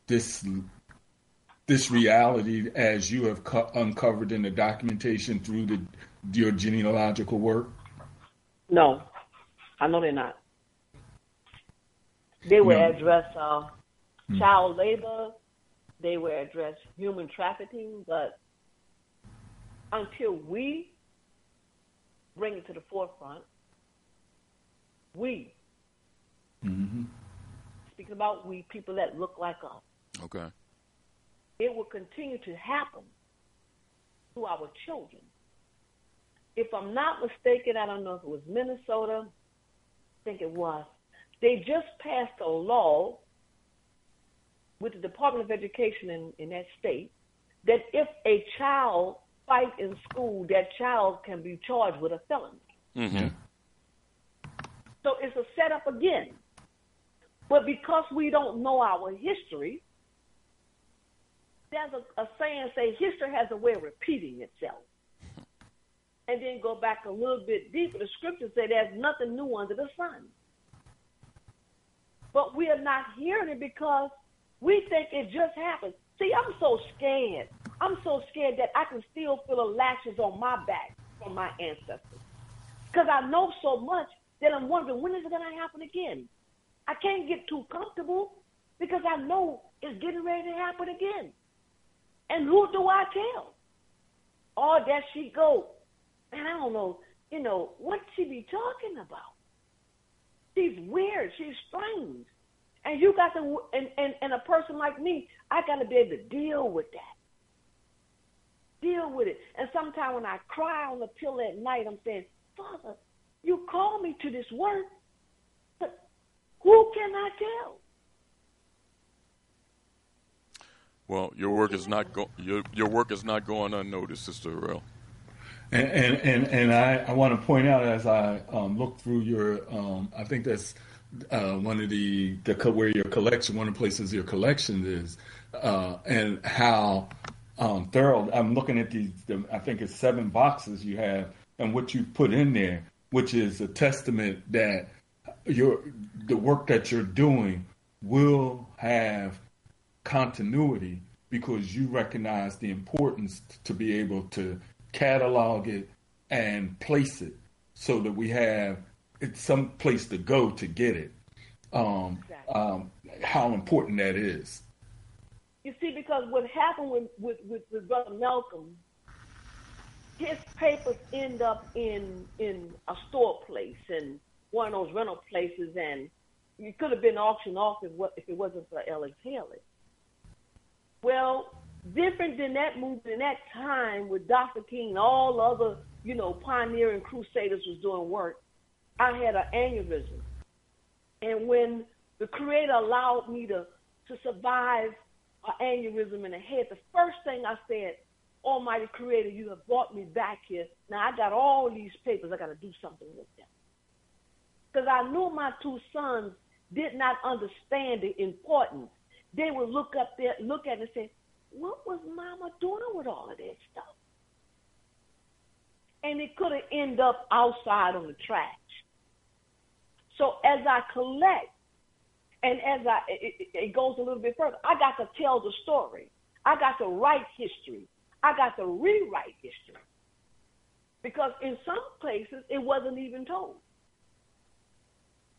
S8: this this reality as you have co- uncovered in the documentation through the your genealogical work?
S9: No, I know they're not. They will
S8: No.
S9: address uh,
S8: Hmm.
S9: child labor. They will address human trafficking, but until we bring it to the forefront, we
S8: Mm-hmm.
S9: speaking about we, people that look like us.
S5: Okay.
S9: It will continue to happen to our children. If I'm not mistaken, I don't know if it was Minnesota, I think it was, they just passed a law with the Department of Education in, in that state that if a child fight in school, that child can be charged with a felony.
S5: Mm-hmm.
S9: So it's a setup again. But because we don't know our history, there's a, a saying say history has a way of repeating itself. And then go back a little bit deeper. The scriptures say there's nothing new under the sun. But we are not hearing it because we think it just happened. See, I'm so scared. I'm so scared that I can still feel the lashes on my back from my ancestors. Because I know so much that I'm wondering when is it going to happen again? I can't get too comfortable because I know it's getting ready to happen again. And who do I tell? Oh, there she go. And I don't know, you know, what she be talking about. She's weird. She's strange. And you got to, and, and, and a person like me, I got to be able to deal with that. Deal with it. And sometimes when I cry on the pillow at night, I'm saying, Father, you call me to this work, but who can I tell?
S5: Well, your work is not go- your your work is not going unnoticed, Sister Harrell.
S8: And and and, I, I want to point out as I um, look through your, um, I think that's uh, one of the, the where your collection, one of the places your collection is, uh, and how um, thorough. I'm looking at these. The, I think it's seven boxes you have, and what you put in there, which is a testament that your the work that you're doing will have continuity because you recognize the importance to be able to catalog it and place it so that we have some place to go to get it. Um, exactly. um, how important that is.
S9: You see, because what happened with, with, with, with Brother Malcolm, his papers end up in in a store place and one of those rental places, and it could have been auctioned off if, if it wasn't for Alex Haley. Well, different than that movement in that time with Dr. King and all other, you know, pioneering crusaders was doing work, I had an aneurysm. And when the Creator allowed me to, to survive an aneurysm in the head, the first thing I said, Almighty Creator, you have brought me back here. Now I got all these papers. I got to do something with them. Because I knew my two sons did not understand the importance. They would look up there, look at it and say, what was Mama doing with all of that stuff? And it could have ended up outside on the trash. So as I collect, and as I it, it goes a little bit further, I got to tell the story. I got to write history. I got to rewrite history. Because in some places it wasn't even told.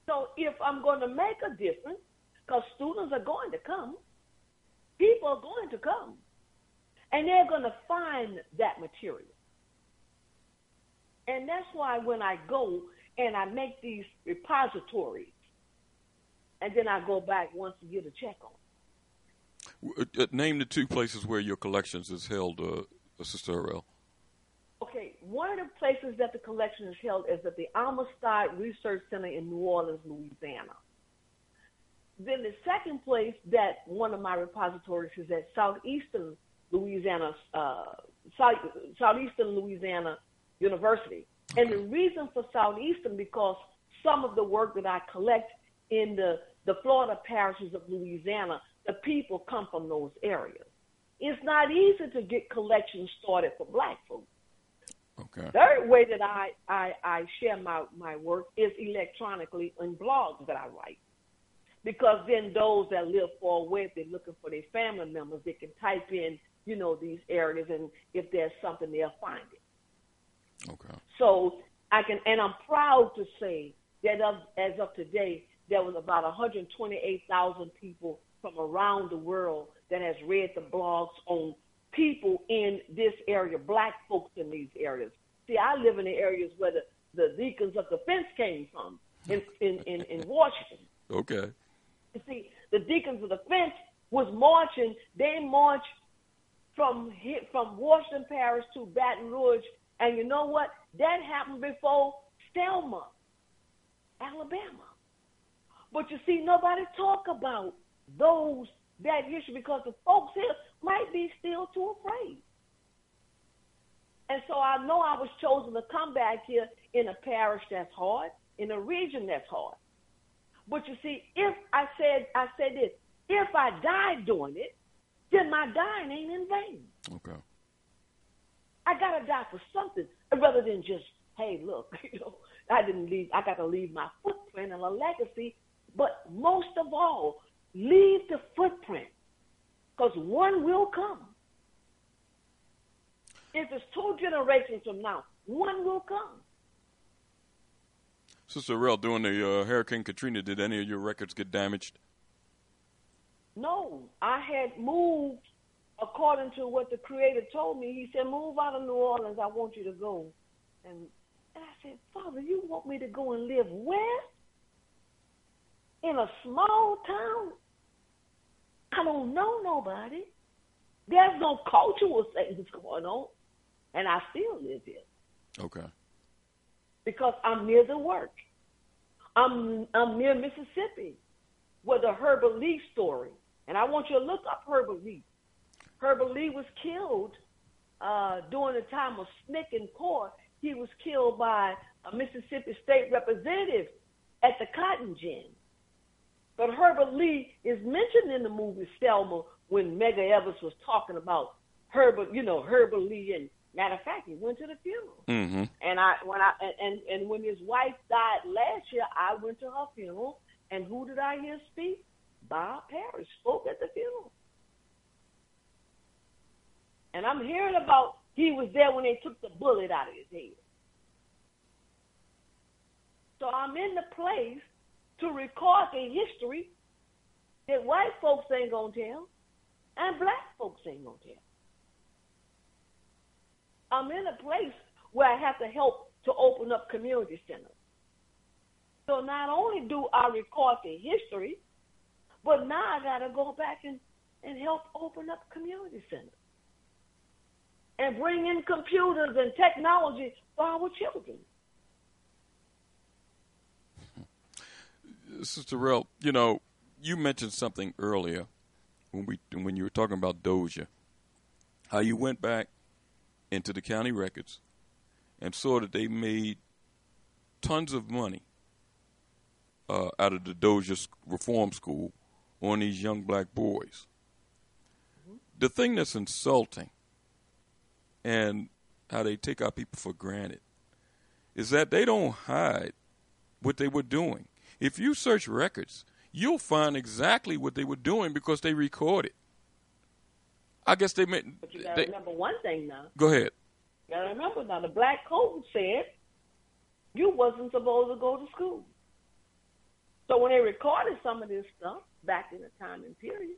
S9: So if I'm going to make a difference, because students are going to come, People are going to come and they're going to find that material. And that's why when I go and I make these repositories, and then I go back once to get a check on.
S5: Uh, uh, name the two places where your collections is held, uh, Sister Harrell.
S9: Okay, one of the places that the collection is held is at the Amistad Research Center in New Orleans, Louisiana. Then the second place that one of my repositories is at Southeastern Louisiana, uh, South, Southeastern Louisiana University. And the reason for Southeastern because some of the work that I collect in the, the Florida parishes of Louisiana, the people come from those areas. It's not easy to get collections started for black folks.
S5: Okay.
S9: Third way that I, I, I share my, my work is electronically in blogs that I write because then those that live far away, if they're looking for their family members, they can type in, you know, these areas, and if there's something, they'll find it.
S5: Okay.
S9: So I can, and I'm proud to say that of, as of today, there was about 128,000 people from around the world that has read the blogs on people in this area, black folks in these areas. See, I live in the areas where the, the deacons of defense came from in, in, in, in Washington.
S5: Okay.
S9: You see, the Deacons of Defense was marching. They marched from from Washington Parish to Baton Rouge, and you know what? That happened before Selma, Alabama. But you see, nobody talk about those that history because the folks here might be still too afraid. And so I know I was chosen to come back here in a parish that's hard, in a region that's hard. But you see, if I said I said this, if I died doing it, then my dying ain't in vain.
S5: Okay.
S9: I gotta die for something rather than just, hey, look, you know, I didn't leave. I got to leave my footprint and a legacy. But most of all, leave the footprint, because one will come. If it's two generations from now, one will come.
S5: Sister Harrell, during the uh, Hurricane Katrina, did any of your records get damaged?
S9: No, I had moved according to what the Creator told me. He said, "Move out of New Orleans. I want you to go." And, and I said, "Father, you want me to go and live where? In a small town? I don't know nobody. There's no cultural things going on, and I still live here
S5: Okay.
S9: Because I'm near the work. I'm I'm near Mississippi, with the Herbert Lee story, and I want you to look up Herbert Lee. Herbert Lee was killed uh, during the time of SNCC and CORE. He was killed by a Mississippi state representative at the cotton gin. But Herbert Lee is mentioned in the movie Selma when Medgar Evers was talking about Herbert, you know, Herbert Lee and matter of fact, he went to the funeral.
S5: Mm-hmm.
S9: And I when I and and when his wife died last year, I went to her funeral. And who did I hear speak? Bob Parrish spoke at the funeral. And I'm hearing about he was there when they took the bullet out of his head. So I'm in the place to record the history that white folks ain't gonna tell and black folks ain't gonna tell. I'm in a place where I have to help to open up community centers. So not only do I record the history, but now I got to go back and, and help open up community centers and bring in computers and technology for our children.
S5: Sister Harrell, you know, you mentioned something earlier when we when you were talking about Dozier. How you went back into the county records and saw that they made tons of money uh, out of the Dozier Reform School on these young black boys. The thing that's insulting and how they take our people for granted is that they don't hide what they were doing. If you search records, you'll find exactly what they were doing because they recorded. I guess they meant.
S9: But you got to remember one thing now.
S5: go ahead.
S9: You got to remember now. The black code said you wasn't supposed to go to school. So when they recorded some of this stuff back in the time and period,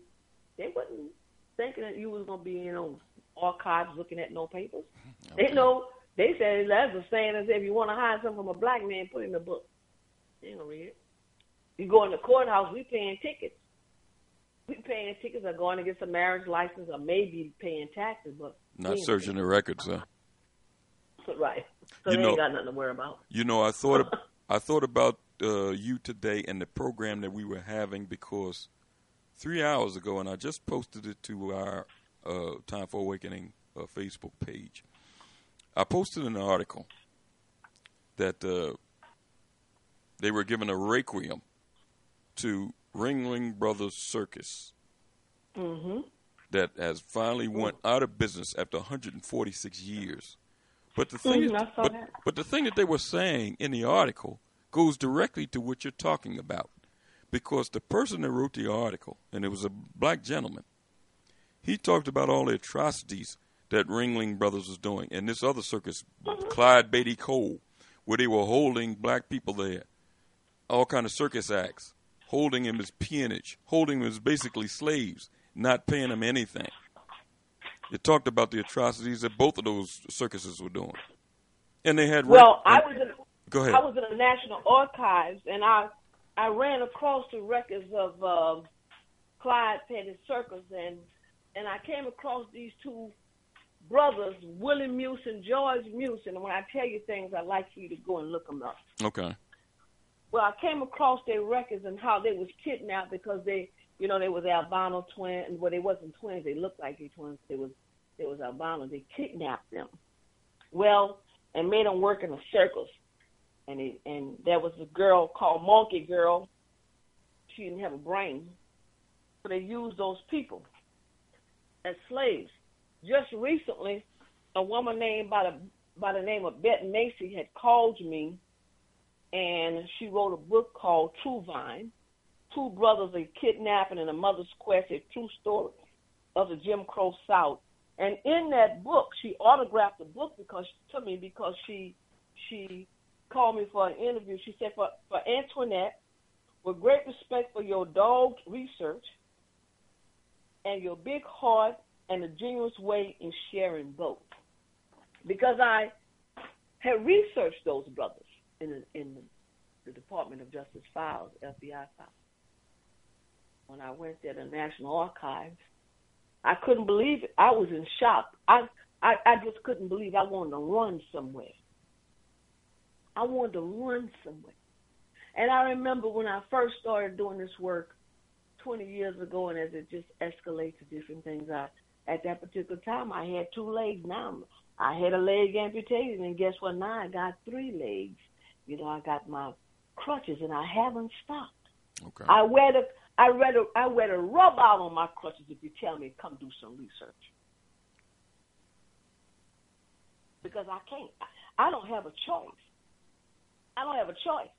S9: they wasn't thinking that you was gonna be in on archives looking at no papers. Mm-hmm. They know they said that's the saying as if you want to hide something from a black man, put it in the book. They ain't gonna read it. You go in the courthouse, we paying tickets. We paying tickets or going to get some marriage license or maybe paying taxes, but
S5: Not searching the records, huh?
S9: right. So
S5: You
S9: they
S5: know-
S9: ain't got nothing to worry about.
S5: You know, I thought I thought about uh, you today and the program that we were having because three hours ago, and I just posted it to our uh, Time for Awakening uh, Facebook page. I posted an article that uh, they were giving a requiem to Ringling Brothers Circus
S9: Mm-hmm.
S5: that has finally went out of business after 146 years. But the thing,
S9: Mhm, I saw
S5: but,
S9: that.
S5: but the thing that they were saying in the article goes directly to what you're talking about, because the person that wrote the article, and it was a black gentleman, he talked about all the atrocities that Ringling Brothers was doing, and this other circus, Clyde Beatty Cole, where they were holding black people there, all kind of circus acts, holding them as peonage, holding them as basically slaves, not paying them anything. It talked about the atrocities that both of those circuses were doing, and they had.
S9: Well,
S5: rec-
S9: I was in
S5: Go ahead.
S9: I was in the National Archives, and I I ran across the records of uh, Clyde Beatty Circus, and and I came across these two brothers, Willie Muse and George Muse. And when I tell you things, I'd like for you to go and look them up.
S5: Okay.
S9: Well, I came across their records and how they was kidnapped because they, you know, they was albino twins. Well, they wasn't twins. They looked like they twins. They was they was albino. They kidnapped them. Well, and made them work in a circus. And it, and there was a girl called Monkey Girl. She didn't have a brain, so they used those people as slaves. Just recently, a woman named by the by the name of Beth Macy had called me, and she wrote a book called True Vine. Two brothers, a kidnapping and a mother's quest, a true story of the Jim Crow South. And in that book, she autographed the book because to me because she she called me for an interview. She said for for Antoinette, with great respect for your dogged research and your big heart and a generous way in sharing both. Because I had researched those brothers in the, in the Department of Justice files, FBI files. When I went there to the National Archives, I couldn't believe it. I was in shock. I, I I just couldn't believe I wanted to run somewhere. I wanted to run somewhere. And I remember when I first started doing this work 20 years ago, and as it just escalates to different things, I at that particular time I had two legs. Now I had a leg amputated, and guess what? Now I got three legs. You know, I got my crutches, and I haven't stopped.
S5: Okay.
S9: I wear the I wear the I wear the rub out on my crutches if you tell me come do some research. Because I can't. I don't have a choice. I don't have a choice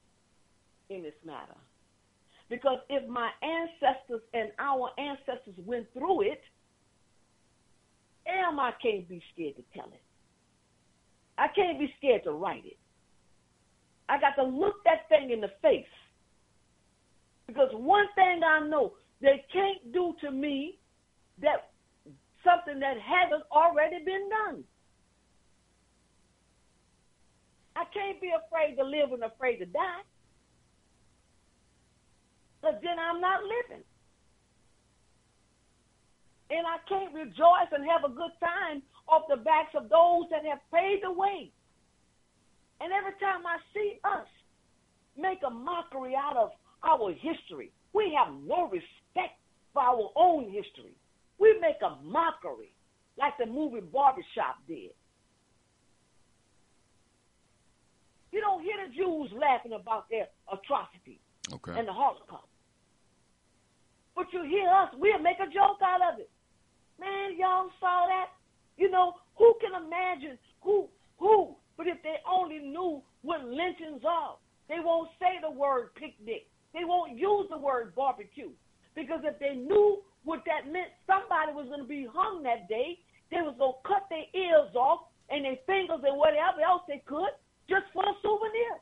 S9: in this matter. Because if my ancestors and our ancestors went through it, damn, I can't be scared to tell it. I can't be scared to write it. I got to look that thing in the face. Because one thing I know, they can't do to me that something that hasn't already been done. I can't be afraid to live and afraid to die. Because then I'm not living. And I can't rejoice and have a good time off the backs of those that have paved the way. And every time I see us make a mockery out of our history, we have no respect for our own history. We make a mockery like the movie Barbershop did. You don't hear the Jews laughing about their atrocities
S5: Okay.
S9: and the Holocaust. But you hear us, we'll make a joke out of it. Man, y'all saw that? You know, who can imagine who who? But if they only knew what lynchings are, they won't say the word picnic. They won't use the word barbecue. Because if they knew what that meant, somebody was going to be hung that day. They was going to cut their ears off and their fingers and whatever else they could just for a souvenir.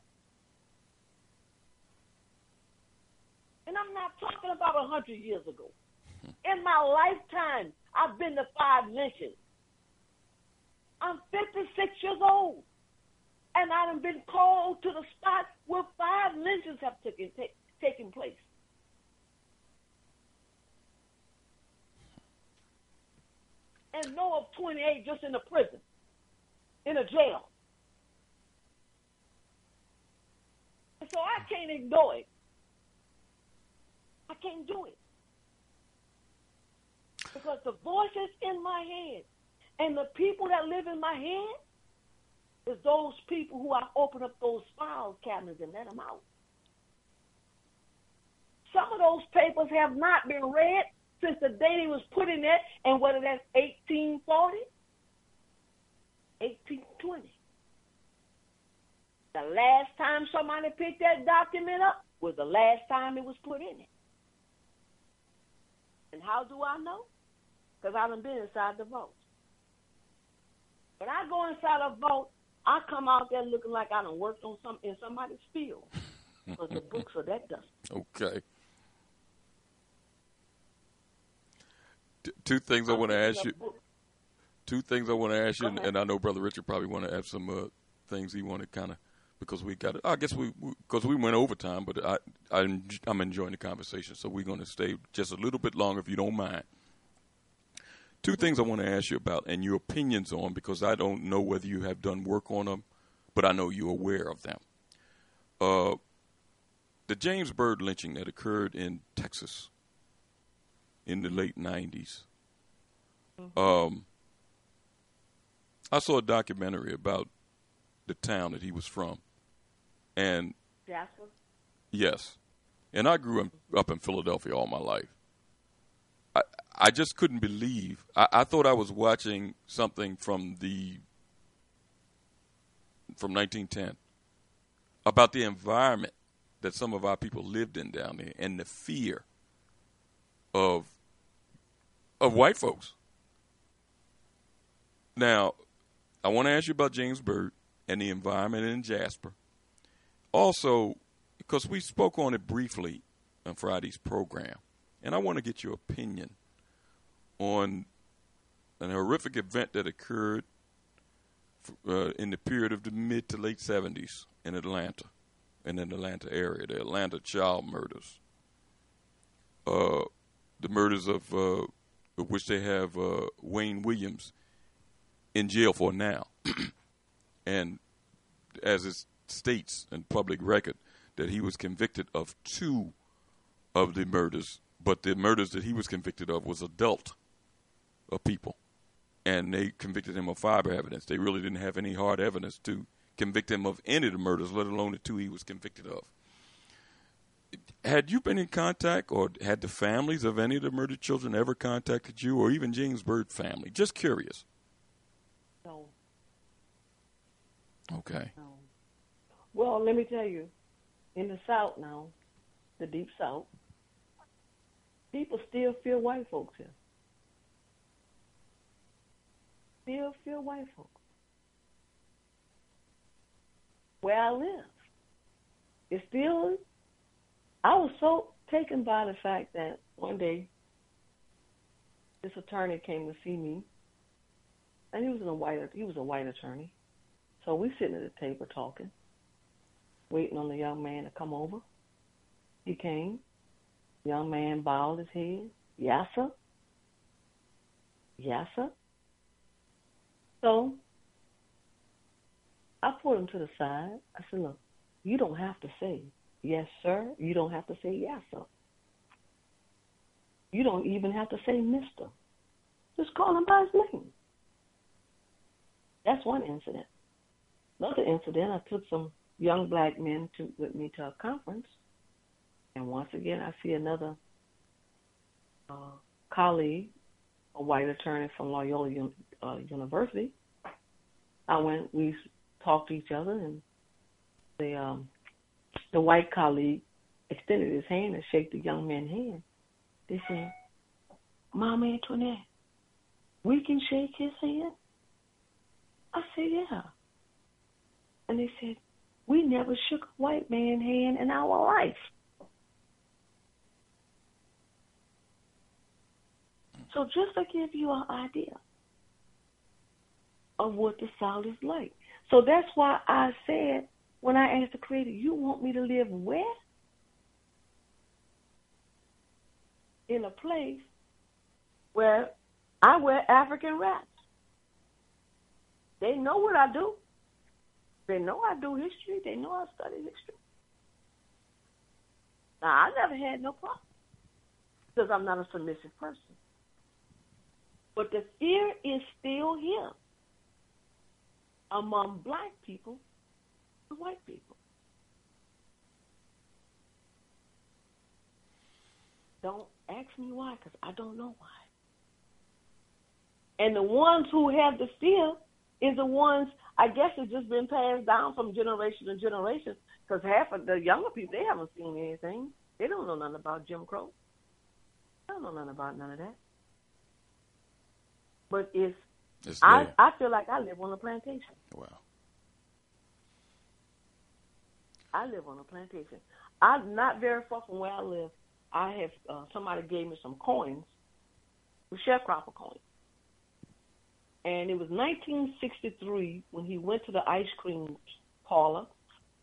S9: And I'm not talking about a hundred years ago. In my lifetime, I've been to five lynchings. I'm 56 years old, and I've been called to the spot where five lynchings have taken ta- taken place. And know of 28 just in a prison, in a jail. So I can't ignore it. I can't do it. Because the voices in my head and the people that live in my head is those people who I open up those file cabinets and let them out. Some of those papers have not been read since the day they was put in there, and whether that's 1840, 1820. The last time somebody picked that document up was the last time it was put in it. And how do I know? Because I haven't been inside the vault. When I go inside a vault, I come out there looking like I done worked on some in somebody's field. Because the books are that dusty.
S5: Okay. T- two things I want to ask you. Two things I want to ask you, and, and I know Brother Richard probably want to have some uh, things he want to kind of because we got. It. I guess we because we, we, went overtime, but I, I I'm enjoying the conversation, so we're going to stay just a little bit longer if you don't mind. Two things I want to ask you about and your opinions on because I don't know whether you have done work on them, but I know you're aware of them. Uh, the James Byrd lynching that occurred in Texas in the late 90s. Mm-hmm. Um, I saw a documentary about the town that he was from, and. Yes, and I grew up in Philadelphia all my life. I I just couldn't believe. I, I thought I was watching something from the from 1910 about the environment that some of our people lived in down there and the fear of of white folks. Now, I want to ask you about James Byrd and the environment in Jasper. Also, because we spoke on it briefly on Friday's program, and I want to get your opinion on an horrific event that occurred uh, in the period of the mid to late 70s in Atlanta, and in the Atlanta area, the Atlanta child murders. Uh, the murders of, uh, of which they have uh, Wayne Williams in jail for now. and as it states in public record, that he was convicted of two of the murders, but the murders that he was convicted of was adult of people. And they convicted him of fiber evidence. They really didn't have any hard evidence to convict him of any of the murders, let alone the two he was convicted of. Had you been in contact, or had the families of any of the murdered children ever contacted you, or even James Byrd family? Just curious.
S9: No.
S5: Okay.
S9: No. Well, let me tell you, in the South now, the Deep South, people still fear white folks here. Still fear white folks. Where I live, it's still. I was so taken by the fact that one day this attorney came to see me and he was a white he was a white attorney. So we sitting at the table talking, waiting on the young man to come over. He came. Young man bowed his head. Yes, sir. Yes, sir. So I pulled him to the side. I said, Look, you don't have to say yes, sir. You don't have to say yes, sir. You don't even have to say mister. Just call him by his name. That's one incident. Another incident, I took some young black men to, with me to a conference, and once again, I see another uh, colleague, a white attorney from Loyola uh, University. I went, we talked to each other, and the um, the white colleague extended his hand and shook the young man's hand. They said, "Mama Antoinette, we can shake his hand." I said, yeah. And they said, we never shook a white man's hand in our life. So just to give you an idea of what the South is like. So that's why I said when I asked the Creator, you want me to live where? In a place where I wear African wraps. They know what I do. They know I do history. They know I study history. Now, I never had no problem because I'm not a submissive person. But the fear is still here among black people and white people. Don't ask me why, because I don't know why. And the ones who have the fear is the ones I guess it's just been passed down from generation to generation. Because half of the younger people they haven't seen anything. They don't know nothing about Jim Crow. They don't know nothing about none of that. But it's, I I feel like I live on a plantation.
S5: Wow.
S9: I live on a plantation. I'm not very far from where I live. I have uh, somebody gave me some coins, sharecropper coins. And it was 1963 when he went to the ice cream parlor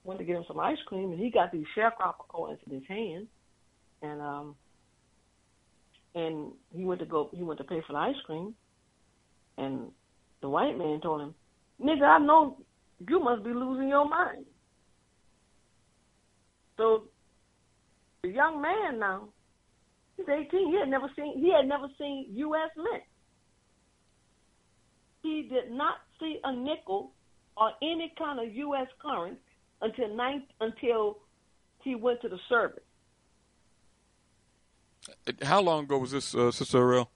S9: went to get him some ice cream, and he got these sharecropper coins in his hand, and um, and he went to go, he went to pay for the ice cream, and the white man told him, "Nigga, I know you must be losing your mind." So the young man now, he's 18. He had never seen he had never seen U.S. mint. He did not see a nickel or any kind of U.S. currency until ninth, until he went to the service.
S5: How long ago was this, uh, Sister Harrell?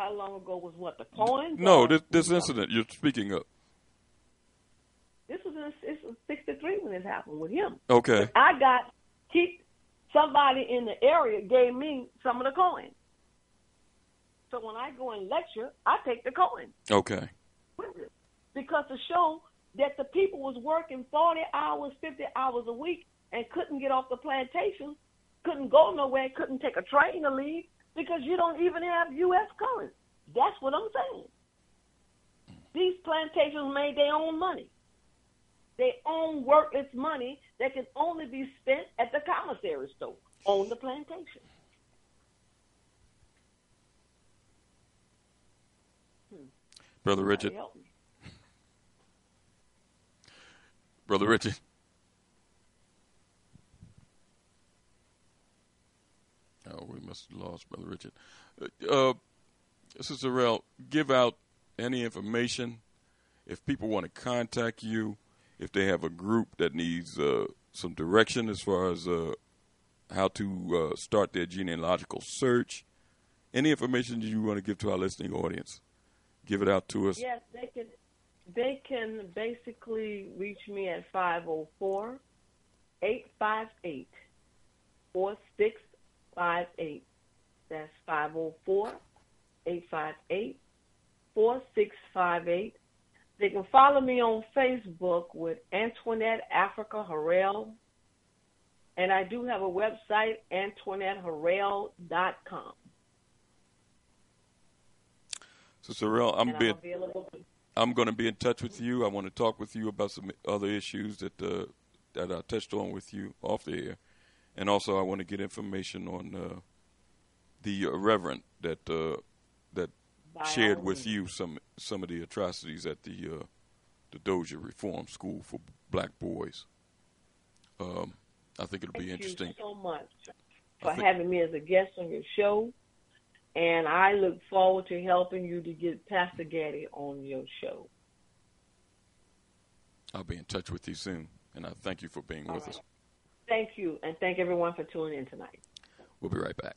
S9: How long ago was what the coin?
S5: No, this this incident you're speaking of.
S9: This was in this was '63 when this happened with him.
S5: Okay.
S9: I got keep somebody in the area gave me some of the coins. So when I go and lecture, I take the coin
S5: Okay.
S9: because to show that the people was working 40 hours, 50 hours a week and couldn't get off the plantation, couldn't go nowhere, couldn't take a train to leave because you don't even have U.S. currency. That's what I'm saying. These plantations made their own money. They own worthless money that can only be spent at the commissary store on the plantation. Hmm.
S5: Brother Richard. Brother Richard. Oh, we must have lost Brother Richard. Uh, uh, Sister Harrell, give out any information if people want to contact you, if they have a group that needs uh, some direction as far as uh, how to uh, start their genealogical search. Any information you want to give to our listening audience, give it out to us.
S9: Yes, they can. They can basically reach me at 504 858 4658. That's 504 858 4658. They can follow me on Facebook with Antoinette Africa Harrell. And I do have a website, AntoinetteHarrell.com.
S5: Sister Harrell, I'm
S9: and
S5: being
S9: I'm available
S5: I'm going to be in touch with you. I want to talk with you about some other issues that uh, that I touched on with you off the air, and also I want to get information on uh, the uh, Reverend that uh, that
S9: By
S5: shared with you some some of the atrocities at the uh, the Dozier Reform School for Black Boys. Um, I think it'll be interesting.
S9: Thank you so much for
S5: think-
S9: having me as a guest on your show. And I look forward to helping you to get Pastor Gaddy on your show.
S5: I'll be in touch with you soon, and I thank you for being with us.
S9: Thank you, and thank everyone for tuning in tonight.
S5: We'll be right back.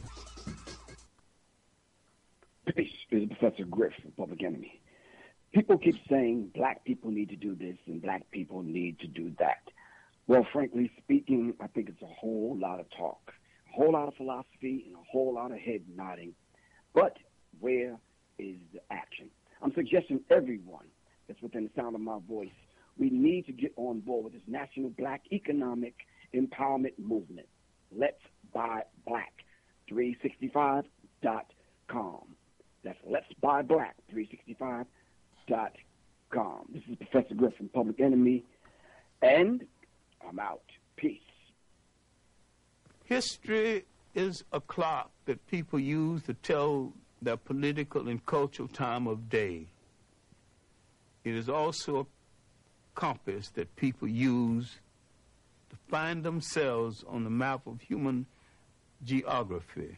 S10: This is Professor Griff from Public Enemy. People keep saying black people need to do this and black people need to do that. Well, frankly speaking, I think it's a whole lot of talk, a whole lot of philosophy, and a whole lot of head nodding. But where is the action? I'm suggesting everyone that's within the sound of my voice, we need to get on board with this national black economic empowerment movement. Let's buy black365.com. That's let's buy black. 365.com. This is Professor Griff from Public Enemy, and I'm out. Peace.
S11: History is a clock that people use to tell their political and cultural time of day. It is also a compass that people use to find themselves on the map of human geography.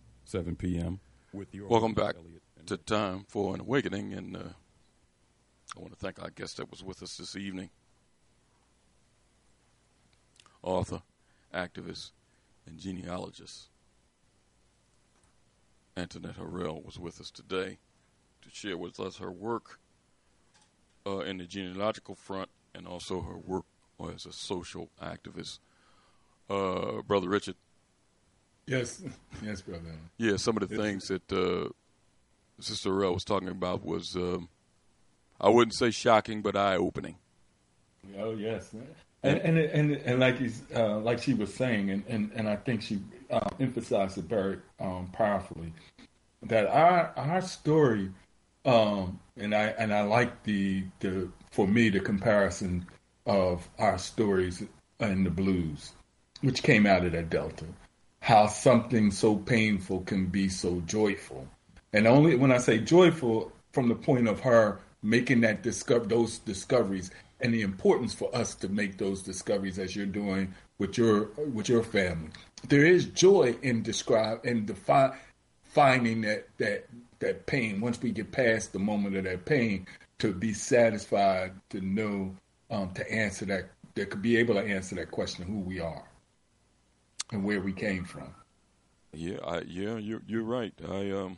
S5: 7 p.m. With your Welcome back to Time for an Awakening, and uh, I want to thank our guest that was with us this evening. Author, activist, and genealogist Antoinette Harrell was with us today to share with us her work uh, in the genealogical front and also her work as a social activist. Uh, Brother Richard.
S8: Yes, yes, brother.
S5: Yeah, some of the things that uh, Sister Harrell was talking about was, um, I wouldn't say shocking, but eye opening.
S8: Oh yes, and and and, and like he's uh, like she was saying, and and, and I think she uh, emphasized it very um, powerfully that our our story, um, and I and I like the the for me the comparison of our stories in the blues, which came out of that Delta, how something so painful can be so joyful, and only when I say joyful from the point of her making that discover those discoveries and the importance for us to make those discoveries as you're doing with your with your family. There is joy in describe in defi- finding that that that pain. Once we get past the moment of that pain, to be satisfied to know um, to answer that that could be able to answer that question of who we are and where we came from.
S5: Yeah, I, yeah, you're you're right. I um,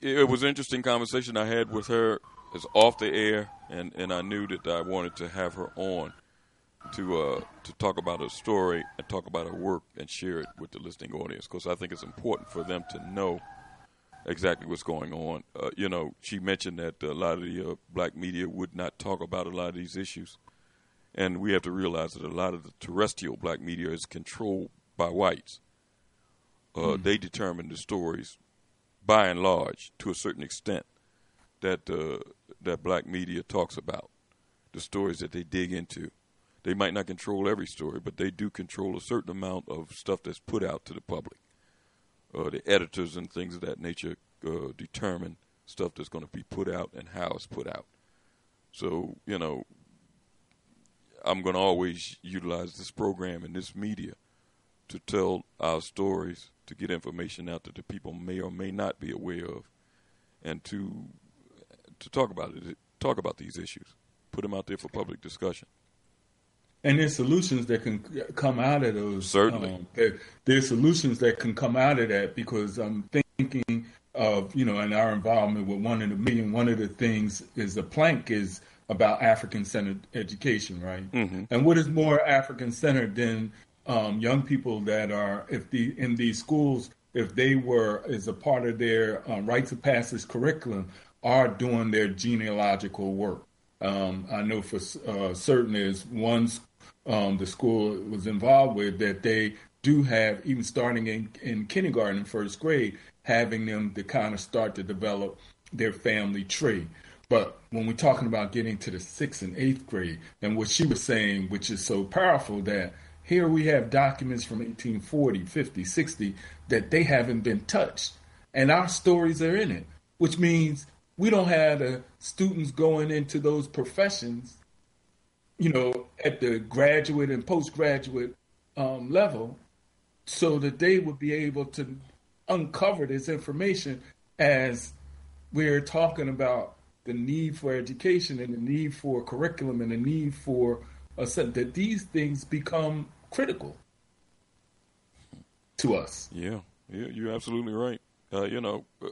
S5: it was an interesting conversation I had with her. It's off the air, and and I knew that I wanted to have her on to uh, to talk about her story and talk about her work and share it with the listening audience because I think it's important for them to know exactly what's going on. Uh, you know, she mentioned that a lot of the uh, black media would not talk about a lot of these issues, and we have to realize that a lot of the terrestrial black media is controlled by whites. Mm. They determine the stories, by and large, to a certain extent, that uh, that black media talks about, the stories that they dig into they might not control every story, but they do control a certain amount of stuff that's put out to the public. Uh, the editors and things of that nature uh, determine stuff that's going to be put out and how it's put out. So, you know, I'm going to always utilize this program and this media to tell our stories, to get information out that the people may or may not be aware of, and to to talk about it, talk about these issues, put them out there for public discussion
S8: and there's solutions that can come out of those.
S5: Certainly,
S8: um, there, there's solutions that can come out of that because I'm thinking of you know in our involvement with one of the million. One of the things is the plank is about African centered education, right?
S5: Mm-hmm.
S8: And what is more African centered than um, young people that are if the in these schools if they were as a part of their uh, rites of passage curriculum are doing their genealogical work. Um, I know for uh, certain is one um, the school was involved with that they do have even starting in, in kindergarten and first grade having them to kind of start to develop their family tree. But when we're talking about getting to the sixth and eighth grade, and what she was saying, which is so powerful, that here we have documents from 1840, 50, 60 that they haven't been touched, and our stories are in it, which means we don't have the students going into those professions, you know, at the graduate and postgraduate um, level, so that they would be able to uncover this information as we're talking about the need for education and the need for curriculum and the need for a set that these things become critical to us.
S5: Yeah, yeah, you're absolutely right. Uh, you know, uh,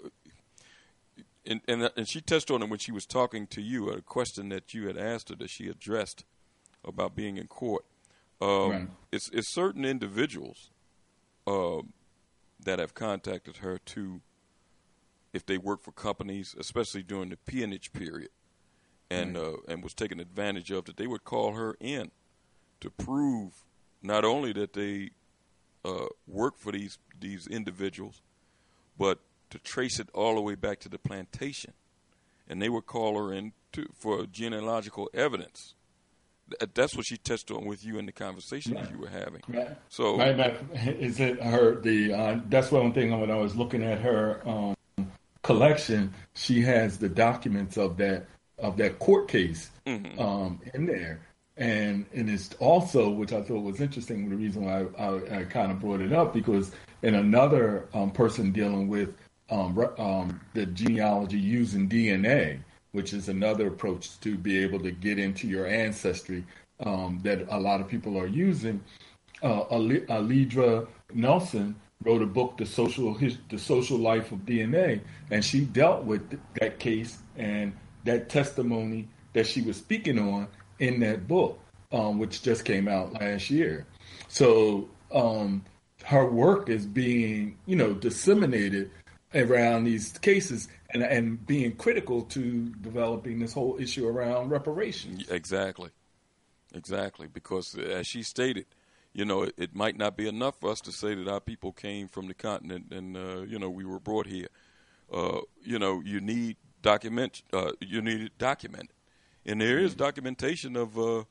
S5: and, and and she touched on it when she was talking to you. A question that you had asked her that she addressed about being in court. Um, right. It's it's certain individuals uh, that have contacted her to, if they work for companies, especially during the peonage period, and right. uh, and was taken advantage of, that they would call her in to prove not only that they uh, work for these these individuals, but to trace it all the way back to the plantation, and they would call her in to, for genealogical evidence that's what she touched on with you in the conversation right. that you were having. Right. So,
S8: right, is it her? The uh, that's one thing when I was looking at her um, collection, she has the documents of that of that court case mm-hmm. um, in there. And and it's also, which I thought was interesting, the reason why I, I, I kind of brought it up because in another um, person dealing with um, um, the genealogy using DNA, which is another approach to be able to get into your ancestry um, that a lot of people are using. Uh, Alondra Nelson wrote a book, The Social His, The Social Life of DNA, and she dealt with that case and that testimony that she was speaking on in that book, um, which just came out last year. So um, her work is being, you know, disseminated around these cases and and being critical to developing this whole issue around reparations.
S5: Exactly, exactly. Because as she stated, you know, it, it, might not be enough for us to say that our people came from the continent and uh, you know we were brought here. Uh, you know, you need document. Uh, you need it documented, and there is documentation of uh,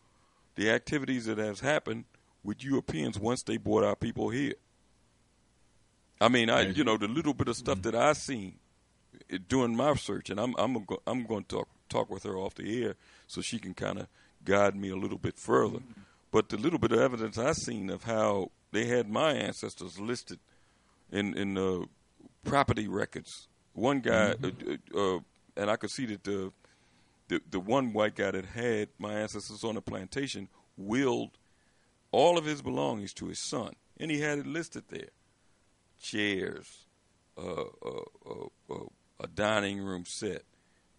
S5: the activities that has happened with Europeans once they brought our people here. I mean, I you know the little bit of stuff mm-hmm. that I seen doing my search, and I'm I'm I'm going to talk talk with her off the air so she can kind of guide me a little bit further. But the little bit of evidence I've seen of how they had my ancestors listed in in the property records. One guy, mm-hmm. uh, uh, and I could see that the, the the one white guy that had my ancestors on the plantation willed all of his belongings to his son, and he had it listed there: chairs, uh, uh, uh, uh a dining room set,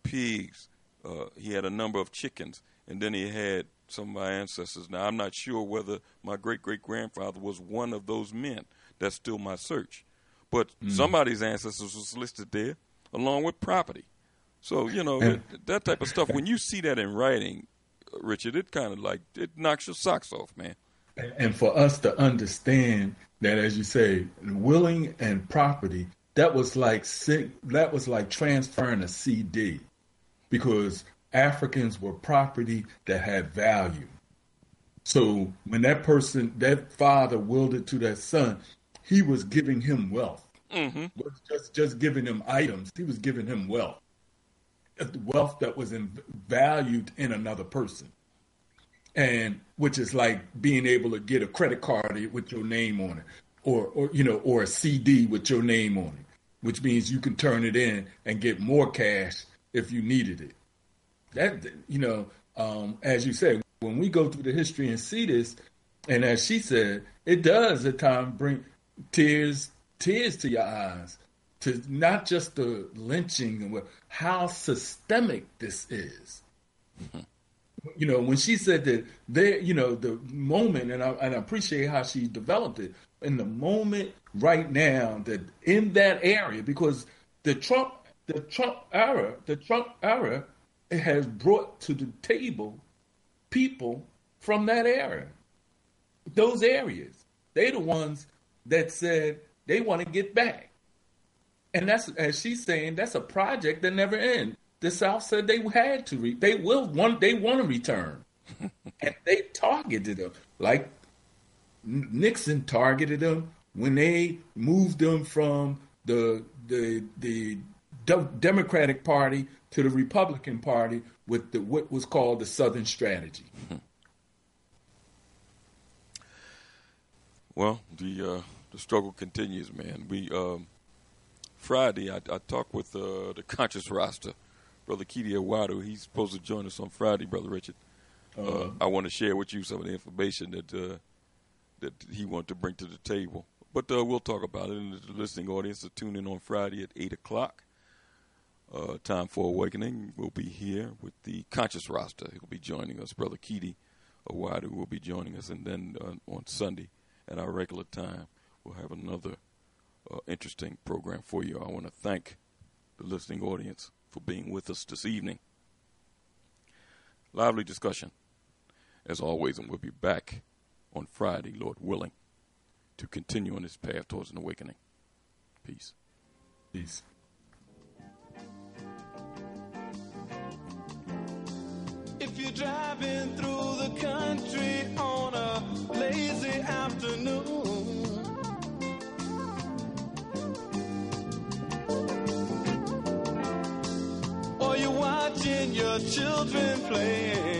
S5: pigs. Uh, he had a number of chickens, and then he had some of my ancestors. Now, I'm not sure whether my great great grandfather was one of those men. That's still my search. But mm. somebody's ancestors was listed there along with property. So, you know, that, that type of stuff, when you see that in writing, Richard, it kind of like, it knocks your socks off, man.
S8: And for us to understand that, as you say, willing and property that was like that was like transferring a CD because Africans were property that had value. So when that person, that father willed it to that son, he was giving him wealth. Mm-hmm. Just just giving him items. He was giving him wealth, wealth that was in, valued in another person, and which is like being able to get a credit card with your name on it, or, or you know, or a CD with your name on it, which means you can turn it in and get more cash if you needed it. That you know, um, as you said, when we go through the history and see this, and as she said, it does at times bring tears tears to your eyes to not just the lynching and what, how systemic this is. Mm-hmm. you know, when she said that there, you know, the moment, and I, and I appreciate how she developed it, in the moment right now that in that area, because the Trump, the Trump era, the Trump era has brought to the table people from that area, those areas. They're the ones that said they want to get back. And that's, as she's saying, that's a project that never ends the South said they had to. Re- they will want. They want to return, and they targeted them like Nixon targeted them when they moved them from the the the Democratic Party to the Republican Party with the, what was called the Southern Strategy.
S5: Well, the uh, the struggle continues, man. We um, Friday, I, I talked with uh, the Conscious Rasta Brother Keidi Awadu. He's supposed to join us on Friday, Brother Richard. Uh, uh, I want to share with you some of the information that uh, that he wanted to bring to the table. But uh, we'll talk about it in the listening audience. To tune in on Friday at eight o'clock. Uh, time for awakening. We'll be here with the conscious Rasta. He'll be joining us. Brother Keidi Awadu will be joining us, and then uh, on Sunday at our regular time, we'll have another interesting program for you. I want to thank the listening audience for being with us this evening. Lively discussion, as always, and we'll be back on Friday, Lord willing, to continue on this path towards an awakening. Peace.
S8: Peace.
S12: You're driving through the country on a lazy afternoon. Or you're watching your children playing